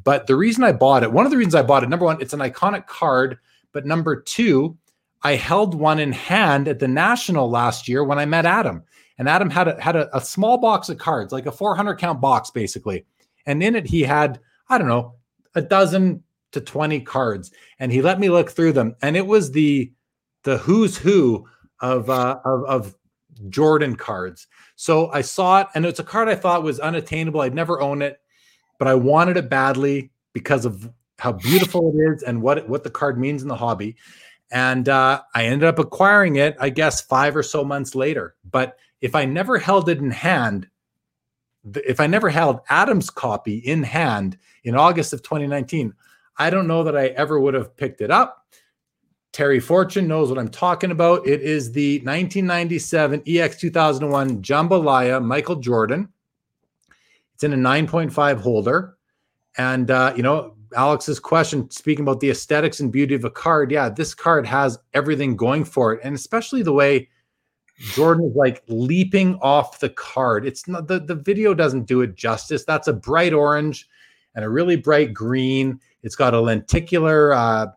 But the reason I bought it, one of the reasons I bought it, number one, it's an iconic card but number two, I held one in hand at the national last year when I met Adam. And Adam had a, had a, a small box of cards, like a 400 count box, basically. And in it, he had, I don't know, a dozen to 20 cards. And he let me look through them. And it was the the who's who of uh, of, of Jordan cards. So I saw it, and it's a card I thought was unattainable. I'd never own it, but I wanted it badly because of how beautiful it is and what what the card means in the hobby. And uh, I ended up acquiring it, I guess, five or so months later. But if I never held it in hand, if I never held Adam's copy in hand in August of 2019, I don't know that I ever would have picked it up. Terry Fortune knows what I'm talking about. It is the 1997 EX 2001 Jambalaya Michael Jordan. It's in a 9.5 holder. And, uh, you know, Alex's question, speaking about the aesthetics and beauty of a card, yeah, this card has everything going for it, and especially the way Jordan is like leaping off the card. It's not the the video doesn't do it justice. That's a bright orange and a really bright green. It's got a lenticular uh,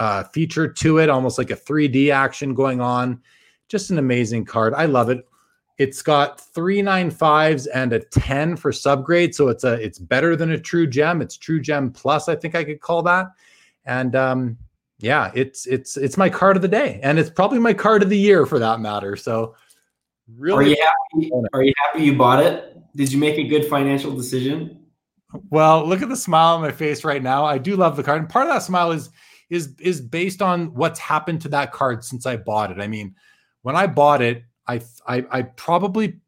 uh, feature to it, almost like a 3D action going on. Just an amazing card. I love it. It's got three nine fives and a 10 for subgrade. So it's a it's better than a true gem. It's true gem plus, I think I could call that. And um, yeah, it's it's it's my card of the day. And it's probably my card of the year for that matter. So really Are you happy? Are you happy you bought it? Did you make a good financial decision? Well, look at the smile on my face right now. I do love the card. And part of that smile is is is based on what's happened to that card since I bought it. I mean, when I bought it, I, I, I probably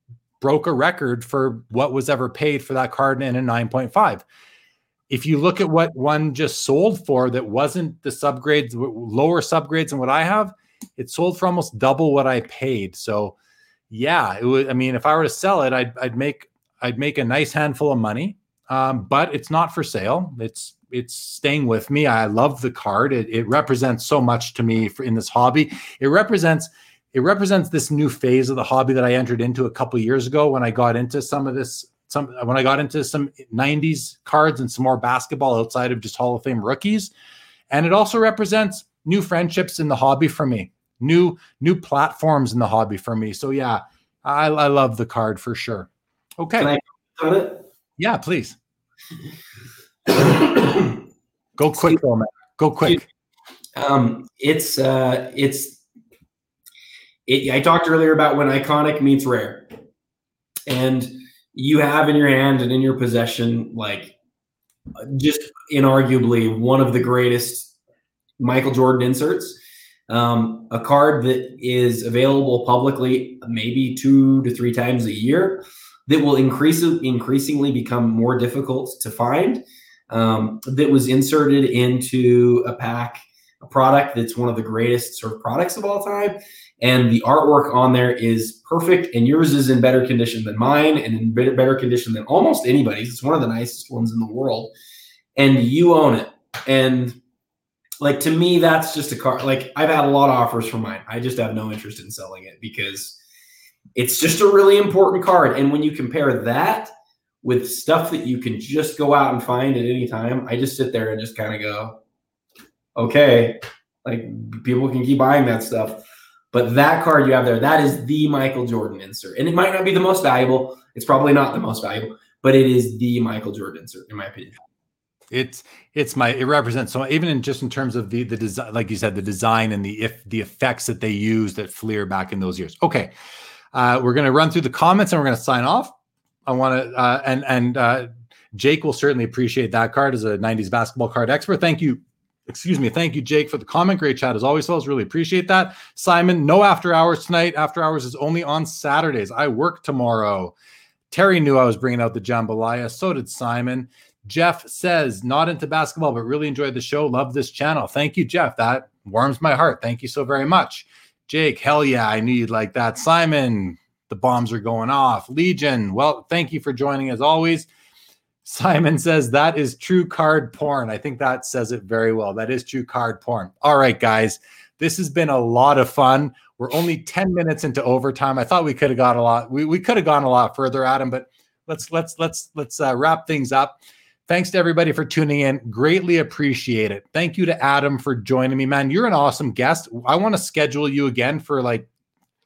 broke a record for what was ever paid for that card in a 9.5. If you look at what one just sold for that wasn't the subgrades, lower subgrades than what I have, it sold for almost double what I paid. So, yeah, it was. I mean, if I were to sell it, I'd, I'd make I'd make a nice handful of money. Um, but it's not for sale. It's it's staying with me. I love the card. It, it represents so much to me for, in this hobby. It represents it represents this new phase of the hobby that I entered into a couple years ago when I got into some of this some when I got into some 90s cards and some more basketball outside of just Hall of Fame rookies. And it also represents new friendships in the hobby for me, new new platforms in the hobby for me. So yeah, I, I love the card for sure. Okay. Can I cut it? Yeah, please. Go quick, though, man. Go quick. Um, it's uh, it's it, I talked earlier about when iconic meets rare, and you have in your hand and in your possession like just inarguably one of the greatest Michael Jordan inserts. Um, a card that is available publicly maybe two to three times a year that will increase increasingly become more difficult to find. um, that was inserted into a pack, a product that's one of the greatest sort of products of all time. And the artwork on there is perfect, and yours is in better condition than mine, and in better, condition than almost anybody's. It's one of the nicest ones in the world, and you own it. And like to me, that's just a car. Like I've had a lot of offers for mine. I just have no interest in selling it because it's just a really important card. And when you compare that with stuff that you can just go out and find at any time, I just sit there and just kind of go, okay, like people can keep buying that stuff. But that card you have there, that is the Michael Jordan insert. And it might not be the most valuable. It's probably not the most valuable, but it is the Michael Jordan insert, in my opinion. It's it's my it represents so even in just in terms of the the design, like you said, the design and the if the effects that they used at Fleer back in those years. Okay. Uh, we're gonna run through the comments and we're gonna sign off. I want to uh, and and uh, Jake will certainly appreciate that card as a 90s basketball card expert. Thank you excuse me. Thank you, Jake, for the comment. Great chat as always, fellas. Really appreciate that. Simon, no after hours tonight. After hours is only on Saturdays. I work tomorrow. Terry knew I was bringing out the jambalaya. So did Simon. Jeff says, not into basketball, but really enjoyed the show. Love this channel. Thank you, Jeff. That warms my heart. Thank you so very much. Jake, hell yeah, I knew you'd like that. Simon, the bombs are going off. Legion, well, thank you for joining as always. Simon says that is true card porn. I think that says it very well. That is true card porn. All right, guys, this has been a lot of fun. We're only 10 minutes into overtime. I thought we could have got a lot. We, we could have gone a lot further, Adam, but let's let's let's let's uh, wrap things up. Thanks to everybody for tuning in. Greatly appreciate it. Thank you to Adam for joining me, man. You're an awesome guest. I want to schedule you again for like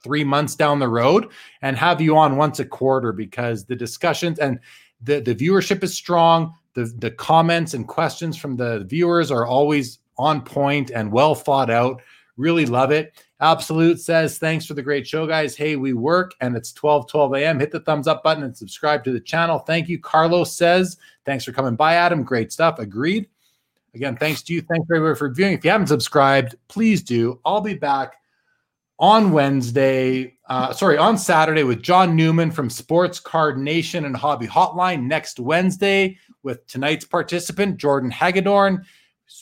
three months down the road and have you on once a quarter because the discussions and the the viewership is strong. The the comments and questions from the viewers are always on point and well thought out. Really love it. Absolute says, thanks for the great show, guys. Hey, we work and it's 12 12 a.m. Hit the thumbs up button and subscribe to the channel. Thank you. Carlos says, thanks for coming by, Adam. Great stuff. Agreed. Again, thanks to you. Thanks everybody for viewing. If you haven't subscribed, please do. I'll be back on Wednesday, uh, sorry, on Saturday with John Newman from Sports Card Nation and Hobby Hotline. Next Wednesday with tonight's participant, Jordan Hagedorn,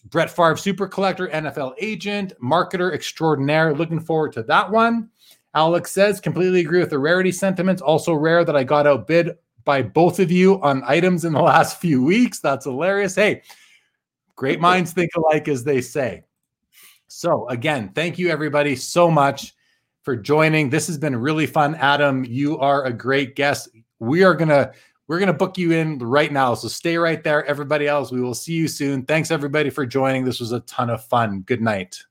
Brett Favre Super Collector, NFL agent, marketer extraordinaire. Looking forward to that one. Alex says, completely agree with the rarity sentiments. Also rare that I got outbid by both of you on items in the last few weeks. That's hilarious. Hey, great minds think alike, as they say. So, again, thank you everybody so much for joining. This has been really fun. Adam, you are a great guest. We are to we're to book you in right now. So stay right there everybody else. We will see you soon. Thanks everybody for joining. This was a ton of fun. Good night.